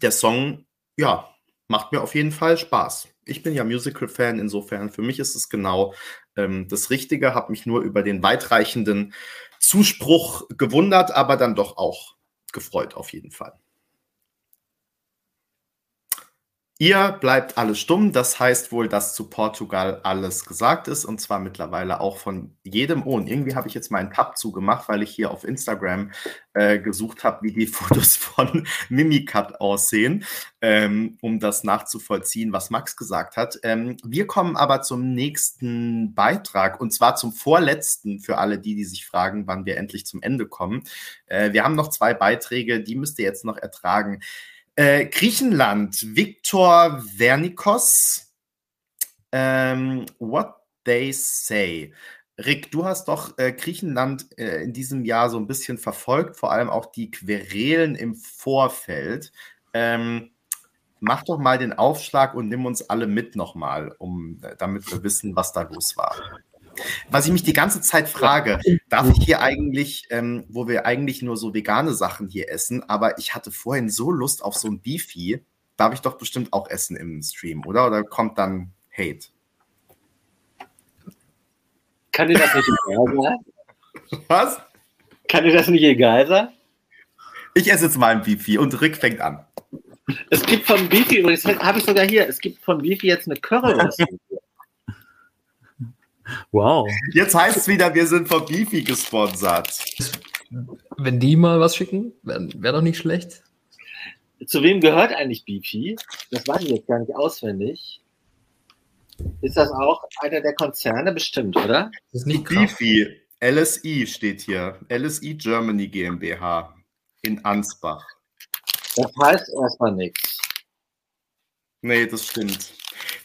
der Song, ja, macht mir auf jeden Fall Spaß. Ich bin ja Musical-Fan, insofern für mich ist es genau ähm, das Richtige, habe mich nur über den weitreichenden Zuspruch gewundert, aber dann doch auch gefreut auf jeden Fall. Ihr bleibt alle stumm, das heißt wohl, dass zu Portugal alles gesagt ist und zwar mittlerweile auch von jedem. Oh, und irgendwie habe ich jetzt meinen Tab zugemacht, weil ich hier auf Instagram äh, gesucht habe, wie die Fotos von Mimikat aussehen, ähm, um das nachzuvollziehen, was Max gesagt hat. Ähm, wir kommen aber zum nächsten Beitrag und zwar zum vorletzten für alle die, die sich fragen, wann wir endlich zum Ende kommen. Äh, wir haben noch zwei Beiträge, die müsst ihr jetzt noch ertragen. Äh, Griechenland, Viktor Vernikos, ähm, What They Say. Rick, du hast doch äh, Griechenland äh, in diesem Jahr so ein bisschen verfolgt, vor allem auch die Querelen im Vorfeld. Ähm, mach doch mal den Aufschlag und nimm uns alle mit nochmal, um, äh, damit wir wissen, was da los war. Was ich mich die ganze Zeit frage, darf ich hier eigentlich, ähm, wo wir eigentlich nur so vegane Sachen hier essen, aber ich hatte vorhin so Lust auf so ein Beefy, darf ich doch bestimmt auch essen im Stream, oder? Oder kommt dann Hate? Kann dir das nicht egal sein? Was? Kann dir das nicht egal sein? Ich esse jetzt mal ein Beefy und Rick fängt an. Es gibt von Beefy, übrigens habe ich sogar hier, es gibt von Beefy jetzt eine Currywurst. Wow. Jetzt heißt es wieder, wir sind von Beefy gesponsert. Wenn die mal was schicken, wäre wär doch nicht schlecht. Zu wem gehört eigentlich Beefy? Das weiß ich jetzt gar nicht auswendig. Ist das auch einer der Konzerne bestimmt, oder? Das ist nicht Beefy. LSI steht hier. LSI Germany GmbH in Ansbach. Das heißt erstmal nichts. Nee, das stimmt.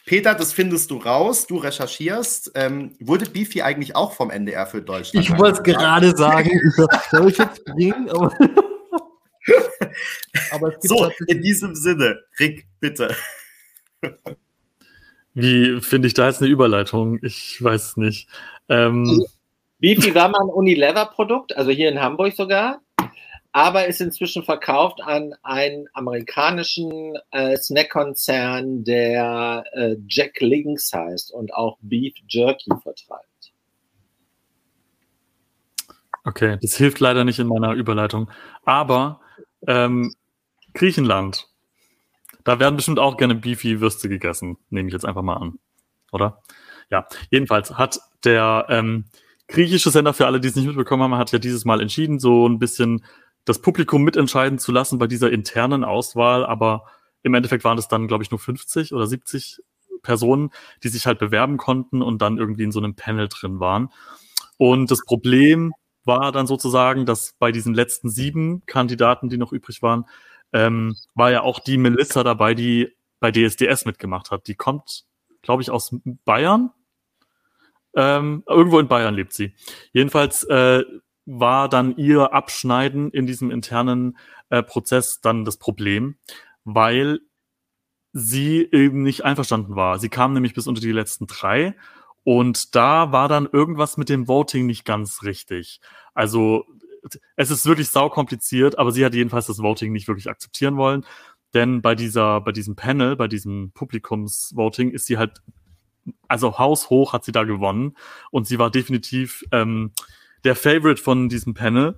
Peter, das findest du raus, du recherchierst. Ähm, wurde Beefy eigentlich auch vom NDR für Deutschland? Ich wollte es gerade sagen, soll ich jetzt bringen, aber, aber So, in diesem Sinne, Rick, bitte. Wie finde ich da jetzt eine Überleitung? Ich weiß es nicht. Ähm, Beefy war mal ein Unilever-Produkt, also hier in Hamburg sogar aber ist inzwischen verkauft an einen amerikanischen äh, Snack-Konzern, der äh, Jack Links heißt und auch Beef Jerky vertreibt. Okay, das hilft leider nicht in meiner Überleitung. Aber Ähm, Griechenland. Da werden bestimmt auch gerne Beefy-Würste gegessen, nehme ich jetzt einfach mal an. Oder? Ja, jedenfalls hat der ähm, griechische Sender, für alle, die es nicht mitbekommen haben, hat ja dieses Mal entschieden, so ein bisschen das Publikum mitentscheiden zu lassen bei dieser internen Auswahl, aber im Endeffekt waren es dann, glaube ich, nur 50 oder 70 Personen, die sich halt bewerben konnten und dann irgendwie in so einem Panel drin waren. Und das Problem war dann sozusagen, dass bei diesen letzten sieben Kandidaten, die noch übrig waren, ähm, war ja auch die Melissa dabei, die bei DSDS mitgemacht hat. Die kommt, glaube ich, aus Bayern. Ähm, irgendwo in Bayern lebt sie. Jedenfalls äh, war dann ihr Abschneiden in diesem internen äh, Prozess dann das Problem, weil sie eben nicht einverstanden war. Sie kam nämlich bis unter die letzten drei und da war dann irgendwas mit dem Voting nicht ganz richtig. Also es ist wirklich sau kompliziert, aber sie hat jedenfalls das Voting nicht wirklich akzeptieren wollen. Denn bei dieser, bei diesem Panel, bei diesem Publikumsvoting ist sie halt, also haushoch hat sie da gewonnen und sie war definitiv ähm, der Favorite von diesem Panel.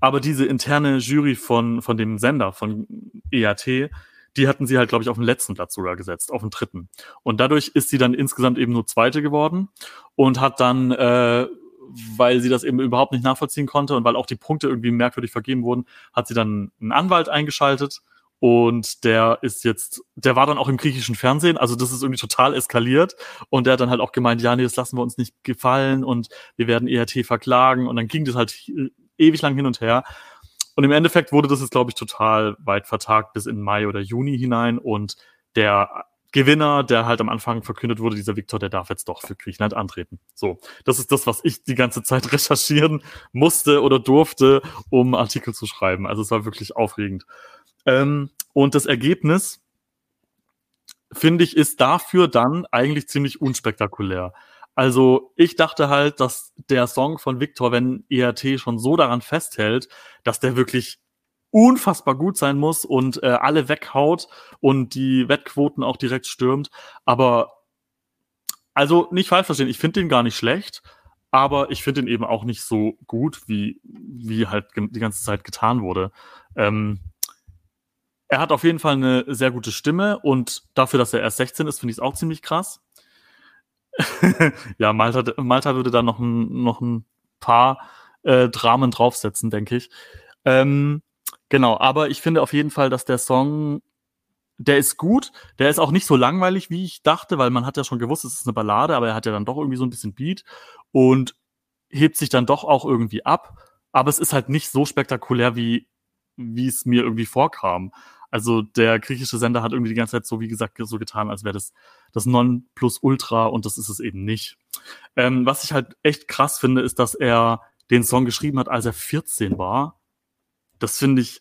Aber diese interne Jury von, von dem Sender, von EAT, die hatten sie halt, glaube ich, auf den letzten Platz sogar gesetzt, auf den dritten. Und dadurch ist sie dann insgesamt eben nur Zweite geworden und hat dann, äh, weil sie das eben überhaupt nicht nachvollziehen konnte und weil auch die Punkte irgendwie merkwürdig vergeben wurden, hat sie dann einen Anwalt eingeschaltet und der ist jetzt, der war dann auch im griechischen Fernsehen, also das ist irgendwie total eskaliert. Und der hat dann halt auch gemeint, ja, nee, das lassen wir uns nicht gefallen und wir werden ERT verklagen. Und dann ging das halt ewig lang hin und her. Und im Endeffekt wurde das jetzt, glaube ich, total weit vertagt bis in Mai oder Juni hinein. Und der Gewinner, der halt am Anfang verkündet wurde, dieser Viktor, der darf jetzt doch für Griechenland antreten. So, das ist das, was ich die ganze Zeit recherchieren musste oder durfte, um Artikel zu schreiben. Also es war wirklich aufregend. Ähm, und das Ergebnis, finde ich, ist dafür dann eigentlich ziemlich unspektakulär. Also ich dachte halt, dass der Song von Victor, wenn ERT schon so daran festhält, dass der wirklich unfassbar gut sein muss und äh, alle weghaut und die Wettquoten auch direkt stürmt. Aber also nicht falsch verstehen, ich finde den gar nicht schlecht, aber ich finde ihn eben auch nicht so gut, wie, wie halt die ganze Zeit getan wurde. Ähm, er hat auf jeden Fall eine sehr gute Stimme und dafür, dass er erst 16 ist, finde ich es auch ziemlich krass. ja, Malta, Malta würde da noch ein, noch ein paar äh, Dramen draufsetzen, denke ich. Ähm, genau, aber ich finde auf jeden Fall, dass der Song, der ist gut, der ist auch nicht so langweilig, wie ich dachte, weil man hat ja schon gewusst, es ist eine Ballade, aber er hat ja dann doch irgendwie so ein bisschen Beat und hebt sich dann doch auch irgendwie ab. Aber es ist halt nicht so spektakulär, wie, wie es mir irgendwie vorkam. Also der griechische Sender hat irgendwie die ganze Zeit so, wie gesagt, so getan, als wäre das das Nonplusultra und das ist es eben nicht. Ähm, was ich halt echt krass finde, ist, dass er den Song geschrieben hat, als er 14 war. Das finde ich,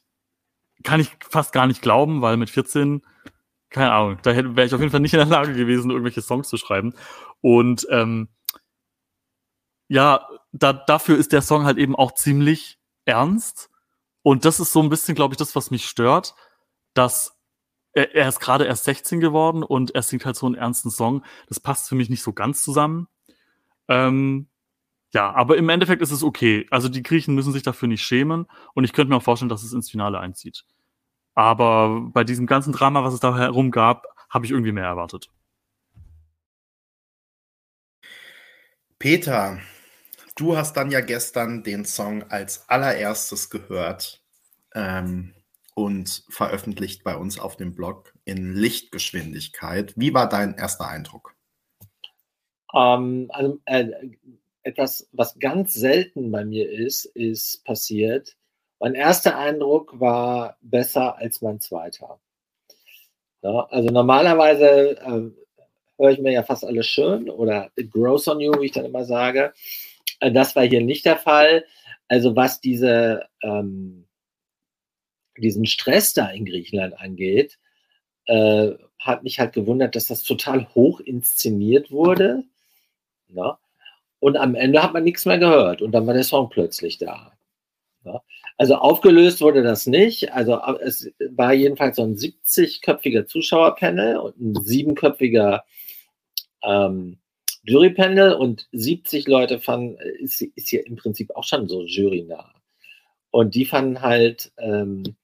kann ich fast gar nicht glauben, weil mit 14, keine Ahnung, da wäre ich auf jeden Fall nicht in der Lage gewesen, irgendwelche Songs zu schreiben. Und ähm, ja, da, dafür ist der Song halt eben auch ziemlich ernst. Und das ist so ein bisschen, glaube ich, das, was mich stört dass er, er ist gerade erst 16 geworden und er singt halt so einen ernsten Song. Das passt für mich nicht so ganz zusammen. Ähm, ja, aber im Endeffekt ist es okay. Also die Griechen müssen sich dafür nicht schämen und ich könnte mir auch vorstellen, dass es ins Finale einzieht. Aber bei diesem ganzen Drama, was es da herum gab, habe ich irgendwie mehr erwartet. Peter, du hast dann ja gestern den Song als allererstes gehört. Ähm, und veröffentlicht bei uns auf dem Blog in Lichtgeschwindigkeit. Wie war dein erster Eindruck? Ähm, also, äh, etwas, was ganz selten bei mir ist, ist passiert. Mein erster Eindruck war besser als mein zweiter. Ja, also normalerweise äh, höre ich mir ja fast alles schön oder it grows on you, wie ich dann immer sage. Äh, das war hier nicht der Fall. Also was diese ähm, diesen Stress da in Griechenland angeht, äh, hat mich halt gewundert, dass das total hoch inszeniert wurde. Ja? Ne? Und am Ende hat man nichts mehr gehört und dann war der Song plötzlich da. Ja? Ne? Also aufgelöst wurde das nicht. Also äh, es war jedenfalls so ein 70-köpfiger Zuschauerpanel und ein siebenköpfiger ähm, Jurypanel und 70 Leute fanden, ist, ist hier im Prinzip auch schon so jurynah. Und die fanden halt, ähm,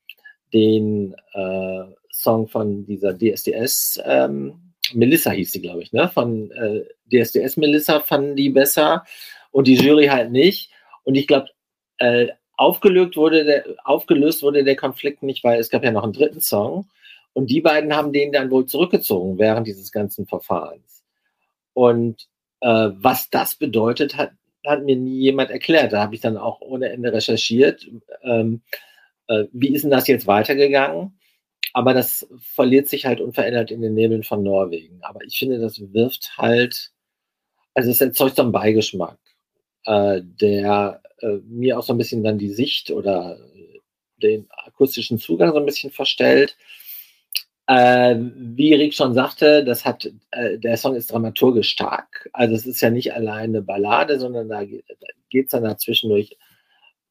den äh, Song von dieser DSDS, ähm, Melissa hieß sie, glaube ich, ne? Von äh, DSDS Melissa fanden die besser und die Jury halt nicht. Und ich glaube, äh, aufgelöst, wurde der, aufgelöst wurde der Konflikt nicht, weil es gab ja noch einen dritten Song. Und die beiden haben den dann wohl zurückgezogen während dieses ganzen Verfahrens. Und äh, was das bedeutet, hat, hat mir nie jemand erklärt. Da habe ich dann auch ohne Ende recherchiert. Ähm, äh, wie ist denn das jetzt weitergegangen? Aber das verliert sich halt unverändert in den Nebeln von Norwegen. Aber ich finde, das wirft halt, also es erzeugt so einen Beigeschmack, äh, der äh, mir auch so ein bisschen dann die Sicht oder den akustischen Zugang so ein bisschen verstellt. Äh, wie Rick schon sagte, das hat, äh, der Song ist dramaturgisch stark. Also es ist ja nicht allein eine Ballade, sondern da geht es dann dazwischendurch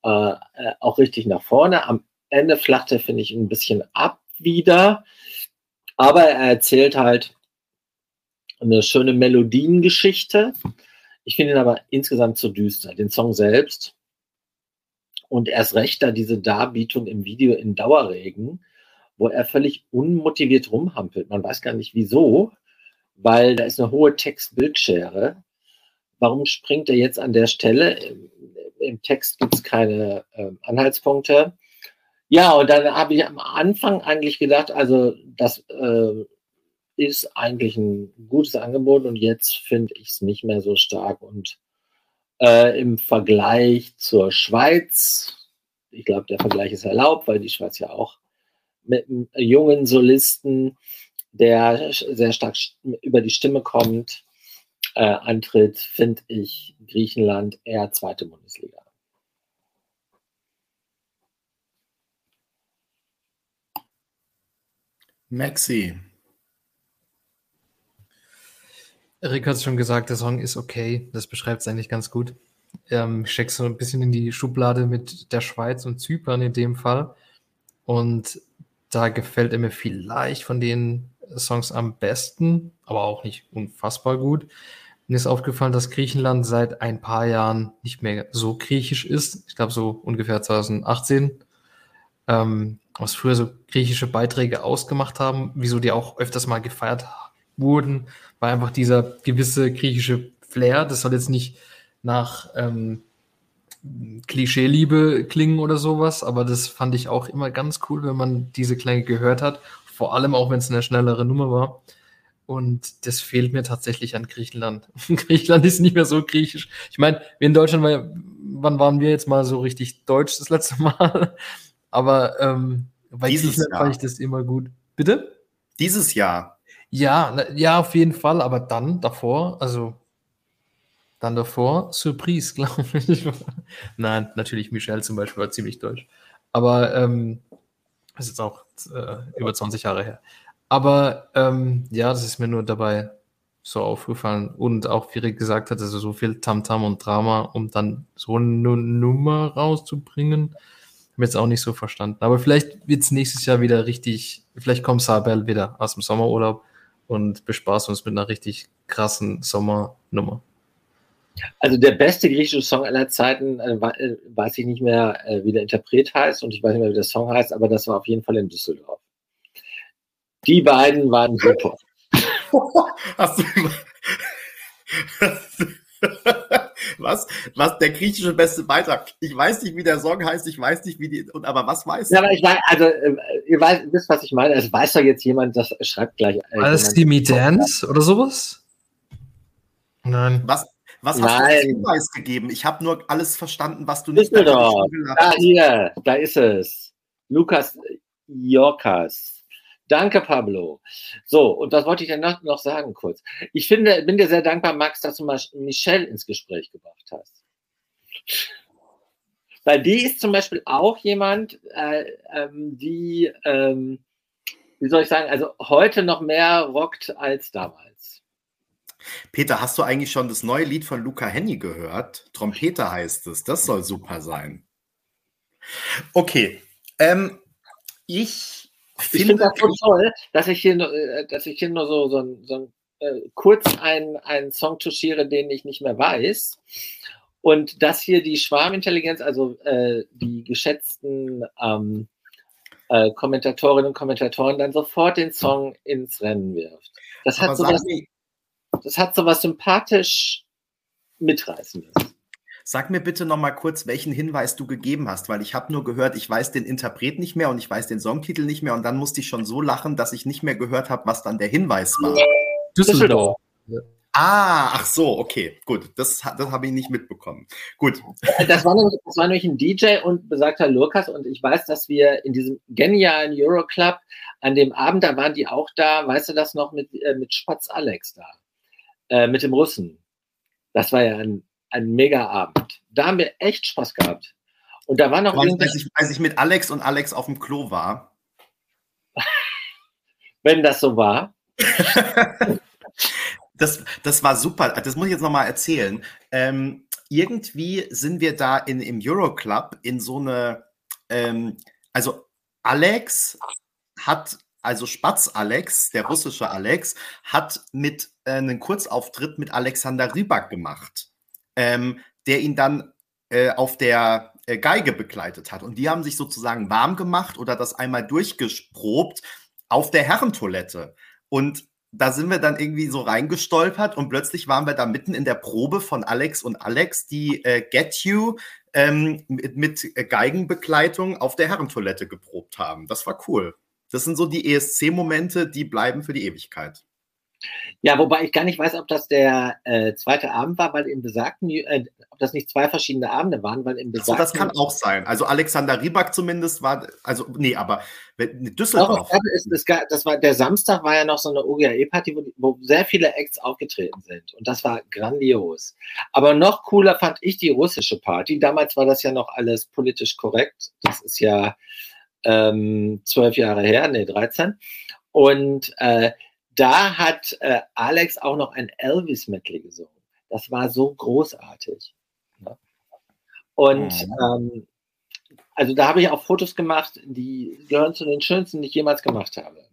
äh, äh, auch richtig nach vorne. Am Ende flacht er, finde ich, ein bisschen ab wieder. Aber er erzählt halt eine schöne Melodiengeschichte. Ich finde ihn aber insgesamt zu düster. Den Song selbst und erst recht da diese Darbietung im Video in Dauerregen, wo er völlig unmotiviert rumhampelt. Man weiß gar nicht wieso, weil da ist eine hohe Text-Bildschere. Warum springt er jetzt an der Stelle? Im, im Text gibt es keine äh, Anhaltspunkte. Ja, und dann habe ich am Anfang eigentlich gedacht, also das äh, ist eigentlich ein gutes Angebot und jetzt finde ich es nicht mehr so stark. Und äh, im Vergleich zur Schweiz, ich glaube, der Vergleich ist erlaubt, weil die Schweiz ja auch mit einem jungen Solisten, der sehr stark über die Stimme kommt, äh, antritt, finde ich Griechenland eher zweite Bundesliga. Maxi. Rick hat es schon gesagt, der Song ist okay. Das beschreibt es eigentlich ganz gut. Ähm, ich stecke so ein bisschen in die Schublade mit der Schweiz und Zypern in dem Fall. Und da gefällt er mir vielleicht von den Songs am besten, aber auch nicht unfassbar gut. Mir ist aufgefallen, dass Griechenland seit ein paar Jahren nicht mehr so griechisch ist. Ich glaube, so ungefähr 2018 ähm, was früher so griechische Beiträge ausgemacht haben, wieso die auch öfters mal gefeiert wurden, war einfach dieser gewisse griechische Flair. Das soll jetzt nicht nach ähm, Klischee-Liebe klingen oder sowas, aber das fand ich auch immer ganz cool, wenn man diese Klänge gehört hat. Vor allem auch, wenn es eine schnellere Nummer war. Und das fehlt mir tatsächlich an Griechenland. Griechenland ist nicht mehr so griechisch. Ich meine, wir in Deutschland, wann waren wir jetzt mal so richtig deutsch das letzte Mal? Aber ähm, bei Dieses Jahr fand ich das immer gut. Bitte? Dieses Jahr. Ja, ja, auf jeden Fall, aber dann davor, also dann davor, Surprise, glaube ich. Nein, natürlich Michelle zum Beispiel war ziemlich deutsch. Aber ähm, das ist jetzt auch äh, über 20 Jahre her. Aber ähm, ja, das ist mir nur dabei so aufgefallen. Und auch, wie Rick gesagt hat, also so viel Tamtam -Tam und Drama, um dann so eine Nummer rauszubringen habe jetzt auch nicht so verstanden. Aber vielleicht wird es nächstes Jahr wieder richtig, vielleicht kommt Sabel wieder aus dem Sommerurlaub und bespaßt uns mit einer richtig krassen Sommernummer. Also der beste griechische Song aller Zeiten, äh, äh, weiß ich nicht mehr, äh, wie der Interpret heißt und ich weiß nicht mehr, wie der Song heißt, aber das war auf jeden Fall in Düsseldorf. Die beiden waren super. Hast du, was? Was? Der griechische beste Beitrag. Ich weiß nicht, wie der Song heißt, ich weiß nicht, wie die. Und, aber was weiß Ja, aber ich weiß, also, äh, ihr weißt, wisst, was ich meine. Es weiß doch jetzt jemand, das schreibt gleich. Äh, Alles Timmy Dance oder sowas? Nein. Was, was hast Nein. du Hinweis gegeben? Ich habe nur alles verstanden, was du nicht doch. Da, hier, da ist es. Lukas Jorkas. Danke, Pablo. So, und was wollte ich denn noch, sagen kurz? Ich finde, bin dir sehr dankbar, Max, dass du mal Michelle ins Gespräch gebracht hast. Weil die ist zum Beispiel auch jemand, äh, ähm, die, ähm, wie soll ich sagen, also heute noch mehr rockt als damals. Peter, hast du eigentlich schon das neue Lied von Luca Henny gehört? Trompeter heißt es. Das soll super sein. Okay. Ähm, ich ich finde das so toll, dass ich hier, nur, äh, dass ich hier nur so, so, so äh, kurz einen, einen Song touchiere, den ich nicht mehr weiß. Und dass hier die Schwarmintelligenz, also äh, die geschätzten ähm, äh, Kommentatorinnen und Kommentatoren dann sofort den Song ins Rennen wirft. Das hat, sowas, das hat sowas sympathisch mitreißendes. Sag mir bitte noch mal kurz, welchen Hinweis du gegeben hast, weil ich habe nur gehört, ich weiß den Interpret nicht mehr und ich weiß den Songtitel nicht mehr und dann musste ich schon so lachen, dass ich nicht mehr gehört habe, was dann der Hinweis war. Düsseldorf. Ah, ach so, okay, gut. Das, das habe ich nicht mitbekommen. Gut. Das war, nämlich, das war nämlich ein DJ und besagter Lukas und ich weiß, dass wir in diesem genialen Euroclub an dem Abend, da waren die auch da, weißt du das noch, mit, äh, mit Spatz Alex da, äh, mit dem Russen. Das war ja ein, ein mega Abend. Da haben wir echt Spaß gehabt. Und da war noch. Als ich, als ich mit Alex und Alex auf dem Klo war. Wenn das so war. das, das war super. Das muss ich jetzt nochmal erzählen. Ähm, irgendwie sind wir da in, im Euroclub in so eine, ähm, also Alex hat, also Spatz Alex, der russische Alex, hat mit äh, einen Kurzauftritt mit Alexander Rybak gemacht, ähm, der ihn dann äh, auf der äh, Geige begleitet hat. Und die haben sich sozusagen warm gemacht oder das einmal durchgesprobt auf der Herrentoilette. Und da sind wir dann irgendwie so reingestolpert und plötzlich waren wir da mitten in der Probe von Alex und Alex, die äh, Get You ähm, mit, mit Geigenbegleitung auf der Herrentoilette geprobt haben. Das war cool. Das sind so die ESC-Momente, die bleiben für die Ewigkeit. Ja, wobei ich gar nicht weiß, ob das der äh, zweite Abend war, weil im besagten, äh, ob das nicht zwei verschiedene Abende waren, weil im besagten. So, das kann auch sein. Also Alexander Rybak zumindest war, also nee, aber Düsseldorf. Doch, ist, das, das war, der Samstag war ja noch so eine OGAE-Party, wo, wo sehr viele Acts aufgetreten sind. Und das war grandios. Aber noch cooler fand ich die russische Party. Damals war das ja noch alles politisch korrekt. Das ist ja ähm, zwölf Jahre her, nee, 13. Und äh, da hat äh, Alex auch noch ein Elvis-Medley gesungen. Das war so großartig. Ne? Und mhm. ähm, also da habe ich auch Fotos gemacht, die gehören zu den schönsten, die ich jemals gemacht habe.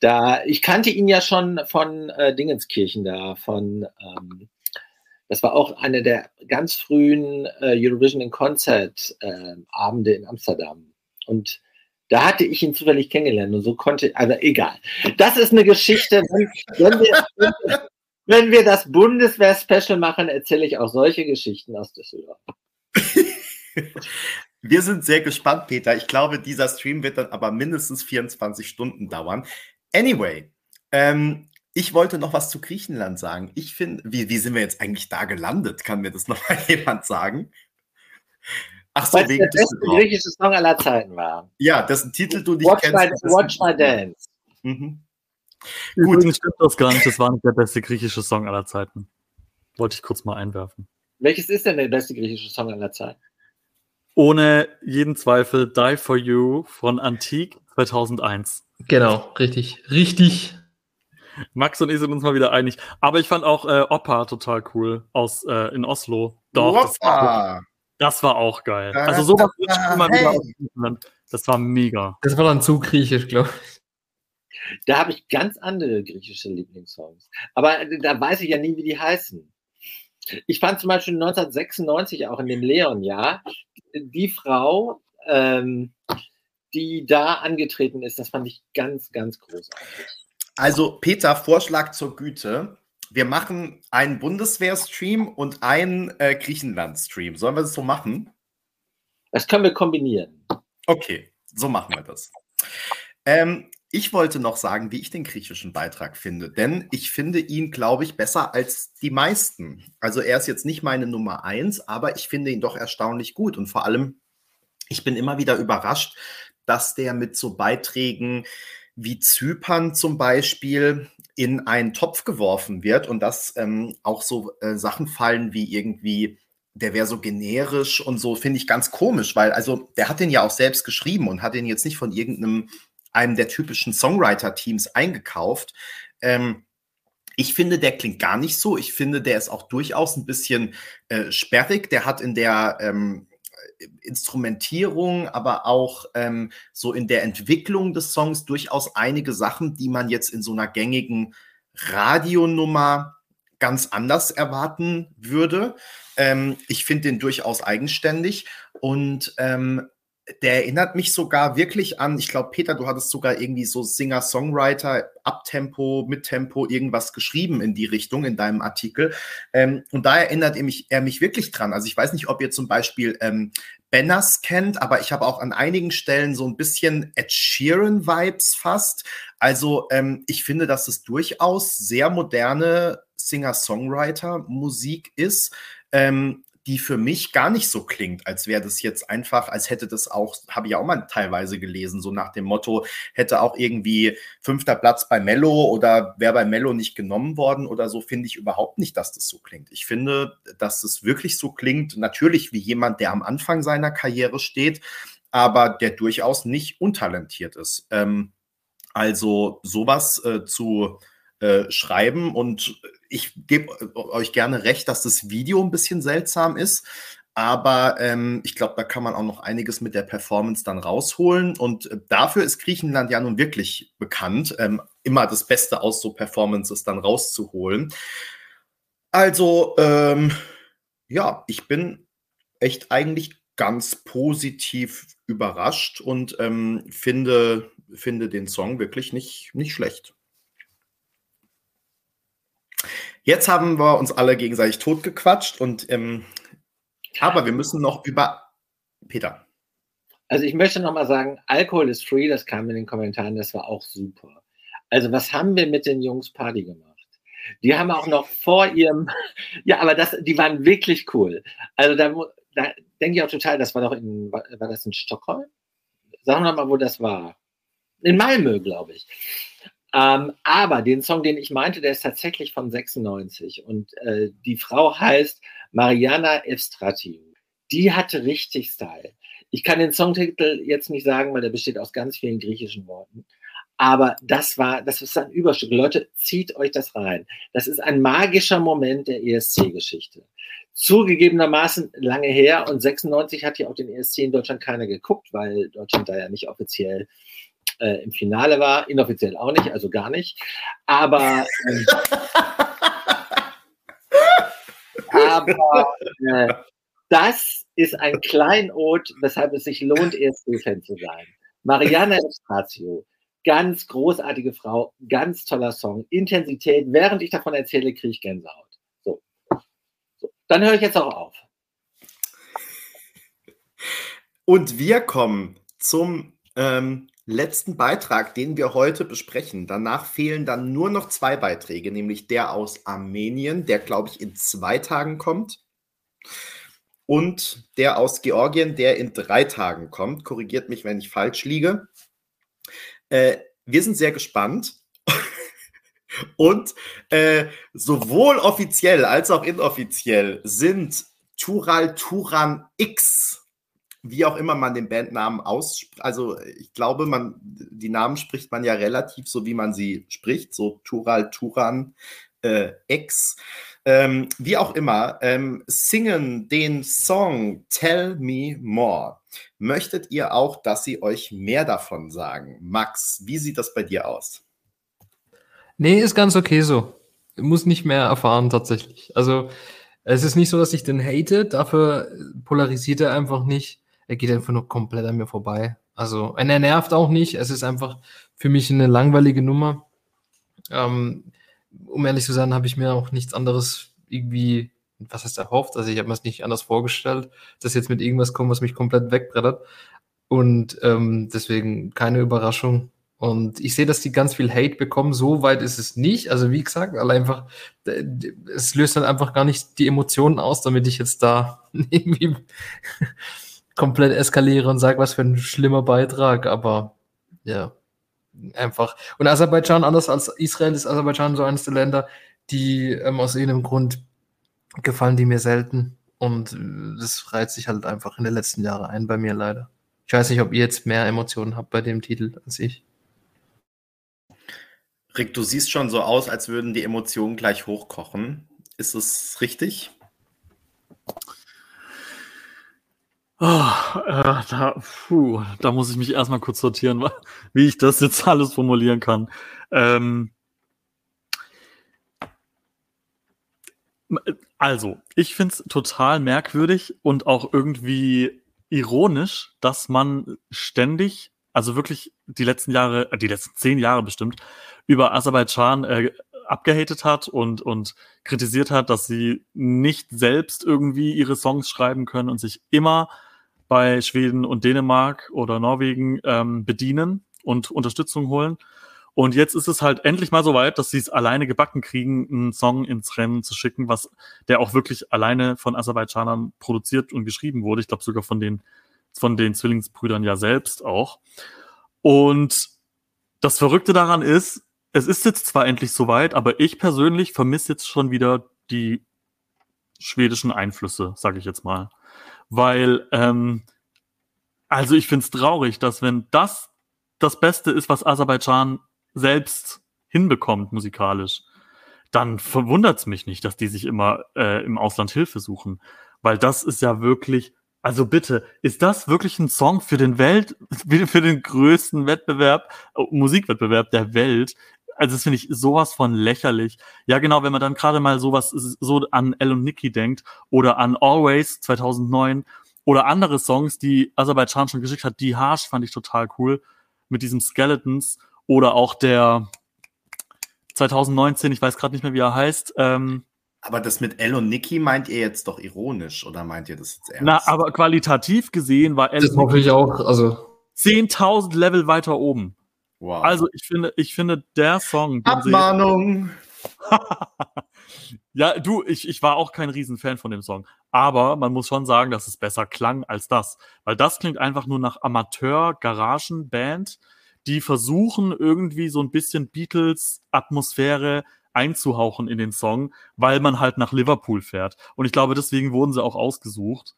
Da, ich kannte ihn ja schon von äh, Dingenskirchen da, von ähm, das war auch eine der ganz frühen äh, Eurovision in Concert äh, Abende in Amsterdam. Und da hatte ich ihn zufällig kennengelernt und so konnte, also egal. Das ist eine Geschichte, wenn, wenn, wir, wenn wir das Bundeswehr-Special machen, erzähle ich auch solche Geschichten aus Düsseldorf. Wir sind sehr gespannt, Peter. Ich glaube, dieser Stream wird dann aber mindestens 24 Stunden dauern. Anyway, ähm, ich wollte noch was zu Griechenland sagen. Ich finde, wie, wie sind wir jetzt eigentlich da gelandet? Kann mir das noch mal jemand sagen? Ach so, wegen der beste griechische Song aller Zeiten war. Ja, dessen Titel du nicht Watch kennst. My, Watch My Dance. Mhm. Gut. Übrigens stimmt das gar nicht. Das war nicht der beste griechische Song aller Zeiten. Wollte ich kurz mal einwerfen. Welches ist denn der beste griechische Song aller Zeiten? Ohne jeden Zweifel Die For You von Antique 2001. Genau, richtig. Richtig. Max und ich sind uns mal wieder einig. Aber ich fand auch äh, Opa total cool aus äh, in Oslo. Doch, das war, das war auch geil. Also sowas wird schon immer wieder aus Das war mega. Das war dann zu griechisch, glaube ich. Da habe ich ganz andere griechische Lieblingssongs. Aber äh, da weiß ich ja nie, wie die heißen. Ich fand zum Beispiel 1996 auch in dem Leon-Jahr die Frau, ähm, die da angetreten ist, das fand ich ganz, ganz großartig. Also, Peter, Vorschlag zur Güte wir machen einen Bundeswehr-Stream und einen äh, Griechenland-Stream. Sollen wir das so machen? Das können wir kombinieren. Okay, so machen wir das. Ähm, ich wollte noch sagen, wie ich den griechischen Beitrag finde, denn ich finde ihn, glaube ich, besser als die meisten. Also er ist jetzt nicht meine Nummer eins, aber ich finde ihn doch erstaunlich gut und vor allem, ich bin immer wieder überrascht, dass der mit so Beiträgen wie Zypern zum Beispiel in einen Topf geworfen wird und dass ähm, auch so äh, Sachen fallen wie irgendwie, der wäre so generisch und so, finde ich ganz komisch, weil also der hat den ja auch selbst geschrieben und hat den jetzt nicht von irgendeinem einem der typischen Songwriter-Teams eingekauft. Ähm, ich finde, der klingt gar nicht so. Ich finde, der ist auch durchaus ein bisschen äh, sperrig. Der hat in der ähm, Instrumentierung, aber auch ähm, so in der Entwicklung des Songs durchaus einige Sachen, die man jetzt in so einer gängigen Radionummer ganz anders erwarten würde. Ähm, ich finde den durchaus eigenständig und ähm, der erinnert mich sogar wirklich an, ich glaube, Peter, du hattest sogar irgendwie so Singer-Songwriter, Abtempo, Mittempo, irgendwas geschrieben in die Richtung in deinem Artikel. Ähm, und da erinnert er mich, er mich wirklich dran. Also ich weiß nicht, ob ihr zum Beispiel ähm, Benners kennt, aber ich habe auch an einigen Stellen so ein bisschen Ed Sheeran-Vibes fast. Also ähm, ich finde, dass es durchaus sehr moderne Singer-Songwriter-Musik ist. Ähm, die für mich gar nicht so klingt, als wäre das jetzt einfach, als hätte das auch, habe ich auch mal teilweise gelesen, so nach dem Motto, hätte auch irgendwie fünfter Platz bei Mello oder wäre bei Mello nicht genommen worden oder so, finde ich überhaupt nicht, dass das so klingt. Ich finde, dass es wirklich so klingt, natürlich wie jemand, der am Anfang seiner Karriere steht, aber der durchaus nicht untalentiert ist. Ähm, also sowas äh, zu äh, schreiben und ich gebe euch gerne recht, dass das Video ein bisschen seltsam ist. Aber ähm, ich glaube, da kann man auch noch einiges mit der Performance dann rausholen. Und äh, dafür ist Griechenland ja nun wirklich bekannt, ähm, immer das Beste aus so Performances dann rauszuholen. Also, ähm, ja, ich bin echt eigentlich ganz positiv überrascht und ähm, finde, finde den Song wirklich nicht, nicht schlecht. Jetzt haben wir uns alle gegenseitig totgequatscht und ähm, aber wir müssen noch über Peter. Also ich möchte noch mal sagen, Alkohol ist free, das kam in den Kommentaren, das war auch super. Also was haben wir mit den Jungs Party gemacht? Die haben auch noch vor ihrem, ja, aber das, die waren wirklich cool. Also da, da denke ich auch total, das war doch in, war das in Stockholm? Sagen wir mal, wo das war. In Malmö, glaube ich. Ähm, aber den Song, den ich meinte, der ist tatsächlich von 96 und äh, die Frau heißt Mariana Evstratiu. Die hatte richtig Style. Ich kann den Songtitel jetzt nicht sagen, weil der besteht aus ganz vielen griechischen Worten. Aber das war, das ist ein Überstück. Leute, zieht euch das rein. Das ist ein magischer Moment der ESC-Geschichte. Zugegebenermaßen lange her und 96 hat ja auch den ESC in Deutschland keiner geguckt, weil Deutschland da ja nicht offiziell äh, im Finale war, inoffiziell auch nicht, also gar nicht. Aber, ähm, aber äh, das ist ein Kleinod, weshalb es sich lohnt, ESC-Fan zu sein. Mariana Estratio, ganz großartige Frau, ganz toller Song, Intensität. Während ich davon erzähle, kriege ich Gänsehaut. So. so. Dann höre ich jetzt auch auf. Und wir kommen zum ähm, letzten Beitrag, den wir heute besprechen. Danach fehlen dann nur noch zwei Beiträge, nämlich der aus Armenien, der, glaube ich, in zwei Tagen kommt. Und der aus Georgien, der in drei Tagen kommt. Korrigiert mich, wenn ich falsch liege. Äh, wir sind sehr gespannt. Und äh, sowohl offiziell als auch inoffiziell sind Tural Turan X wie auch immer man den Bandnamen ausspricht. Also ich glaube, man, die Namen spricht man ja relativ so, wie man sie spricht, so Tural, Turan, äh, X. Ähm, wie auch immer, ähm, singen den Song Tell Me More. Möchtet ihr auch, dass sie euch mehr davon sagen? Max, wie sieht das bei dir aus? Nee, ist ganz okay so. Muss nicht mehr erfahren tatsächlich. Also es ist nicht so, dass ich den hate, dafür polarisiert er einfach nicht er geht einfach nur komplett an mir vorbei. Also, er nervt auch nicht. Es ist einfach für mich eine langweilige Nummer. Ähm, um ehrlich zu sein, habe ich mir auch nichts anderes irgendwie, was heißt erhofft? Also, ich habe mir es nicht anders vorgestellt, dass jetzt mit irgendwas kommt, was mich komplett wegbrettert. Und ähm, deswegen keine Überraschung. Und ich sehe, dass die ganz viel Hate bekommen. So weit ist es nicht. Also wie gesagt, weil einfach, es löst dann einfach gar nicht die Emotionen aus, damit ich jetzt da irgendwie komplett eskaliere und sage, was für ein schlimmer Beitrag, aber ja, einfach. Und Aserbaidschan, anders als Israel, ist Aserbaidschan so eines der Länder, die ähm, aus irgendeinem Grund gefallen die mir selten. Und äh, das reizt sich halt einfach in den letzten Jahren ein bei mir leider. Ich weiß nicht, ob ihr jetzt mehr Emotionen habt bei dem Titel als ich. Rick, du siehst schon so aus, als würden die Emotionen gleich hochkochen. Ist es richtig? Oh, äh, da, puh, da muss ich mich erstmal kurz sortieren, wie ich das jetzt alles formulieren kann. Ähm, also, ich finde es total merkwürdig und auch irgendwie ironisch, dass man ständig, also wirklich die letzten Jahre, äh, die letzten zehn Jahre bestimmt, über Aserbaidschan äh, abgehatet hat und, und kritisiert hat, dass sie nicht selbst irgendwie ihre Songs schreiben können und sich immer bei Schweden und Dänemark oder Norwegen ähm, bedienen und Unterstützung holen. Und jetzt ist es halt endlich mal so weit, dass sie es alleine gebacken kriegen, einen Song ins Rennen zu schicken, was der auch wirklich alleine von Aserbaidschanern produziert und geschrieben wurde. Ich glaube sogar von den von den Zwillingsbrüdern ja selbst auch. Und das Verrückte daran ist, es ist jetzt zwar endlich so weit, aber ich persönlich vermisse jetzt schon wieder die schwedischen Einflüsse, sage ich jetzt mal. Weil, ähm, also ich finde es traurig, dass wenn das das Beste ist, was Aserbaidschan selbst hinbekommt musikalisch, dann verwundert es mich nicht, dass die sich immer äh, im Ausland Hilfe suchen. Weil das ist ja wirklich, also bitte, ist das wirklich ein Song für den Welt, für den größten Wettbewerb, äh, Musikwettbewerb der Welt? Also das finde ich sowas von lächerlich. Ja, genau, wenn man dann gerade mal sowas so an El und Nicky denkt oder an Always 2009 oder andere Songs, die Aserbaidschan schon geschickt hat, die Harsh fand ich total cool mit diesem Skeletons oder auch der 2019, ich weiß gerade nicht mehr, wie er heißt. Ähm, aber das mit El und Nicky meint ihr jetzt doch ironisch oder meint ihr das jetzt ernst? Na, aber qualitativ gesehen war El Das hoffe ich auch. Also 10.000 Level weiter oben. Wow. Also ich finde, ich finde der Song. Abmahnung. ja, du, ich, ich war auch kein Riesenfan von dem Song. Aber man muss schon sagen, dass es besser klang als das. Weil das klingt einfach nur nach Amateur-Garagen-Band, die versuchen irgendwie so ein bisschen Beatles-Atmosphäre einzuhauchen in den Song, weil man halt nach Liverpool fährt. Und ich glaube, deswegen wurden sie auch ausgesucht,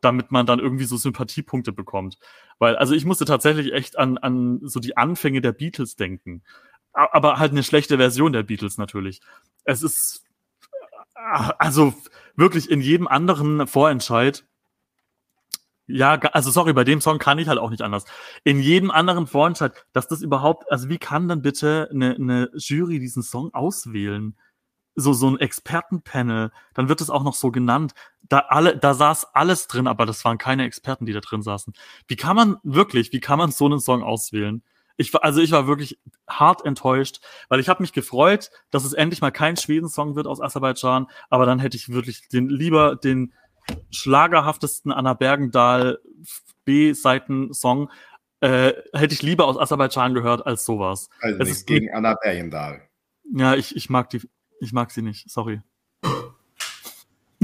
damit man dann irgendwie so Sympathiepunkte bekommt. Weil, also ich musste tatsächlich echt an, an so die Anfänge der Beatles denken. Aber halt eine schlechte Version der Beatles natürlich. Es ist, also wirklich in jedem anderen Vorentscheid ja, also sorry, bei dem Song kann ich halt auch nicht anders. In jedem anderen Vorentscheid, dass das überhaupt, also wie kann dann bitte eine, eine Jury diesen Song auswählen? So, so ein Expertenpanel, dann wird es auch noch so genannt. Da alle, da saß alles drin, aber das waren keine Experten, die da drin saßen. Wie kann man wirklich, wie kann man so einen Song auswählen? Ich war, also ich war wirklich hart enttäuscht, weil ich habe mich gefreut, dass es endlich mal kein Schweden-Song wird aus Aserbaidschan, aber dann hätte ich wirklich den lieber den schlagerhaftesten Anna Bergendahl B-Seiten-Song äh, hätte ich lieber aus Aserbaidschan gehört als sowas. Also es nichts gegen Anna Bergendahl. Ja, ich, ich mag die, ich mag sie nicht, sorry.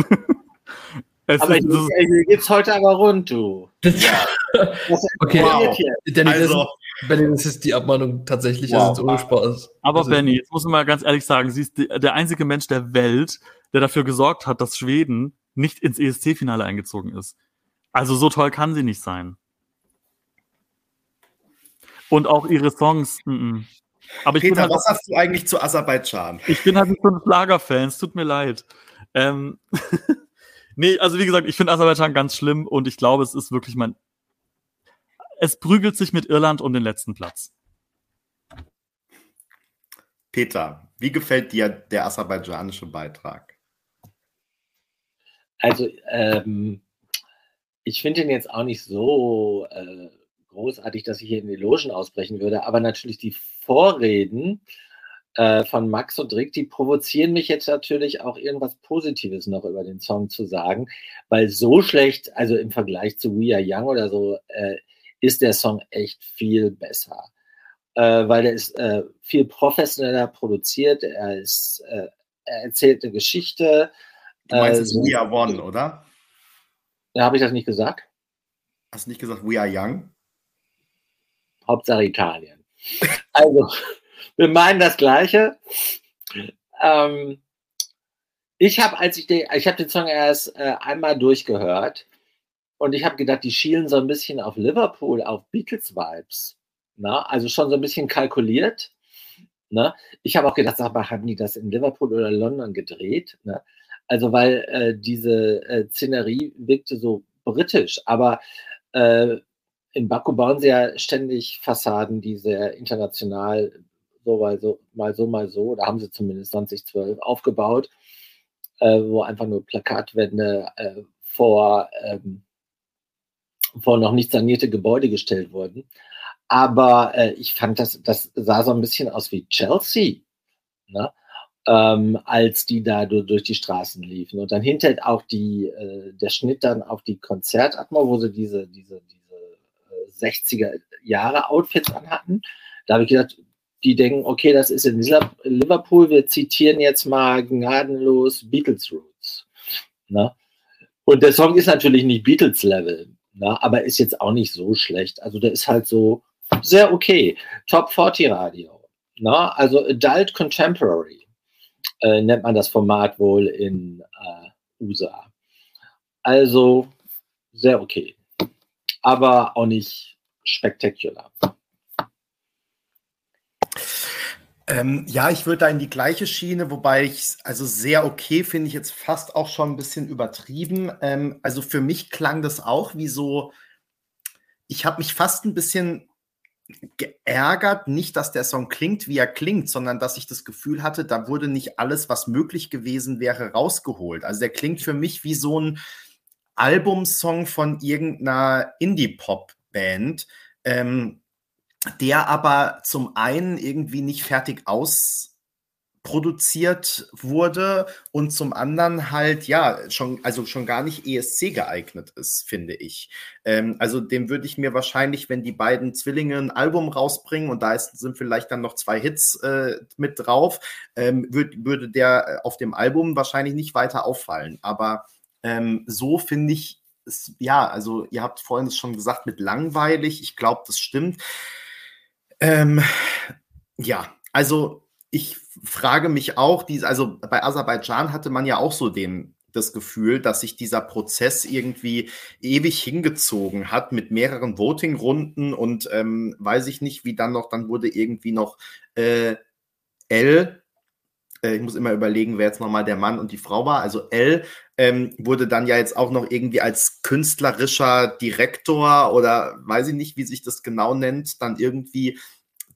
es aber ist, hier, hier geht's heute aber rund, du. Okay, wow. Danny, also, das, Benny, das ist die Abmahnung tatsächlich, wow. also ohne Spaß. Aber also, Benny, jetzt muss man mal ganz ehrlich sagen, sie ist die, der einzige Mensch der Welt, der dafür gesorgt hat, dass Schweden nicht ins ESC-Finale eingezogen ist. Also so toll kann sie nicht sein. Und auch ihre Songs. M -m. Aber ich Peter, halt was hast du eigentlich zu Aserbaidschan? Ich bin halt nicht so ein Schlagerfan, es tut mir leid. Ähm, nee, also wie gesagt, ich finde Aserbaidschan ganz schlimm und ich glaube, es ist wirklich mein. Es prügelt sich mit Irland um den letzten Platz. Peter, wie gefällt dir der aserbaidschanische Beitrag? Also, ähm, ich finde ihn jetzt auch nicht so äh, großartig, dass ich hier in die Logen ausbrechen würde, aber natürlich die Vorreden äh, von Max und Rick, die provozieren mich jetzt natürlich auch irgendwas Positives noch über den Song zu sagen, weil so schlecht, also im Vergleich zu We Are Young oder so, äh, ist der Song echt viel besser. Äh, weil er ist äh, viel professioneller produziert, er ist, äh, er erzählt eine Geschichte, Du meinst also, We Are One, oder? Ja, habe ich das nicht gesagt? Hast du nicht gesagt We Are Young? Hauptsache Italien. Also, wir meinen das Gleiche. Ähm, ich habe, als ich den, ich habe den Song erst äh, einmal durchgehört und ich habe gedacht, die schielen so ein bisschen auf Liverpool, auf Beatles-Vibes. Also schon so ein bisschen kalkuliert. Ne? Ich habe auch gedacht, sag mal, haben die das in Liverpool oder London gedreht? Ne? Also weil äh, diese äh, Szenerie wirkte so britisch, aber äh, in Baku bauen sie ja ständig Fassaden, die sehr international so mal so, mal so, mal so, da haben sie zumindest 2012 aufgebaut, äh, wo einfach nur Plakatwände äh, vor ähm, vor noch nicht sanierte Gebäude gestellt wurden. Aber äh, ich fand, das, das sah so ein bisschen aus wie Chelsea, ne? ähm, als die da durch die Straßen liefen. Und dann hinterher auch die, äh, der Schnitt dann auf die Konzertatmo, wo sie diese, diese, 60er Jahre Outfits anhatten. Da habe ich gedacht, die denken, okay, das ist in Liverpool, wir zitieren jetzt mal gnadenlos Beatles Roots. Ne? Und der Song ist natürlich nicht Beatles-Level, ne? aber ist jetzt auch nicht so schlecht. Also der ist halt so sehr okay. Top 40 Radio. Ne? Also Adult Contemporary äh, nennt man das Format wohl in äh, USA. Also sehr okay. Aber auch nicht spektakulär. Ähm, ja, ich würde da in die gleiche Schiene, wobei ich also sehr okay finde ich jetzt fast auch schon ein bisschen übertrieben. Ähm, also für mich klang das auch wie so, ich habe mich fast ein bisschen geärgert, nicht, dass der Song klingt, wie er klingt, sondern dass ich das Gefühl hatte, da wurde nicht alles, was möglich gewesen wäre, rausgeholt. Also der klingt für mich wie so ein Albumsong von irgendeiner Indie-Pop-Band. Ähm, der aber zum einen irgendwie nicht fertig ausproduziert wurde und zum anderen halt ja schon also schon gar nicht ESC geeignet ist, finde ich. Ähm, also dem würde ich mir wahrscheinlich, wenn die beiden Zwillinge ein Album rausbringen und da ist, sind vielleicht dann noch zwei Hits äh, mit drauf, ähm, würd, würde der äh, auf dem Album wahrscheinlich nicht weiter auffallen. Aber ähm, so finde ich es, ja, also ihr habt vorhin es schon gesagt mit langweilig. Ich glaube, das stimmt. Ähm, ja, also ich frage mich auch, die, also bei Aserbaidschan hatte man ja auch so den, das Gefühl, dass sich dieser Prozess irgendwie ewig hingezogen hat mit mehreren Voting-Runden und ähm, weiß ich nicht, wie dann noch, dann wurde irgendwie noch äh, L, äh, ich muss immer überlegen, wer jetzt nochmal der Mann und die Frau war, also L ähm, wurde dann ja jetzt auch noch irgendwie als künstlerischer Direktor oder weiß ich nicht, wie sich das genau nennt, dann irgendwie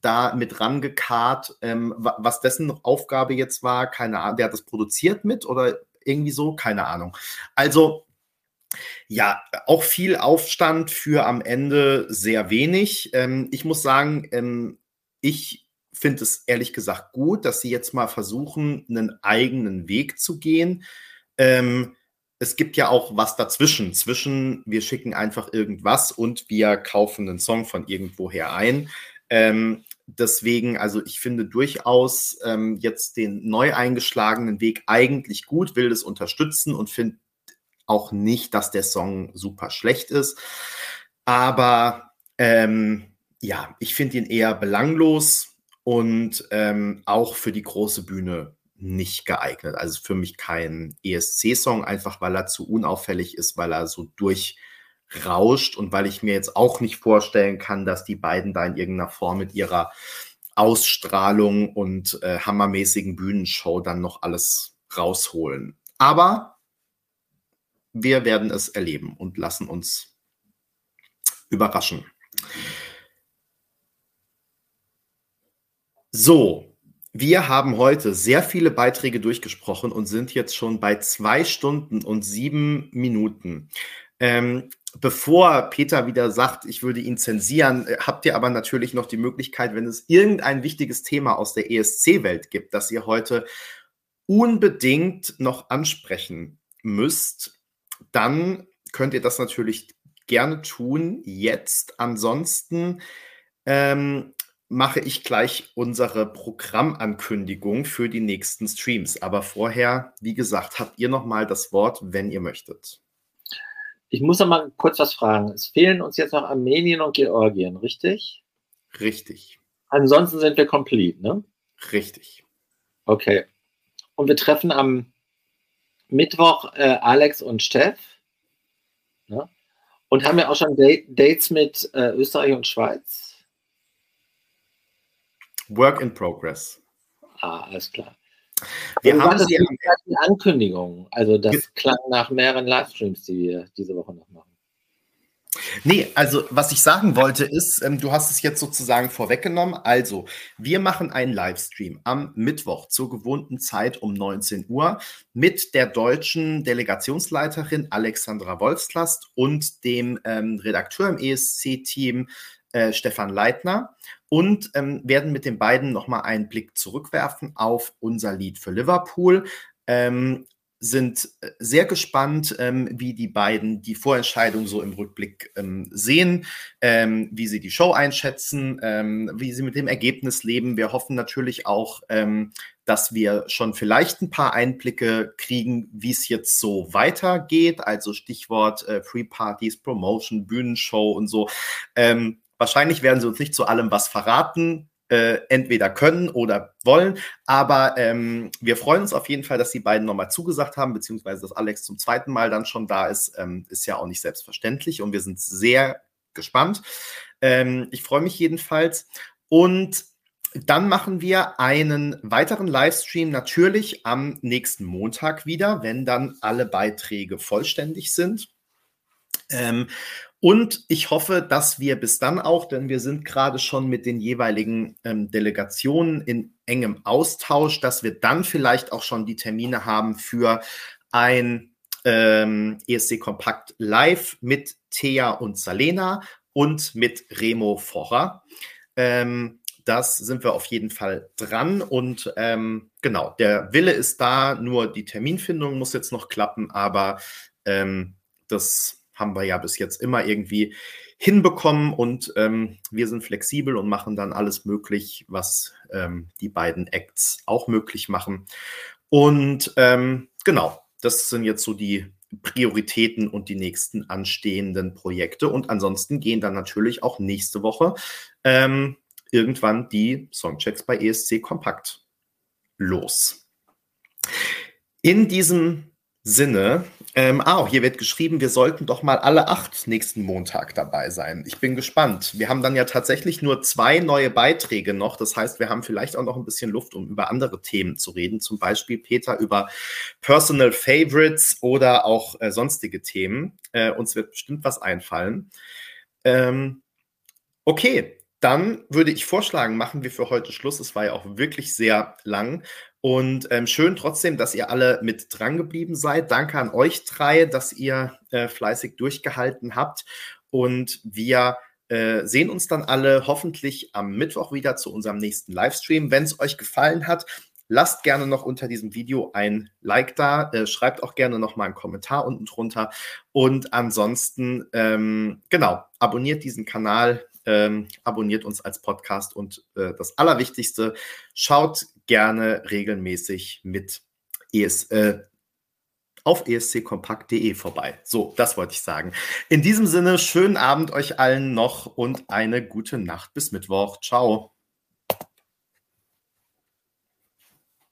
da mit rangekarrt, ähm, was dessen Aufgabe jetzt war, keine Ahnung, der hat das produziert mit oder irgendwie so, keine Ahnung. Also ja, auch viel Aufstand für am Ende sehr wenig. Ähm, ich muss sagen, ähm, ich finde es ehrlich gesagt gut, dass sie jetzt mal versuchen, einen eigenen Weg zu gehen. Ähm, es gibt ja auch was dazwischen. Zwischen wir schicken einfach irgendwas und wir kaufen einen Song von irgendwoher ein. Ähm, deswegen, also ich finde durchaus ähm, jetzt den neu eingeschlagenen Weg eigentlich gut, will das unterstützen und finde auch nicht, dass der Song super schlecht ist. Aber ähm, ja, ich finde ihn eher belanglos und ähm, auch für die große Bühne nicht geeignet. Also für mich kein ESC-Song, einfach weil er zu unauffällig ist, weil er so durch rauscht und weil ich mir jetzt auch nicht vorstellen kann, dass die beiden da in irgendeiner Form mit ihrer Ausstrahlung und äh, hammermäßigen Bühnenshow dann noch alles rausholen. Aber wir werden es erleben und lassen uns überraschen. So, wir haben heute sehr viele Beiträge durchgesprochen und sind jetzt schon bei zwei Stunden und sieben Minuten. Ähm, bevor Peter wieder sagt, ich würde ihn zensieren, äh, habt ihr aber natürlich noch die Möglichkeit, wenn es irgendein wichtiges Thema aus der ESC-Welt gibt, das ihr heute unbedingt noch ansprechen müsst, dann könnt ihr das natürlich gerne tun jetzt. Ansonsten ähm, mache ich gleich unsere Programmankündigung für die nächsten Streams. Aber vorher, wie gesagt, habt ihr noch mal das Wort, wenn ihr möchtet. Ich muss noch mal kurz was fragen. Es fehlen uns jetzt noch Armenien und Georgien, richtig? Richtig. Ansonsten sind wir komplett, ne? Richtig. Okay. Und wir treffen am Mittwoch äh, Alex und Steff. Ne? Und haben wir auch schon Date, Dates mit äh, Österreich und Schweiz? Work in progress. Ah, alles klar. Wir haben das sie die Ankündigung. Also das klang nach mehreren Livestreams, die wir diese Woche noch machen. Nee, also was ich sagen wollte ist, ähm, du hast es jetzt sozusagen vorweggenommen. Also, wir machen einen Livestream am Mittwoch zur gewohnten Zeit um 19 Uhr mit der deutschen Delegationsleiterin Alexandra Wolfslast und dem ähm, Redakteur im ESC-Team äh, Stefan Leitner und ähm, werden mit den beiden nochmal einen Blick zurückwerfen auf unser Lied für Liverpool. Ähm, sind äh, sehr gespannt, ähm, wie die beiden die Vorentscheidung so im Rückblick ähm, sehen, ähm, wie sie die Show einschätzen, ähm, wie sie mit dem Ergebnis leben. Wir hoffen natürlich auch, dass wir schon vielleicht ein paar Einblicke kriegen, wie es jetzt so weitergeht. Also Stichwort äh, Free Parties, Promotion, Bühnenshow und so. Ähm, wahrscheinlich werden sie uns nicht zu allem was verraten äh, entweder können oder wollen. Aber ähm, wir freuen uns auf jeden Fall, dass die beiden nochmal zugesagt haben, beziehungsweise dass Alex zum zweiten Mal dann schon da ist. Ähm, ist ja auch nicht selbstverständlich und wir sind sehr gespannt. Ähm, ich freue mich jedenfalls. Und dann machen wir einen weiteren Livestream natürlich am nächsten Montag wieder, wenn dann alle Beiträge vollständig sind. Ähm, und ich hoffe, dass wir bis dann auch, denn wir sind gerade schon mit den jeweiligen ähm, Delegationen in engem Austausch, dass wir dann vielleicht auch schon die Termine haben für ein ähm, ESC Kompakt Live mit Thea und Salena und mit Remo Forrer. Ähm, das sind wir auf jeden Fall dran und ähm, genau, der Wille ist da, nur die Terminfindung muss jetzt noch klappen, aber ähm, das haben wir ja bis jetzt immer irgendwie hinbekommen und ähm, wir sind flexibel und machen dann alles möglich, was ähm, die beiden Acts auch möglich machen. Und ähm, genau, das sind jetzt so die Prioritäten und die nächsten anstehenden Projekte. Und ansonsten gehen dann natürlich auch nächste Woche ähm, irgendwann die Songchecks bei ESC Kompakt los. In diesem Sinne. Ähm, ah, hier wird geschrieben, wir sollten doch mal alle acht nächsten Montag dabei sein. Ich bin gespannt. Wir haben dann ja tatsächlich nur zwei neue Beiträge noch. Das heißt, wir haben vielleicht auch noch ein bisschen Luft, um über andere Themen zu reden. Zum Beispiel Peter über Personal Favorites oder auch äh, sonstige Themen. Äh, uns wird bestimmt was einfallen. Ähm, okay, dann würde ich vorschlagen, machen wir für heute Schluss. Es war ja auch wirklich sehr lang. Und ähm, schön trotzdem, dass ihr alle mit dran geblieben seid. Danke an euch drei, dass ihr äh, fleißig durchgehalten habt. Und wir äh, sehen uns dann alle hoffentlich am Mittwoch wieder zu unserem nächsten Livestream. Wenn es euch gefallen hat, lasst gerne noch unter diesem Video ein Like da. Äh, schreibt auch gerne noch mal einen Kommentar unten drunter. Und ansonsten, ähm, genau, abonniert diesen Kanal ähm, abonniert uns als Podcast und äh, das Allerwichtigste, schaut gerne regelmäßig mit ES, äh, auf esckompakt.de vorbei. So, das wollte ich sagen. In diesem Sinne, schönen Abend euch allen noch und eine gute Nacht bis Mittwoch. Ciao.